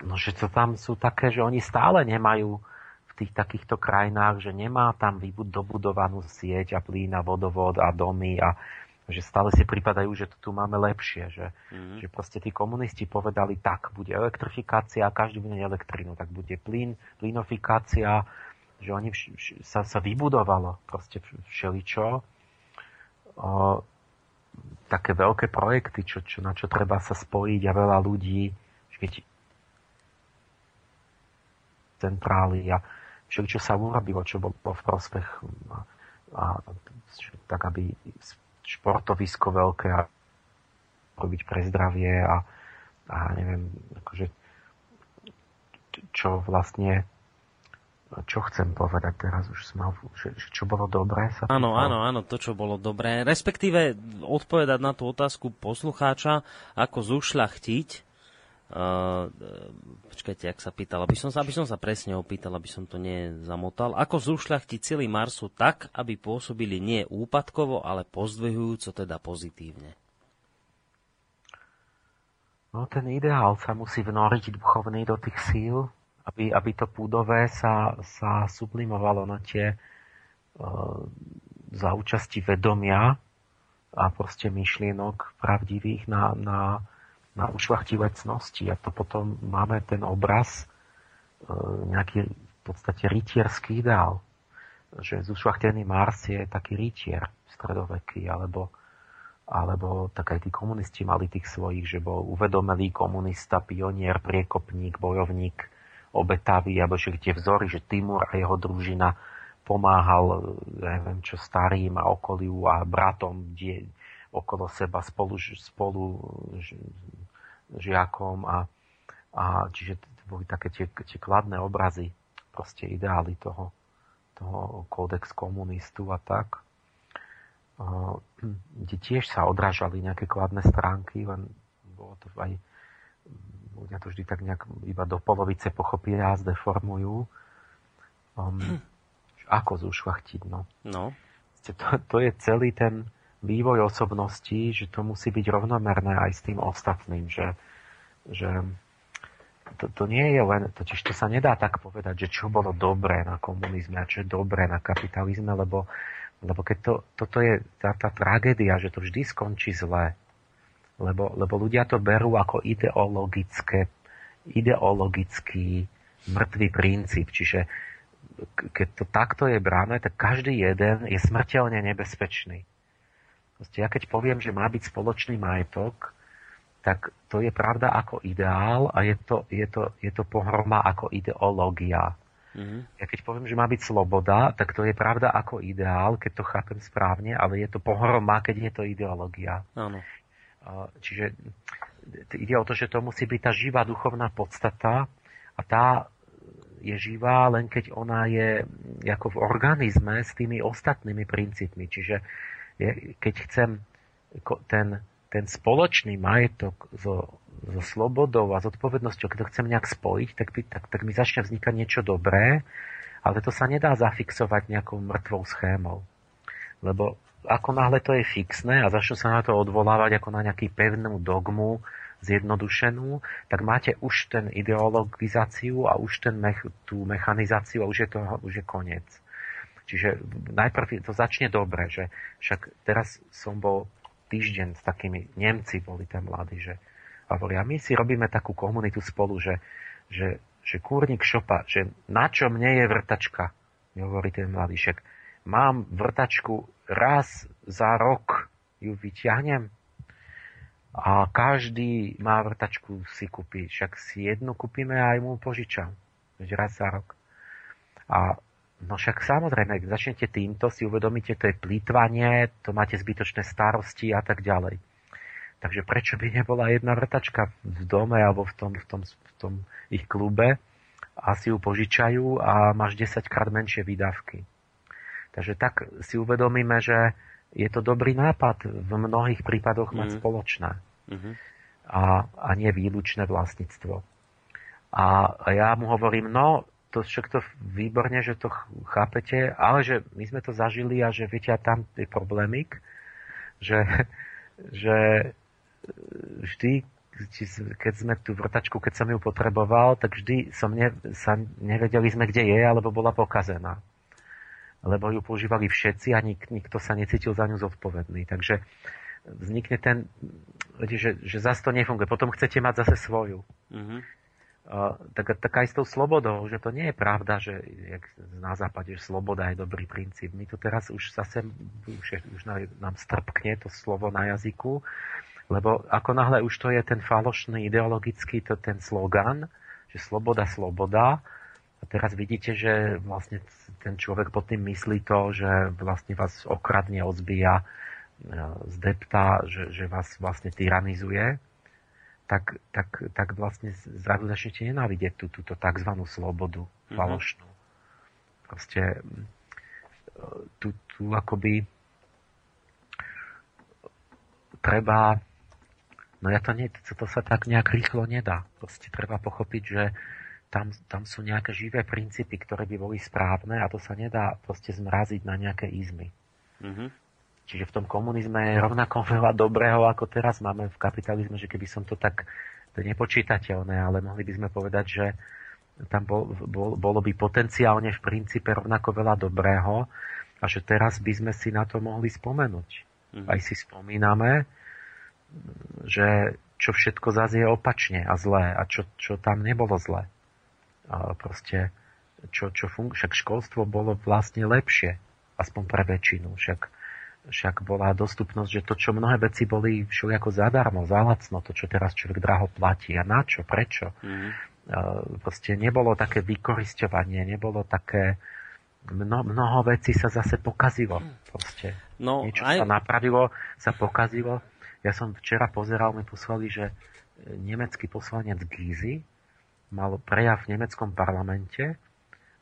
no, že to tam sú také, že oni stále nemajú v tých takýchto krajinách, že nemá tam dobudovanú sieť a plyn a vodovod a domy a že stále si pripadajú, že to tu máme lepšie, že, mm-hmm. že proste tí komunisti povedali, tak, bude elektrifikácia, každý bude elektrínu, tak bude plyn, plynofikácia, že oni vš- vš- sa, sa vybudovalo proste všeličo. O, také veľké projekty, čo, čo, na čo treba sa spojiť a veľa ľudí, keď centrály a čo sa urobilo, čo bolo v prospech a, a tak, aby športovisko veľké a robiť pre zdravie a, a neviem, akože čo vlastne čo chcem povedať teraz už sme, že, že čo bolo dobré sa Áno, áno, áno, to čo bolo dobré. Respektíve odpovedať na tú otázku poslucháča, ako zušľachtiť Uh, počkajte, ak sa pýtal, aby som sa, aby som sa presne opýtal, aby som to nezamotal. Ako zúšľachtiť celý Marsu tak, aby pôsobili nie úpadkovo, ale pozdvihujúco, teda pozitívne? No ten ideál sa musí vnoriť duchovný do tých síl, aby, aby to púdové sa, sa sublimovalo na tie uh, za účasti vedomia a proste myšlienok pravdivých na, na na ušlachtivé cnosti a to potom máme ten obraz, e, nejaký v podstate rytierský ideál. Že zušlachtený Mars je taký rytier stredoveký, alebo, alebo tak aj tí komunisti mali tých svojich, že bol uvedomelý komunista, pionier, priekopník, bojovník, obetavý, alebo že tie vzory, že Timur a jeho družina pomáhal, neviem čo, starým a okoliu a bratom, die, okolo seba spolu, spolu žiakom a, a čiže boli také tie, tie kladné obrazy, proste ideály toho, toho kódex komunistu a tak. Kde tiež sa odrážali nejaké kladné stránky, len bolo to aj ľudia to vždy tak nejak iba do polovice pochopia a zdeformujú. Um, <clears throat> ako zúšvachtiť, no. No. To, to je celý ten, vývoj osobnosti, že to musí byť rovnomerné aj s tým ostatným, že, že to, to nie je len, totiž to sa nedá tak povedať, že čo bolo dobré na komunizme a čo je dobré na kapitalizme, lebo, lebo keď to, toto je tá, tá tragédia, že to vždy skončí zle, lebo, lebo ľudia to berú ako ideologické, ideologický mŕtvý princíp, čiže keď to takto je brané, tak každý jeden je smrteľne nebezpečný. Proste ja keď poviem, že má byť spoločný majetok, tak to je pravda ako ideál a je to, je to, je to pohroma ako ideológia. Mm-hmm. Ja keď poviem, že má byť sloboda, tak to je pravda ako ideál, keď to chápem správne, ale je to pohroma, keď je to ideológia. Áno. Čiže ide o to, že to musí byť tá živá duchovná podstata a tá je živá len keď ona je ako v organizme s tými ostatnými princípmi. Čiže keď chcem ten, ten spoločný majetok so, so slobodou a zodpovednosťou, keď to chcem nejak spojiť, tak, by, tak, tak mi začne vznikať niečo dobré, ale to sa nedá zafixovať nejakou mŕtvou schémou. Lebo ako náhle to je fixné a začnú sa na to odvolávať ako na nejaký pevnú dogmu, zjednodušenú, tak máte už ten ideologizáciu a už ten mech, tú mechanizáciu a už je, to, už je koniec. Čiže najprv to začne dobre, že však teraz som bol týždeň s takými Nemci, boli tam mladí, že a hovoria, my si robíme takú komunitu spolu, že, že, že kúrnik šopa, že na čo mne je vrtačka, mi hovorí ten mladý, však mám vrtačku raz za rok, ju vyťahnem a každý má vrtačku si kúpi, však si jednu kúpime a aj mu požičam, raz za rok. A No však samozrejme, keď začnete týmto, si uvedomíte, to je plýtvanie, to máte zbytočné starosti a tak ďalej. Takže prečo by nebola jedna vrtačka v dome alebo v tom, v tom, v tom ich klube a si ju požičajú a máš 10 krát menšie výdavky. Takže tak si uvedomíme, že je to dobrý nápad v mnohých prípadoch mať mm. spoločné. Mm-hmm. A, a nie výlučné vlastníctvo. A, a ja mu hovorím, no to však to výborne, že to chápete, ale že my sme to zažili a že viete, a tam je problémik, že, <laughs> že vždy, keď sme tú vrtačku, keď som ju potreboval, tak vždy som ne, sa nevedeli sme, kde je, alebo bola pokazená. Lebo ju používali všetci a nik, nikto sa necítil za ňu zodpovedný. Takže vznikne ten, že, že zase to nefunguje. Potom chcete mať zase svoju. Mm-hmm tak, tak aj s tou slobodou, že to nie je pravda, že jak na západe, že sloboda je dobrý princíp. My tu teraz už zase, už, je, už nám strpkne to slovo na jazyku, lebo ako náhle už to je ten falošný ideologický, to ten slogan, že sloboda, sloboda, a teraz vidíte, že vlastne ten človek pod tým myslí to, že vlastne vás okradne, ozbíja, e, zdeptá, že, že vás vlastne tyranizuje tak, tak, tak vlastne zrazu začnete nenávidieť tú, túto tzv. slobodu mm-hmm. falošnú. Proste tu, tu akoby treba no ja to nie, to, to sa tak nejak rýchlo nedá. Proste treba pochopiť, že tam, tam sú nejaké živé princípy, ktoré by boli správne a to sa nedá proste zmraziť na nejaké izmy. Mm-hmm. Čiže v tom komunizme je rovnako <laughs> veľa dobrého, ako teraz máme v kapitalizme, že keby som to tak, to je nepočítateľné, ale mohli by sme povedať, že tam bol, bol, bolo by potenciálne v princípe rovnako veľa dobrého a že teraz by sme si na to mohli spomenúť. Mm-hmm. Aj si spomíname, že čo všetko zase je opačne a zlé a čo, čo tam nebolo zlé proste, čo, čo fun- však školstvo bolo vlastne lepšie, aspoň pre väčšinu. Však, však bola dostupnosť, že to, čo mnohé veci boli všelijako zadarmo, zalacno, to, čo teraz človek draho platí. A na čo? Prečo? Mm-hmm. Proste nebolo také vykorisťovanie, nebolo také... Mno, mnoho vecí sa zase pokazilo. Proste. No, Niečo aj... sa napravilo, sa pokazilo. Ja som včera pozeral, mi poslali, že nemecký poslanec Gízy, mal prejav v nemeckom parlamente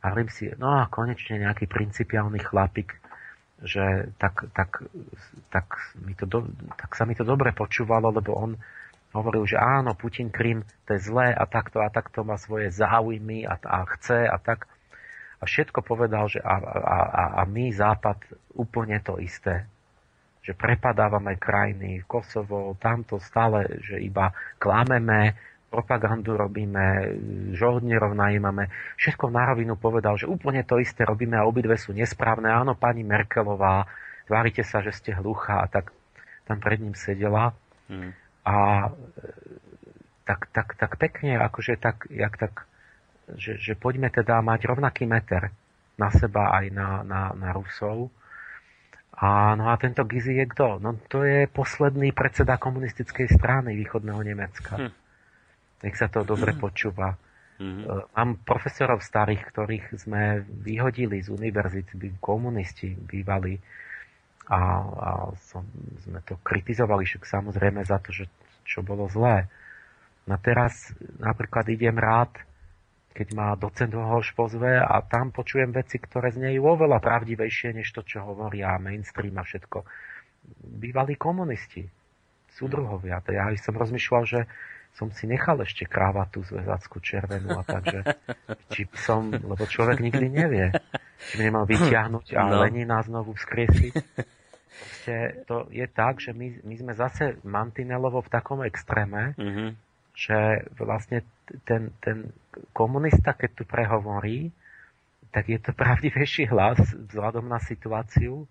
a hovorím si, no a konečne nejaký principiálny chlapík, že tak, tak, tak, mi to do, tak sa mi to dobre počúvalo, lebo on hovoril, že áno, Putin Krym, to je zlé a takto a takto má svoje záujmy a, a chce a tak. A všetko povedal, že a, a, a, a my, Západ, úplne to isté. Že prepadávame krajiny, Kosovo, tamto stále, že iba klameme, propagandu robíme, žoldnierov najímame. Všetko na rovinu povedal, že úplne to isté robíme a obidve sú nesprávne. Áno, pani Merkelová, tvárite sa, že ste hluchá a tak tam pred ním sedela. Hmm. A tak, tak, tak pekne, akože tak, jak tak, že, že poďme teda mať rovnaký meter na seba aj na, na, na Rusov. A, no a tento Gizi je kto? No to je posledný predseda komunistickej strany východného Nemecka. Hmm nech sa to dobre počúva. Mm-hmm. Mám profesorov starých, ktorých sme vyhodili z univerzity, komunisti bývali a, a som, sme to kritizovali však samozrejme za to, že, čo bolo zlé. No teraz napríklad idem rád, keď ma docent Hoš pozve a tam počujem veci, ktoré znejú oveľa pravdivejšie, než to, čo hovoria mainstream a všetko. Bývali komunisti, súdruhovia. Ja som rozmýšľal, že som si nechal ešte kravatu zväzackú červenú a takže či som, lebo človek nikdy nevie, či by nemal vyťahnuť a no. Lenina znovu vzkriesiť. Proste to je tak, že my, my sme zase mantinelovo v takom extréme, mm-hmm. že vlastne ten, ten komunista, keď tu prehovorí, tak je to pravdivejší hlas vzhľadom na situáciu,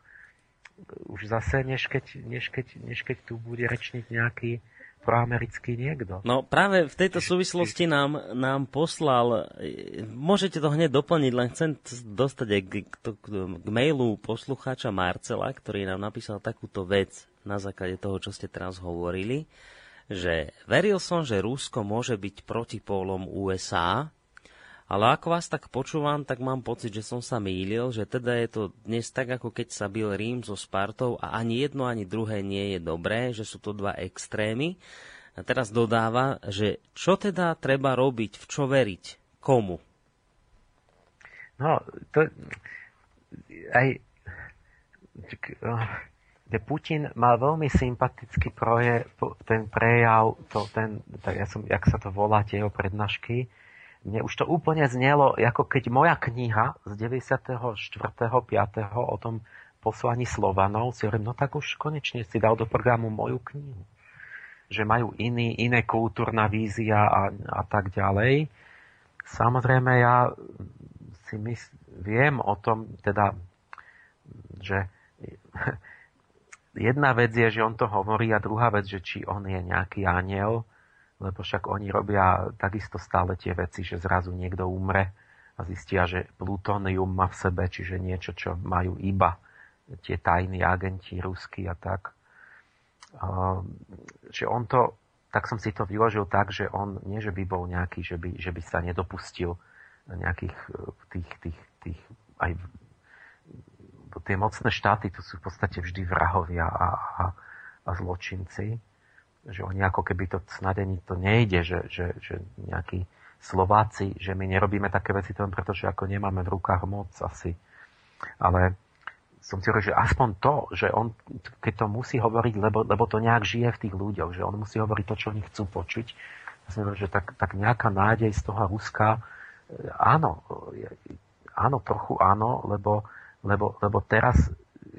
už zase, než keď, než keď, než keď tu bude rečniť nejaký proamerický niekto. No práve v tejto súvislosti nám, nám poslal, môžete to hneď doplniť, len chcem dostať aj k, k, k mailu poslucháča Marcela, ktorý nám napísal takúto vec na základe toho, čo ste teraz hovorili, že veril som, že Rusko môže byť protipólom USA, ale ako vás tak počúvam, tak mám pocit, že som sa mýlil, že teda je to dnes tak, ako keď sa bil Rím so Spartou a ani jedno, ani druhé nie je dobré, že sú to dva extrémy. A teraz dodáva, že čo teda treba robiť, v čo veriť, komu? No, to aj Putin mal veľmi sympatický proje, ten prejav, to, ten, tak ja som, jak sa to volá, tie jeho prednášky, mne už to úplne znelo, ako keď moja kniha z 94. 5. o tom poslaní Slovanov, si hovorím, no tak už konečne si dal do programu moju knihu. Že majú iný, iné kultúrna vízia a, a tak ďalej. Samozrejme, ja si mysl, viem o tom, teda, že <laughs> jedna vec je, že on to hovorí a druhá vec, že či on je nejaký aniel, lebo však oni robia takisto stále tie veci, že zrazu niekto umre a zistia, že plutónium má v sebe, čiže niečo, čo majú iba tie tajní agenti ruskí a tak. Že on to, tak som si to vyložil tak, že on nie, že by bol nejaký, že by, že by sa nedopustil nejakých tých, tých, tých aj tie mocné štáty, to sú v podstate vždy vrahovia a, a, a zločinci že oni ako keby to snadení to nejde, že, že, že nejaký Slováci, že my nerobíme také veci len preto, že ako nemáme v rukách moc asi. Ale som si hovoril, že aspoň to, že on, keď to musí hovoriť, lebo, lebo to nejak žije v tých ľuďoch, že on musí hovoriť to, čo oni chcú počuť, som hovoril, že tak, tak nejaká nádej z toho Ruska, e, áno, áno, trochu áno, lebo, lebo, lebo teraz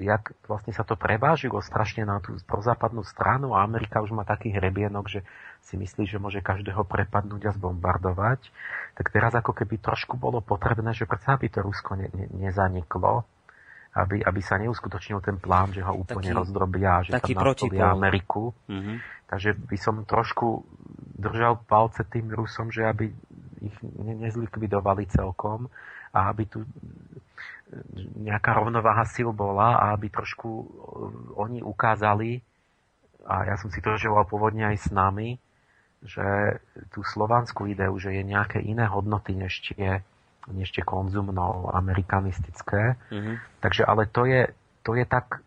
jak vlastne sa to prevážilo strašne na tú prozápadnú stranu a Amerika už má taký hrebienok, že si myslí, že môže každého prepadnúť a zbombardovať, tak teraz ako keby trošku bolo potrebné, že predsa by to Rusko ne, ne, nezaniklo, aby, aby sa neuskutočnil ten plán, že ho úplne taký, rozdrobia, že taký tam nastolia Ameriku. Mm-hmm. Takže by som trošku držal palce tým Rusom, že aby ich ne, nezlikvidovali celkom a aby tu nejaká rovnováha sil bola a aby trošku e, oni ukázali, a ja som si to želal pôvodne aj s nami, že tú slovanskú ideu, že je nejaké iné hodnoty, než tie, než tie konzumno amerikanistické. Mm-hmm. Takže ale to je, to je tak,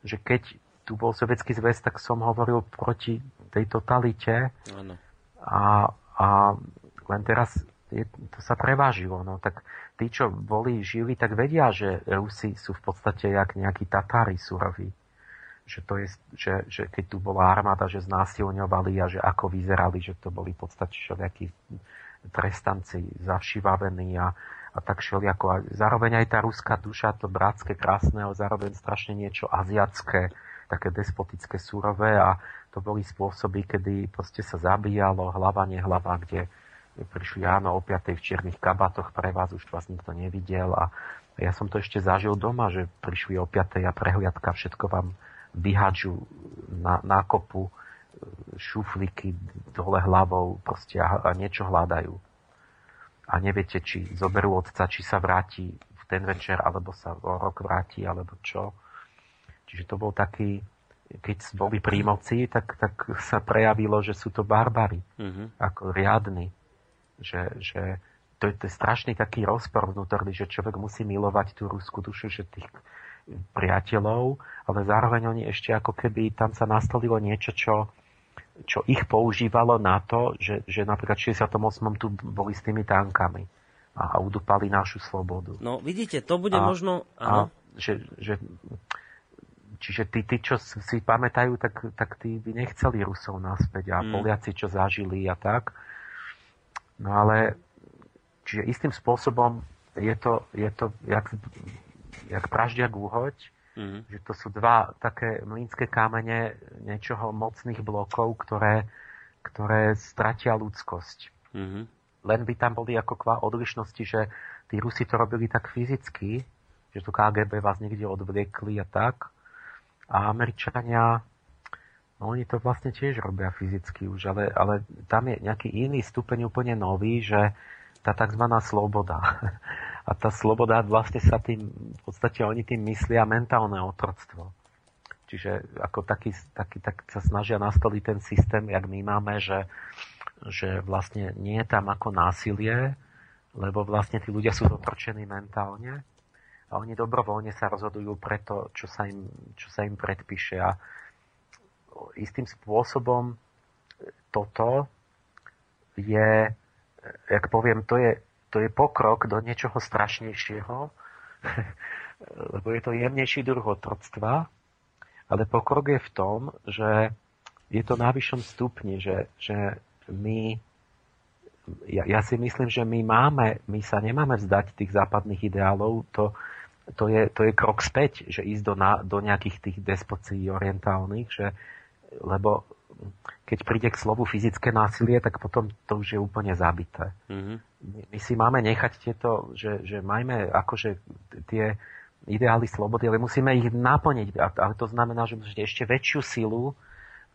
že keď tu bol Sovietský zväz, tak som hovoril proti tej totalite. Ano. A, a len teraz je, to sa prevážilo. No, tak tí, čo boli živí, tak vedia, že Rusi sú v podstate jak nejakí Tatári suroví. Že, to je, že, že keď tu bola armáda, že znásilňovali a že ako vyzerali, že to boli v podstate všelijakí trestanci zavšivavení a, a tak všelijako. A zároveň aj tá ruská duša, to bratské, krásne, zároveň strašne niečo aziatské, také despotické, surové a to boli spôsoby, kedy proste sa zabíjalo hlava, nehlava, kde, prišli áno o 5. v čiernych kabatoch pre vás, už vás nikto nevidel a ja som to ešte zažil doma, že prišli o 5. a prehliadka, všetko vám vyhadžu na, na kopu, e, šuflíky dole hlavou proste a, a niečo hľadajú. A neviete, či zoberú otca, či sa vráti v ten večer, alebo sa o rok vráti, alebo čo. Čiže to bol taký, keď boli pri moci, tak, tak sa prejavilo, že sú to barbary. Mm-hmm. Ako riadni že, že to, je, to je strašný taký rozpor vnútorný, že človek musí milovať tú ruskú dušu, že tých priateľov, ale zároveň oni ešte ako keby tam sa nastavilo niečo, čo, čo ich používalo na to, že, že napríklad v 68. tu boli s tými tankami a, a udupali našu slobodu. No vidíte, to bude a, možno... A, že, že, čiže tí, tí, čo si pamätajú, tak, tak tí by nechceli Rusov naspäť a mm. Poliaci, čo zažili a tak. No ale, čiže istým spôsobom je to, je to jak, jak pražďak úhoď, mm-hmm. že to sú dva také mlínske kamene niečoho mocných blokov, ktoré, ktoré stratia ľudskosť. Mm-hmm. Len by tam boli ako kvá odlišnosti, že tí Rusi to robili tak fyzicky, že to KGB vás niekde odvliekli a tak. A Američania No oni to vlastne tiež robia fyzicky už, ale, ale tam je nejaký iný stupeň úplne nový, že tá tzv. sloboda. <laughs> A tá sloboda vlastne sa tým, v podstate oni tým myslia mentálne otroctvo. Čiže ako taký, taký, tak sa snažia nastaviť ten systém, jak my máme, že, že vlastne nie je tam ako násilie, lebo vlastne tí ľudia sú zotročení mentálne a oni dobrovoľne sa rozhodujú pre to, čo sa im, čo sa im predpíše. A istým spôsobom toto je, jak poviem, to je, to je pokrok do niečoho strašnejšieho, <laughs> lebo je to jemnejší druh otroctva, ale pokrok je v tom, že je to na vyššom stupni, že, že my ja, ja si myslím, že my máme, my sa nemáme vzdať tých západných ideálov, to, to, je, to je krok späť, že ísť do, na, do nejakých tých despocií orientálnych, že, lebo keď príde k slovu fyzické násilie, tak potom to už je úplne zabité. Mm-hmm. My, si máme nechať tieto, že, že majme akože tie ideály slobody, ale musíme ich naplniť. Ale to znamená, že ešte väčšiu silu,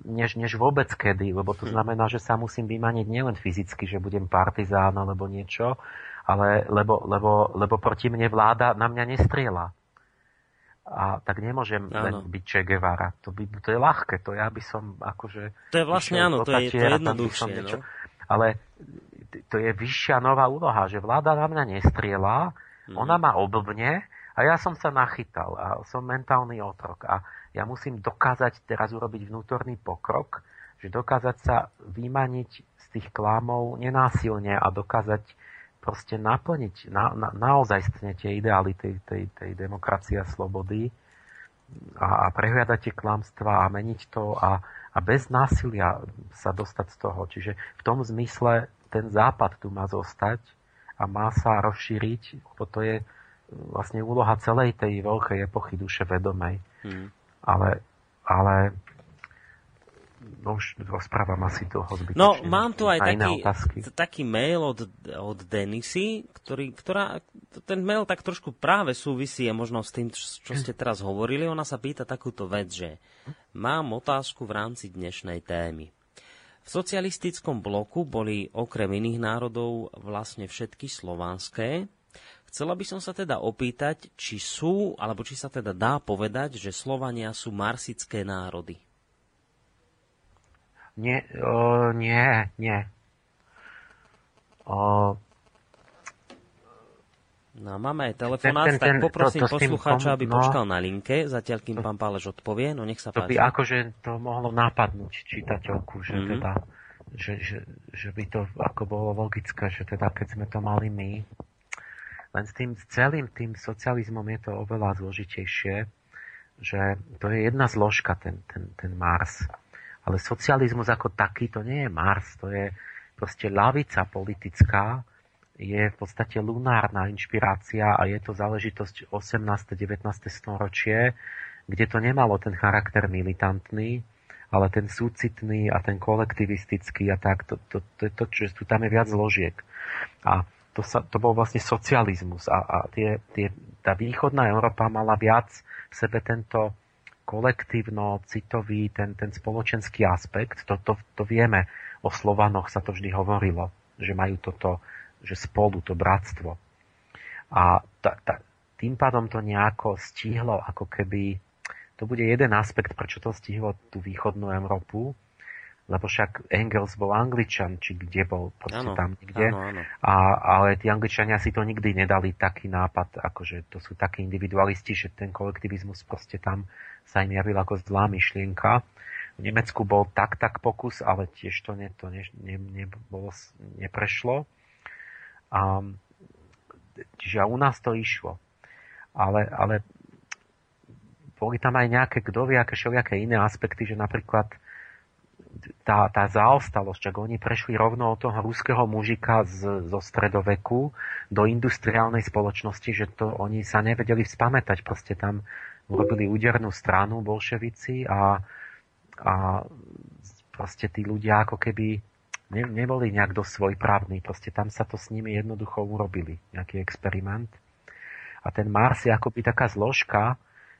než, než vôbec kedy, lebo to mhm. znamená, že sa musím vymaniť nielen fyzicky, že budem partizán alebo niečo, ale lebo, lebo, lebo proti mne vláda na mňa nestriela a tak nemôžem áno. byť Che Guevara. To, by, to je ľahké, to ja by som akože... To je vlastne áno, to je, to je jednoduchšie. Niečo, no? Ale to je vyššia nová úloha, že vláda na mňa nestriela, mm. ona ma oblbne a ja som sa nachytal a som mentálny otrok a ja musím dokázať teraz urobiť vnútorný pokrok, že dokázať sa vymaniť z tých klámov nenásilne a dokázať proste naplniť na, na, naozaj tie ideály tej, tej, tej demokracie a slobody a, a prehľadať tie klamstvá a meniť to a, a bez násilia sa dostať z toho. Čiže v tom zmysle ten západ tu má zostať a má sa rozšíriť, lebo to je vlastne úloha celej tej veľkej epochy duše vedomej. Hmm. Ale, ale no už rozprávam asi toho zbytočne. No, mám tu aj taký, taký mail od, od Denisy, ktorý, ktorá, ten mail tak trošku práve súvisí možno s tým, čo ste teraz hovorili. Ona sa pýta takúto vec, že mám otázku v rámci dnešnej témy. V socialistickom bloku boli okrem iných národov vlastne všetky slovanské. Chcela by som sa teda opýtať, či sú, alebo či sa teda dá povedať, že Slovania sú marsické národy. Nie, o, nie, nie. O, No, máme aj telefonát, ten, ten, tak poprosím to, to poslucháča, aby no, počkal na linke, zatiaľ kým to, pán Pálež odpovie, no nech sa to páči. To by akože to mohlo napadnúť čitateľku, že mm-hmm. teda, že, že, že by to ako bolo logické, že teda keď sme to mali my, len s tým celým tým socializmom je to oveľa zložitejšie, že to je jedna zložka, ten, ten, ten Mars. Ale socializmus ako taký to nie je Mars, to je proste lavica politická, je v podstate lunárna inšpirácia a je to záležitosť 18. 19. storočie, kde to nemalo ten charakter militantný, ale ten súcitný a ten kolektivistický a tak, to, to, to, to, že tu tam je viac zložiek. A to, sa, to bol vlastne socializmus a, a tie, tie, tá východná Európa mala viac v sebe tento kolektívno-citový, ten, ten spoločenský aspekt. To, to, to vieme, o Slovanoch sa to vždy hovorilo, že majú toto že spolu, to bratstvo. A ta, ta, tým pádom to nejako stihlo, ako keby, to bude jeden aspekt, prečo to stihlo tú východnú Európu, lebo však Engels bol Angličan, či kde bol, proste ano, tam niekde. Ano, ano. A, ale tí Angličania si to nikdy nedali taký nápad, akože to sú takí individualisti, že ten kolektivizmus proste tam sa im javil ako zlá myšlienka. V Nemecku bol tak, tak pokus, ale tiež to, ne, to ne, ne, ne, bolo, neprešlo. A, čiže u nás to išlo. Ale, ale boli tam aj nejaké, kto vie, aké všelijaké iné aspekty, že napríklad tá, tá zaostalosť, čak oni prešli rovno od toho ruského mužika z, zo stredoveku do industriálnej spoločnosti, že to oni sa nevedeli vzpamätať. Proste tam urobili údernú stranu bolševici a, a proste tí ľudia ako keby ne, neboli nejak dosť svojprávni, proste tam sa to s nimi jednoducho urobili, nejaký experiment. A ten Mars je akoby taká zložka,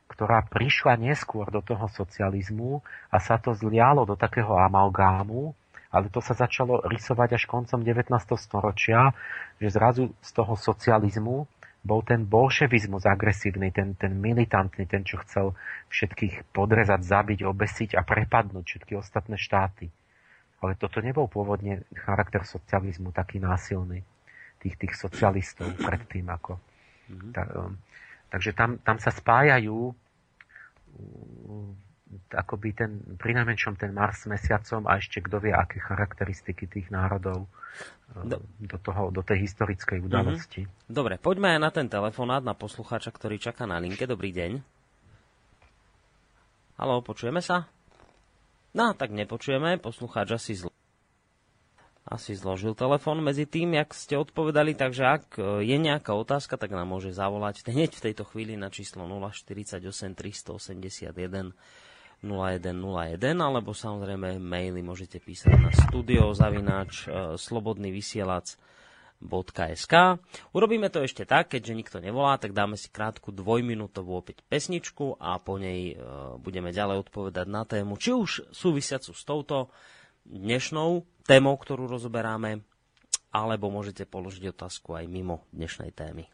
ktorá prišla neskôr do toho socializmu a sa to zlialo do takého amalgámu, ale to sa začalo rysovať až koncom 19. storočia, že zrazu z toho socializmu bol ten bolševizmus agresívny, ten, ten militantný, ten, čo chcel všetkých podrezať, zabiť, obesiť a prepadnúť všetky ostatné štáty. Ale toto nebol pôvodne charakter socializmu taký násilný, tých, tých socialistov predtým ako. Mm-hmm. Ta, um, takže tam, tam sa spájajú um, akoby ten, pri najmenšom ten Mars s mesiacom a ešte kto vie, aké charakteristiky tých národov um, do, do, toho, do tej historickej udalosti. Mm-hmm. Dobre, poďme aj na ten telefonát na poslucháča, ktorý čaká na linke. Dobrý deň. Haló, počujeme sa? No, tak nepočujeme, poslucháč asi zl- asi zložil telefón medzi tým, jak ste odpovedali, takže ak e, je nejaká otázka, tak nám môže zavolať <laughs> hneď v tejto chvíli na číslo 048 381 0101, alebo samozrejme maily môžete písať na studio zavináč e, slobodný vysielač www.slobodnyvysielac.sk Urobíme to ešte tak, keďže nikto nevolá, tak dáme si krátku dvojminútovú opäť pesničku a po nej e, budeme ďalej odpovedať na tému, či už súvisiacu s touto dnešnou témou, ktorú rozoberáme, alebo môžete položiť otázku aj mimo dnešnej témy.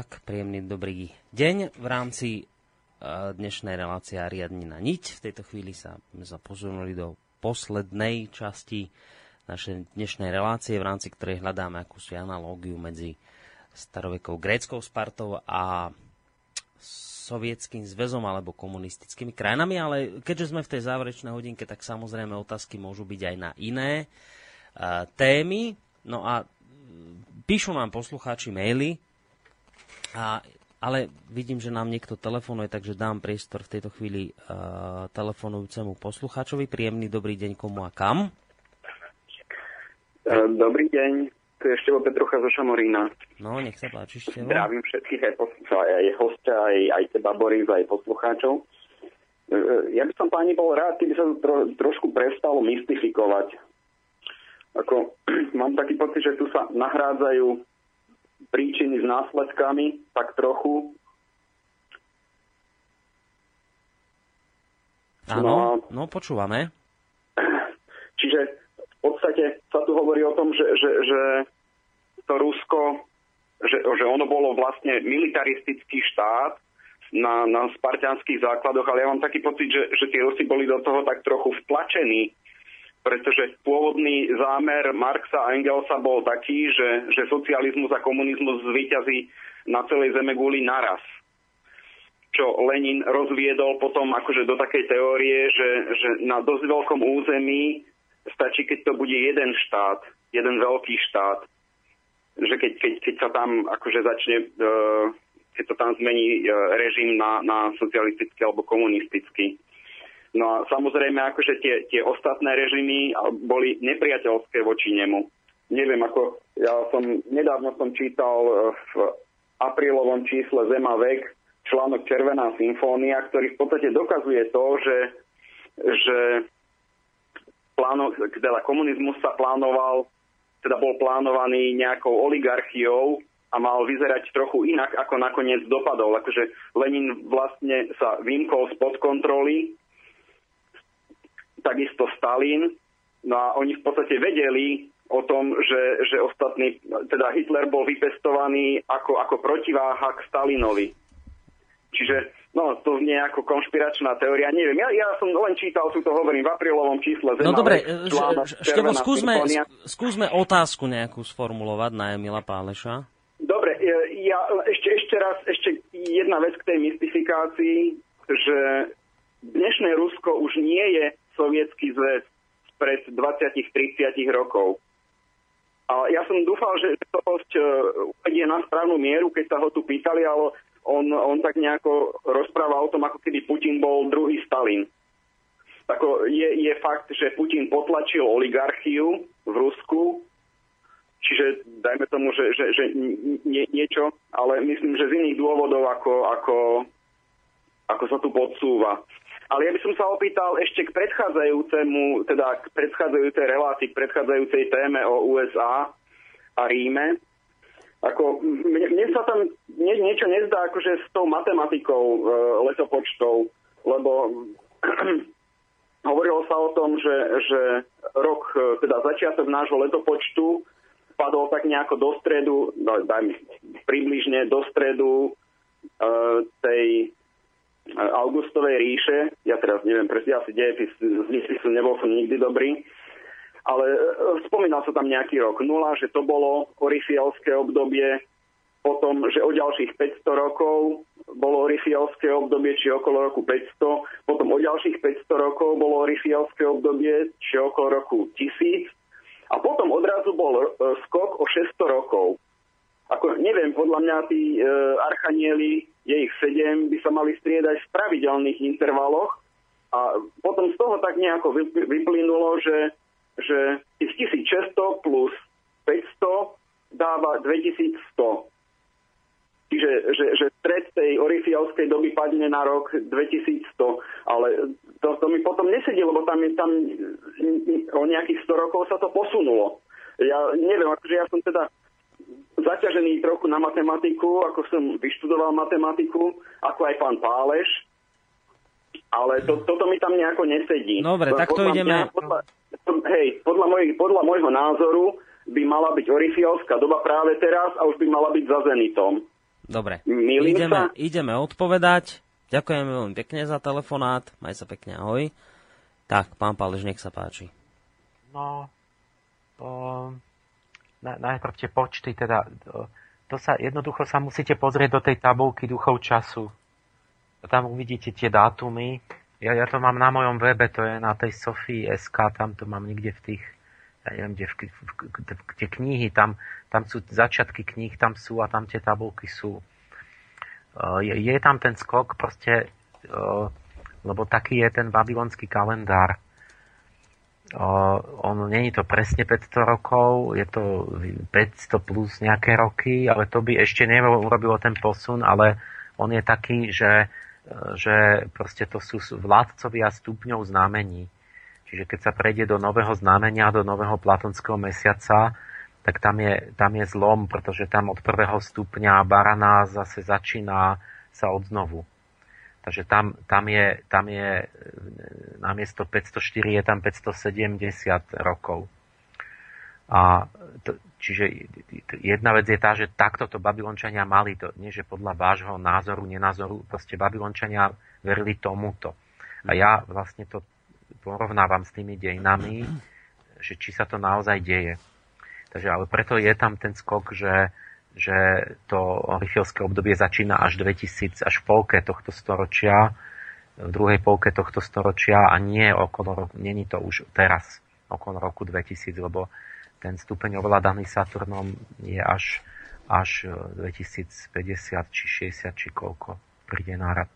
Tak, príjemný dobrý deň v rámci e, dnešnej relácie Riadni na niť. V tejto chvíli sa zapozornili do poslednej časti našej dnešnej relácie, v rámci ktorej hľadáme akúsi analógiu medzi starovekou gréckou Spartou a sovietským zväzom alebo komunistickými krajinami, ale keďže sme v tej záverečnej hodinke, tak samozrejme otázky môžu byť aj na iné uh, témy. No a píšu nám poslucháči maily, a, ale vidím, že nám niekto telefonuje, takže dám priestor v tejto chvíli uh, telefonujúcemu poslucháčovi. Príjemný dobrý deň komu a kam? E, dobrý deň, tu je Števo Petrucha zo Šamorína. No, nech sa páči, Števo. Zdravím všetkých, aj, poslucha, aj hostia, aj, aj teba, Boris, aj poslucháčov. E, ja by som, páni, bol rád, keby sa to tro, trošku prestalo mystifikovať. Ako, <clears throat> mám taký pocit, že tu sa nahrádzajú príčiny s následkami, tak trochu. Áno, no, no počúvame. Čiže v podstate sa tu hovorí o tom, že, že, že to Rusko, že, že ono bolo vlastne militaristický štát na, na spartianských základoch, ale ja mám taký pocit, že, že tí Rusi boli do toho tak trochu vtlačení pretože pôvodný zámer Marxa a Engelsa bol taký, že, že socializmus a komunizmus zvíťazí na celej zeme guli naraz. Čo Lenin rozviedol potom akože do takej teórie, že, že na dosť veľkom území stačí, keď to bude jeden štát, jeden veľký štát. Že keď, keď, keď sa tam akože začne, e, keď sa tam zmení e, režim na, na socialistický alebo komunistický. No a samozrejme, akože tie, tie ostatné režimy boli nepriateľské voči nemu. Neviem, ako ja som, nedávno som čítal e, v aprílovom čísle Zema vek článok Červená symfónia, ktorý v podstate dokazuje to, že, že pláno, teda komunizmus sa plánoval, teda bol plánovaný nejakou oligarchiou a mal vyzerať trochu inak, ako nakoniec dopadol. Akože Lenin vlastne sa vymkol spod kontroly takisto Stalin. No a oni v podstate vedeli o tom, že, že ostatný, teda Hitler bol vypestovaný ako, ako protiváha k Stalinovi. Čiže, no, to znie ako konšpiračná teória. Neviem, ja, ja som len čítal, tu to hovorím v aprílovom čísle. Zema, no dobre, Števo, skúsme, skúsme otázku nejakú sformulovať na Emila Páleša. Dobre, ja ešte, ešte raz, ešte jedna vec k tej mystifikácii, že dnešné Rusko už nie je sovietský zväz pred 20-30 rokov. A ja som dúfal, že to host e, uvedie na správnu mieru, keď sa ho tu pýtali, ale on, on tak nejako rozpráva o tom, ako keby Putin bol druhý Stalin. Tako je, je fakt, že Putin potlačil oligarchiu v Rusku, čiže dajme tomu, že, že, že nie, niečo, ale myslím, že z iných dôvodov, ako, ako, ako sa tu podsúva. Ale ja by som sa opýtal ešte k predchádzajúcemu, teda k predchádzajúcej relácii, k predchádzajúcej téme o USA a Ríme. Ako, mne, mne sa tam nie, niečo nezdá akože s tou matematikou e, letopočtov, lebo <clears throat> hovorilo sa o tom, že, že rok, e, teda začiatok nášho letopočtu padol tak nejako do stredu, no, dajme približne do stredu e, tej Augustovej ríše, ja teraz neviem presne, asi dejepis z dejepisu nebol som nikdy dobrý, ale e, spomínal sa tam nejaký rok nula, že to bolo orifielské obdobie, potom, že o ďalších 500 rokov bolo orifielské obdobie, či okolo roku 500, potom o ďalších 500 rokov bolo orifielské obdobie, či okolo roku 1000 a potom odrazu bol e, skok o 600 rokov. Ako, neviem, podľa mňa tí e, archanieli je ich sedem, by sa mali striedať v pravidelných intervaloch a potom z toho tak nejako vyplynulo, že, že 1600 plus 500 dáva 2100. Čiže že, že stred tej orifialskej doby padne na rok 2100, ale to, to mi potom nesedí, lebo tam, tam o nejakých 100 rokov sa to posunulo. Ja neviem, akože ja som teda zaťažený trochu na matematiku, ako som vyštudoval matematiku, ako aj pán Páleš, ale to, toto mi tam nejako nesedí. Dobre, tak to ideme... Mňa, podľa, hej, podľa, moj, podľa môjho názoru by mala byť orifielská doba práve teraz a už by mala byť za Zenitom. Dobre. Ideme, sa? ideme odpovedať. Ďakujem veľmi pekne za telefonát. Maj sa pekne, ahoj. Tak, pán Pálež, nech sa páči. No, na, najprv tie počty, teda, to, sa, jednoducho sa musíte pozrieť do tej tabulky duchov času. Tam uvidíte tie dátumy. Ja, ja to mám na mojom webe, to je na tej Sofii SK, tam to mám niekde v tých, ja neviem, kde, v, v, v, tie knihy, tam, tam sú začiatky kníh, tam sú a tam tie tabulky sú. Je, je tam ten skok proste, lebo taký je ten babylonský kalendár. On není to presne 500 rokov, je to 500 plus nejaké roky, ale to by ešte neurobilo ten posun, ale on je taký, že, že proste to sú vládcovia stupňov znamení. Čiže keď sa prejde do nového znamenia, do nového platonského mesiaca, tak tam je, tam je zlom, pretože tam od prvého stupňa barana zase začína sa od znovu. Takže tam, tam, je, tam je namiesto 504 je tam 570 rokov. A to, čiže jedna vec je tá, že takto to Babylončania mali, to nie že podľa vášho názoru, nenázoru, proste Babylončania verili tomuto. A ja vlastne to porovnávam s tými dejinami, že či sa to naozaj deje. Takže ale preto je tam ten skok, že že to orichelské obdobie začína až 2000, až v polke tohto storočia, v druhej polke tohto storočia a nie okolo není to už teraz okolo roku 2000, lebo ten stupeň ovládaný Saturnom je až, až 2050 či 60 či koľko príde na rad.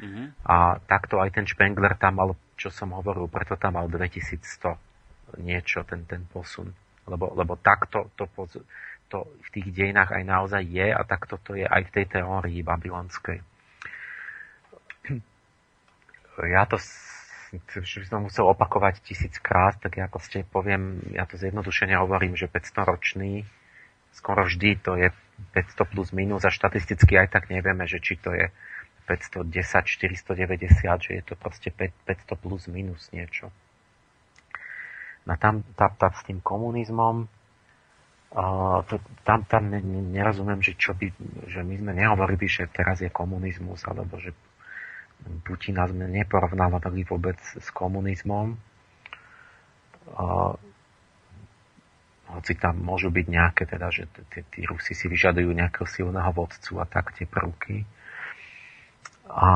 Mm-hmm. A takto aj ten Spengler tam mal, čo som hovoril, preto tam mal 2100 niečo, ten, ten posun. Lebo, lebo takto to, to v tých dejinách aj naozaj je a tak toto je aj v tej teórii babylonskej. Ja to by som musel opakovať tisíckrát, tak ako ste poviem, ja to zjednodušene hovorím, že 500 ročný, skoro vždy to je 500 plus minus a štatisticky aj tak nevieme, že či to je 510, 490, že je to proste 500 plus minus niečo. No tam, tam, tam s tým komunizmom, Uh, to, tam, tam ne, nerozumiem, že čo by, že my sme nehovorili, že teraz je komunizmus, alebo že Putina sme neporovnávali vôbec s komunizmom. Uh, hoci tam môžu byť nejaké, teda, že tí Rusi si vyžadujú nejakého silného vodcu a tak tie prvky. A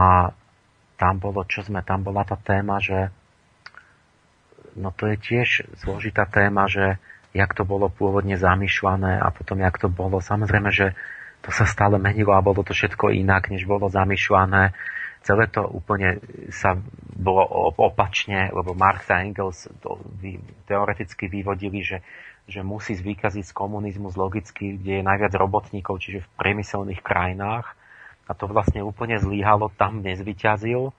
tam bolo, čo sme, tam bola tá téma, že no to je tiež zložitá téma, že jak to bolo pôvodne zamýšľané a potom jak to bolo. Samozrejme, že to sa stále menilo a bolo to všetko inak, než bolo zamýšľané. Celé to úplne sa bolo opačne, lebo Marx a Engels teoreticky vyvodili, že, že musí zvýkaziť z komunizmu z logicky, kde je najviac robotníkov, čiže v priemyselných krajinách. A to vlastne úplne zlíhalo, tam nezvyťazil.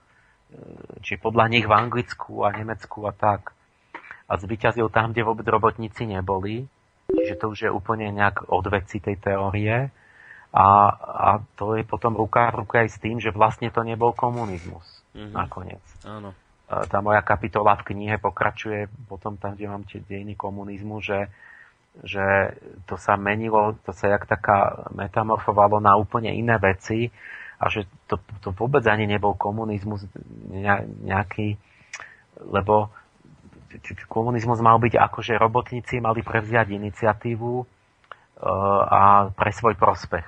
Čiže podľa nich v Anglicku a Nemecku a tak a zvyťazil tam, kde vôbec robotníci neboli. Čiže to už je úplne nejak odveci tej teórie. A, a to je potom ruka v ruke aj s tým, že vlastne to nebol komunizmus mm-hmm. nakoniec. Áno. Tá moja kapitola v knihe pokračuje potom tam, kde mám tie dejiny komunizmu, že, že to sa menilo, to sa jak taká metamorfovalo na úplne iné veci a že to, to vôbec ani nebol komunizmus nejaký, lebo komunizmus mal byť ako, že robotníci mali prevziať iniciatívu uh, a pre svoj prospech.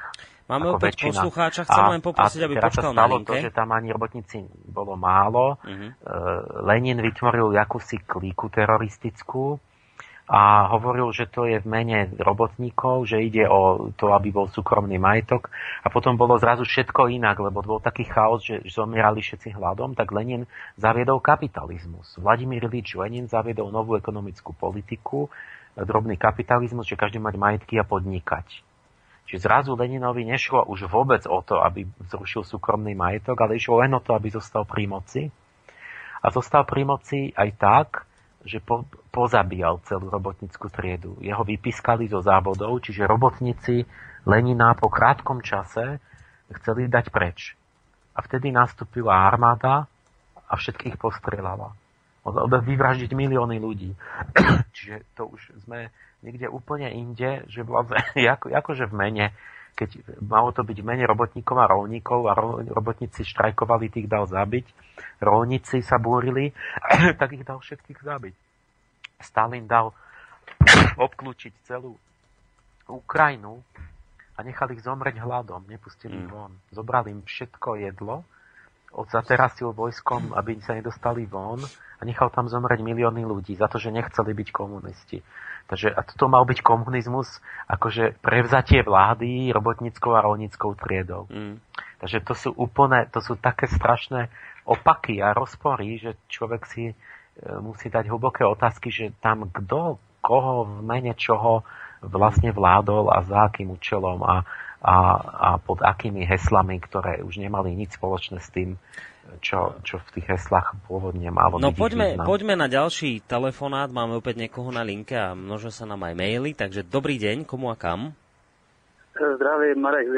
Máme opäť väčšina. poslucháča, chcem a, len poprosiť, aby počkal na linke. to, že tam ani robotníci bolo málo. Uh-huh. Lenin vytvoril jakúsi klíku teroristickú, a hovoril, že to je v mene robotníkov, že ide o to, aby bol súkromný majetok a potom bolo zrazu všetko inak, lebo bol taký chaos, že zomierali všetci hladom, tak Lenin zaviedol kapitalizmus. Vladimír Ilič Lenin zaviedol novú ekonomickú politiku, drobný kapitalizmus, že každý mať majetky a podnikať. Čiže zrazu Leninovi nešlo už vôbec o to, aby zrušil súkromný majetok, ale išlo len o to, aby zostal pri moci. A zostal pri moci aj tak, že po, pozabíjal celú robotnickú triedu. Jeho vypískali zo závodov, čiže robotníci Lenina po krátkom čase chceli dať preč. A vtedy nastúpila armáda a všetkých postrelala. Vyvraždiť milióny ľudí. <clears throat> Čiže to už sme niekde úplne inde, že vlastne, <laughs> ako, akože v mene keď malo to byť menej robotníkov a rolníkov a robotníci štrajkovali, tých dal zabiť, rolníci sa búrili, <clears throat> tak ich dal všetkých zabiť. Stalin dal <clears throat> obklúčiť celú Ukrajinu a nechali ich zomrieť hladom, nepustili ich mm. von. Zobrali im všetko jedlo, zaterasil vojskom, aby sa nedostali von a nechal tam zomrieť milióny ľudí za to, že nechceli byť komunisti. Takže a toto mal byť komunizmus, akože prevzatie vlády robotníckou a rolníckou triedou. Mm. Takže to sú úplne, to sú také strašné opaky a rozpory, že človek si e, musí dať hlboké otázky, že tam kto, koho v mene čoho vlastne vládol a za akým účelom a, a, a pod akými heslami, ktoré už nemali nič spoločné s tým, čo, čo v tých heslách pôvodne malo No poďme, poďme na ďalší telefonát, máme opäť niekoho na linke a množia sa nám aj maily, takže dobrý deň, komu a kam? Zdravím, Marek z.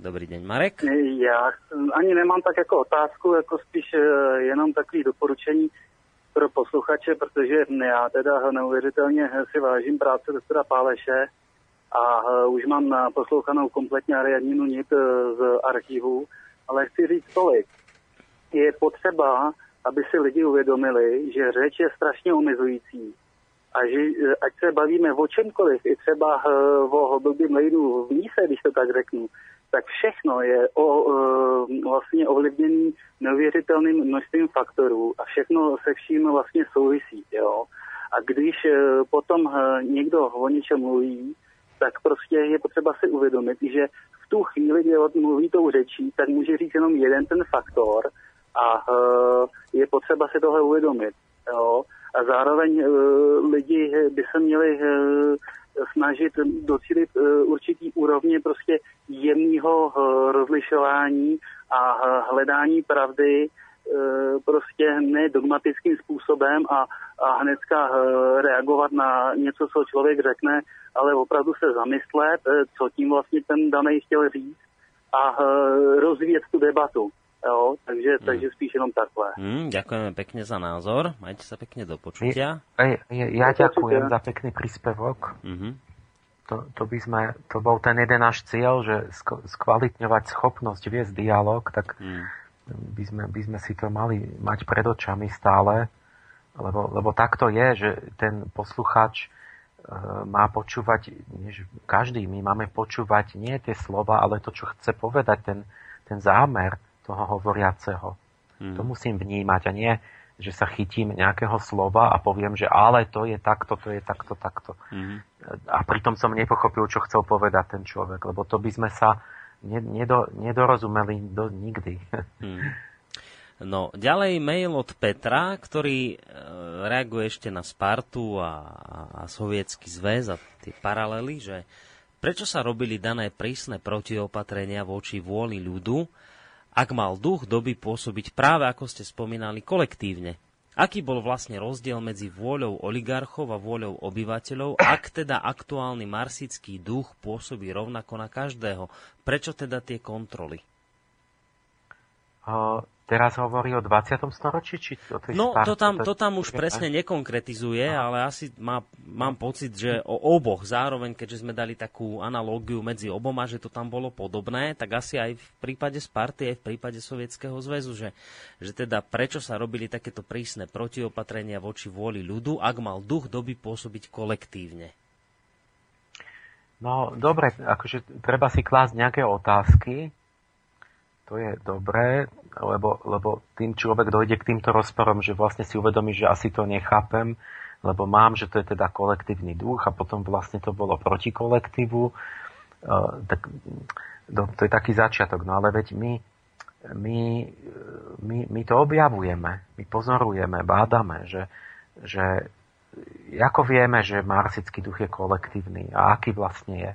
Dobrý deň, Marek. Já ani nemám tak jako otázku, jako spíš e, jenom takový doporučení pro posluchače, protože já teda neuvěřitelně si vážím práce doktora Páleše a e, už mám poslouchanou kompletně Ariadninu NIT e, z archivu, ale chci říct tolik je potřeba, aby si lidi uvědomili, že řeč je strašně omezující. A že ať se bavíme o čemkoliv, i třeba o blbým lejdu v míse, když to tak řeknu, tak všechno je o, vlastně ovlivněný neuvěřitelným množstvím faktorů a všechno se vším vlastně souvisí. Jo? A když potom někdo o něčem mluví, tak prostě je potřeba si uvědomit, že v tu chvíli, kdy mluví tou řečí, tak může říct jenom jeden ten faktor a uh, je potřeba si tohle uvědomit. Jo? A zároveň uh, lidi by se měli uh, snažit docílit určitý úrovně prostě jemného rozlišování a hledání pravdy prostě ne dogmatickým způsobem a, a hnedka uh, reagovat na něco, co člověk řekne, ale opravdu se zamyslet, uh, co tím vlastně ten daný chtěl říct a rozvíjet tu debatu. Jo, takže, mm. takže spíš jenom takhle. Mm, ďakujeme pekne za názor. Majte sa pekne do počutia. Ja, ja, ja ďakujem za pekný príspevok. Mm-hmm. To, to, by sme, to bol ten jeden náš cieľ, že skvalitňovať schopnosť viesť dialog, tak mm. By, sme, by sme si to mali mať pred očami stále, lebo, lebo takto je, že ten posluchač e, má počúvať, nie, každý my máme počúvať nie tie slova, ale to, čo chce povedať, ten, ten zámer toho hovoriaceho. Hmm. To musím vnímať a nie, že sa chytím nejakého slova a poviem, že ale to je takto, to je takto, takto. Hmm. A pritom som nepochopil, čo chcel povedať ten človek, lebo to by sme sa nedo, nedorozumeli do, nikdy. <laughs> Hmm. No, ďalej mail od Petra, ktorý e, reaguje ešte na Spartu a, a, a sovietský zväz a tie paralely, že prečo sa robili dané prísne protiopatrenia voči vôli ľudu, ak mal duch doby pôsobiť práve ako ste spomínali kolektívne. Aký bol vlastne rozdiel medzi vôľou oligarchov a vôľou obyvateľov, ak teda aktuálny marsický duch pôsobí rovnako na každého? Prečo teda tie kontroly? Teraz hovorí o 20. storočí? Či o tej no, to tam, to tam už presne nekonkretizuje, Aha. ale asi má, mám pocit, že o oboch zároveň, keďže sme dali takú analógiu medzi oboma, že to tam bolo podobné, tak asi aj v prípade Sparty, aj v prípade Sovietskeho zväzu, že, že teda prečo sa robili takéto prísne protiopatrenia voči vôli ľudu, ak mal duch doby pôsobiť kolektívne. No, dobre, akože treba si klásť nejaké otázky, to je dobré, lebo, lebo tým človek dojde k týmto rozporom, že vlastne si uvedomí, že asi to nechápem, lebo mám, že to je teda kolektívny duch a potom vlastne to bolo proti kolektívu. Uh, tak, to, to je taký začiatok. No ale veď my, my, my, my to objavujeme, my pozorujeme, bádame, že, že ako vieme, že marsický duch je kolektívny a aký vlastne je.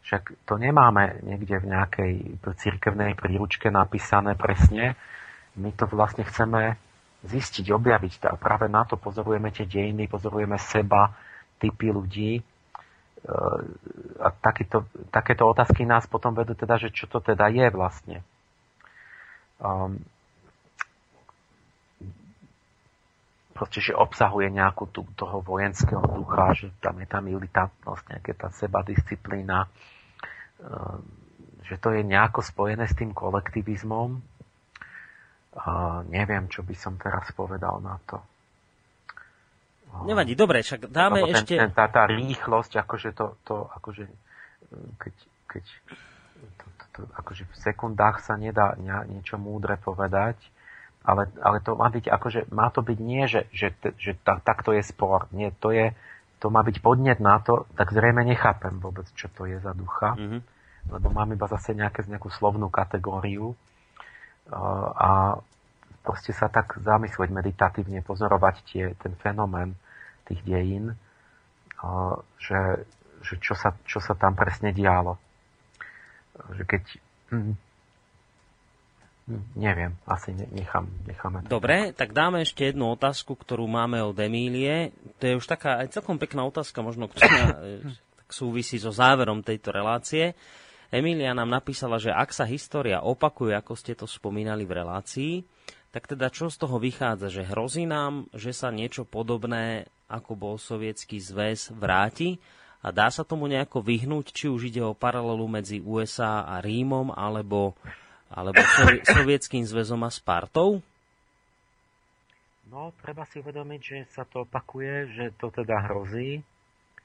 Však to nemáme niekde v nejakej cirkevnej príručke napísané presne. My to vlastne chceme zistiť, objaviť. A práve na to pozorujeme tie dejiny, pozorujeme seba, typy ľudí. E, a takéto, takéto otázky nás potom vedú teda, že čo to teda je vlastne. Um, proste, že obsahuje nejakú tú, toho vojenského ducha, že tam je tá militantnosť, nejaká tá seba disciplína, že to je nejako spojené s tým kolektivizmom. Neviem, čo by som teraz povedal na to. Nevadí, dobre, však dáme ten, ešte... Ten, tá, tá rýchlosť, akože to, to akože, keď, keď to, to, to, akože v sekundách sa nedá niečo múdre povedať, ale, ale to má byť, akože, má to byť nie, že, že, že tak, takto je spor. Nie, to je, to má byť podnet na to, tak zrejme nechápem vôbec, čo to je za ducha, mm-hmm. lebo mám iba zase nejaké, nejakú slovnú kategóriu a proste sa tak zamyslieť meditatívne, pozorovať tie, ten fenomén tých dejín, že, že čo, sa, čo sa tam presne dialo. Že keď... Hm neviem, asi nechám, necháme. Dobre, tak dáme ešte jednu otázku, ktorú máme od Emílie. To je už taká aj celkom pekná otázka, možno ktorá <coughs> e, súvisí so záverom tejto relácie. Emília nám napísala, že ak sa história opakuje, ako ste to spomínali v relácii, tak teda čo z toho vychádza? Že hrozí nám, že sa niečo podobné, ako bol sovietský zväz, vráti? A dá sa tomu nejako vyhnúť, či už ide o paralelu medzi USA a Rímom, alebo, alebo sovi- <laughs> sovietským zväzom a Spartou? No, treba si uvedomiť, že sa to opakuje, že to teda hrozí.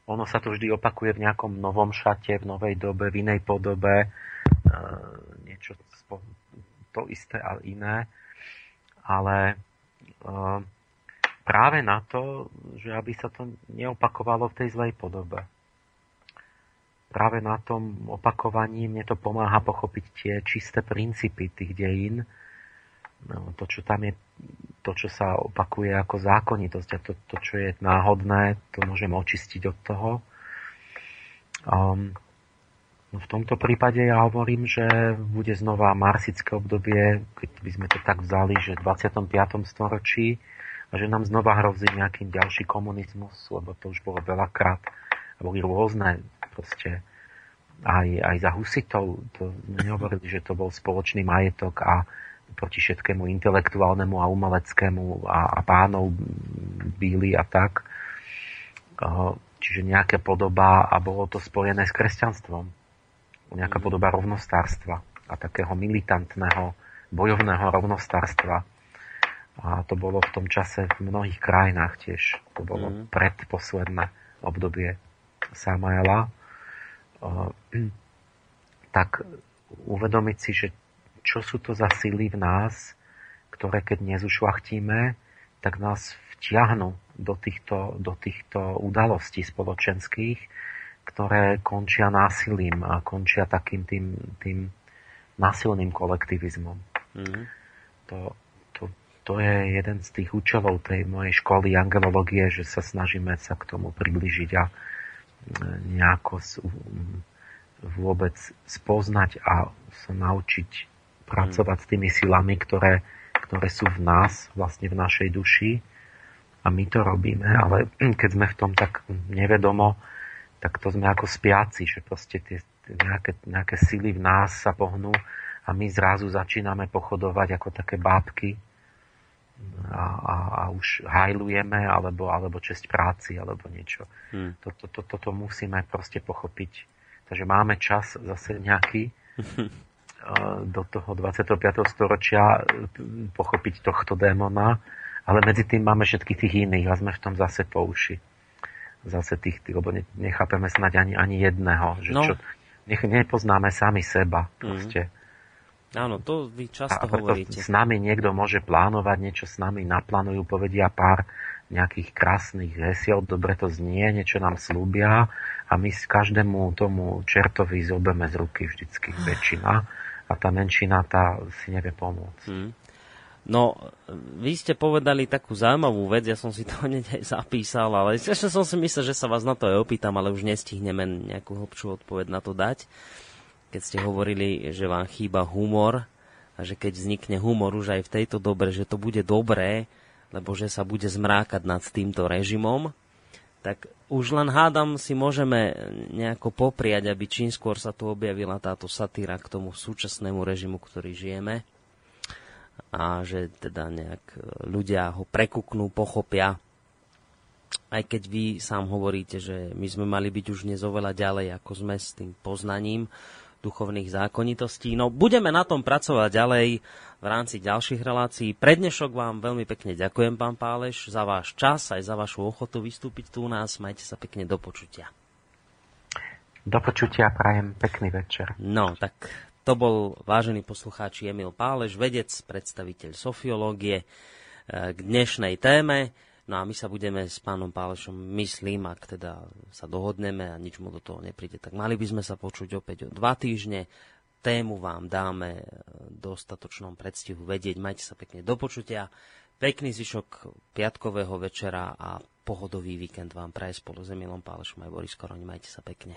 Ono sa to vždy opakuje v nejakom novom šate, v novej dobe, v inej podobe. E, niečo to isté, ale iné ale e, práve na to, že aby sa to neopakovalo v tej zlej podobe. Práve na tom opakovaní mne to pomáha pochopiť tie čisté princípy tých dejín, no, to, čo tam je, to, čo sa opakuje ako zákonitosť a to, to čo je náhodné, to môžem očistiť od toho. Um, No v tomto prípade ja hovorím, že bude znova marsické obdobie, keď by sme to tak vzali, že v 25. storočí a že nám znova hrozí nejaký ďalší komunizmus, lebo to už bolo veľakrát a boli rôzne proste aj, aj za husitov, to nehovorili, <clears throat> že to bol spoločný majetok a proti všetkému intelektuálnemu a umeleckému a, a pánov bíli a tak. Čiže nejaká podoba a bolo to spojené s kresťanstvom nejaká podoba rovnostárstva a takého militantného, bojovného rovnostárstva. A to bolo v tom čase v mnohých krajinách tiež. To bolo mm. predposledné obdobie Samaela. Tak uvedomiť si, že čo sú to za sily v nás, ktoré keď nezušlachtíme, tak nás vtiahnu do týchto, do týchto udalostí spoločenských, ktoré končia násilím a končia takým tým, tým násilným kolektivizmom. Mm-hmm. To, to, to je jeden z tých účelov tej mojej školy angelológie, že sa snažíme sa k tomu približiť a nejako vôbec spoznať a sa naučiť pracovať s tými silami, ktoré, ktoré sú v nás, vlastne v našej duši. A my to robíme, ale <clears throat> keď sme v tom tak nevedomo, tak to sme ako spiaci, že proste tie, nejaké, nejaké sily v nás sa pohnú a my zrazu začíname pochodovať ako také bábky a, a, a už hajlujeme alebo, alebo česť práci alebo niečo. Hmm. Toto, to, to, to musíme proste pochopiť. Takže máme čas zase nejaký <laughs> do toho 25. storočia pochopiť tohto démona, ale medzi tým máme všetkých tých iných a sme v tom zase po uši zase tých, lebo nechápeme snať ani, ani jedného. Že no. čo, nech, nepoznáme sami seba. Mhm. Proste. Mm. Áno, to vy často a hovoríte. S nami niekto môže plánovať, niečo s nami naplánujú, povedia pár nejakých krásnych hesiel, dobre to znie, niečo nám slúbia a my s každému tomu čertovi zobeme z ruky vždycky <sighs> väčšina a tá menšina tá si nevie pomôcť. Mm. No, vy ste povedali takú zaujímavú vec, ja som si to <laughs> hneď aj zapísal, ale ešte som si myslel, že sa vás na to aj opýtam, ale už nestihneme nejakú hlbšiu odpoveď na to dať. Keď ste hovorili, že vám chýba humor a že keď vznikne humor už aj v tejto dobre, že to bude dobré, lebo že sa bude zmrákať nad týmto režimom, tak už len hádam si môžeme nejako popriať, aby čím skôr sa tu objavila táto satíra k tomu súčasnému režimu, ktorý žijeme a že teda nejak e, ľudia ho prekuknú, pochopia. Aj keď vy sám hovoríte, že my sme mali byť už dnes oveľa ďalej, ako sme s tým poznaním, duchovných zákonitostí. No, budeme na tom pracovať ďalej v rámci ďalších relácií. Pre dnešok vám veľmi pekne ďakujem, pán Páleš, za váš čas aj za vašu ochotu vystúpiť tu u nás. Majte sa pekne do počutia. Do počutia prajem pekný večer. No, tak to bol vážený poslucháči Emil Páleš, vedec, predstaviteľ sofiológie eh, k dnešnej téme. No a my sa budeme s pánom Pálešom, myslím, ak teda sa dohodneme a nič mu do toho nepríde, tak mali by sme sa počuť opäť o dva týždne. Tému vám dáme dostatočnom predstihu vedieť. Majte sa pekne do počutia. Pekný zvyšok piatkového večera a pohodový víkend vám praje spolu s Emilom Pálešom aj Boris Koroni. Majte sa pekne.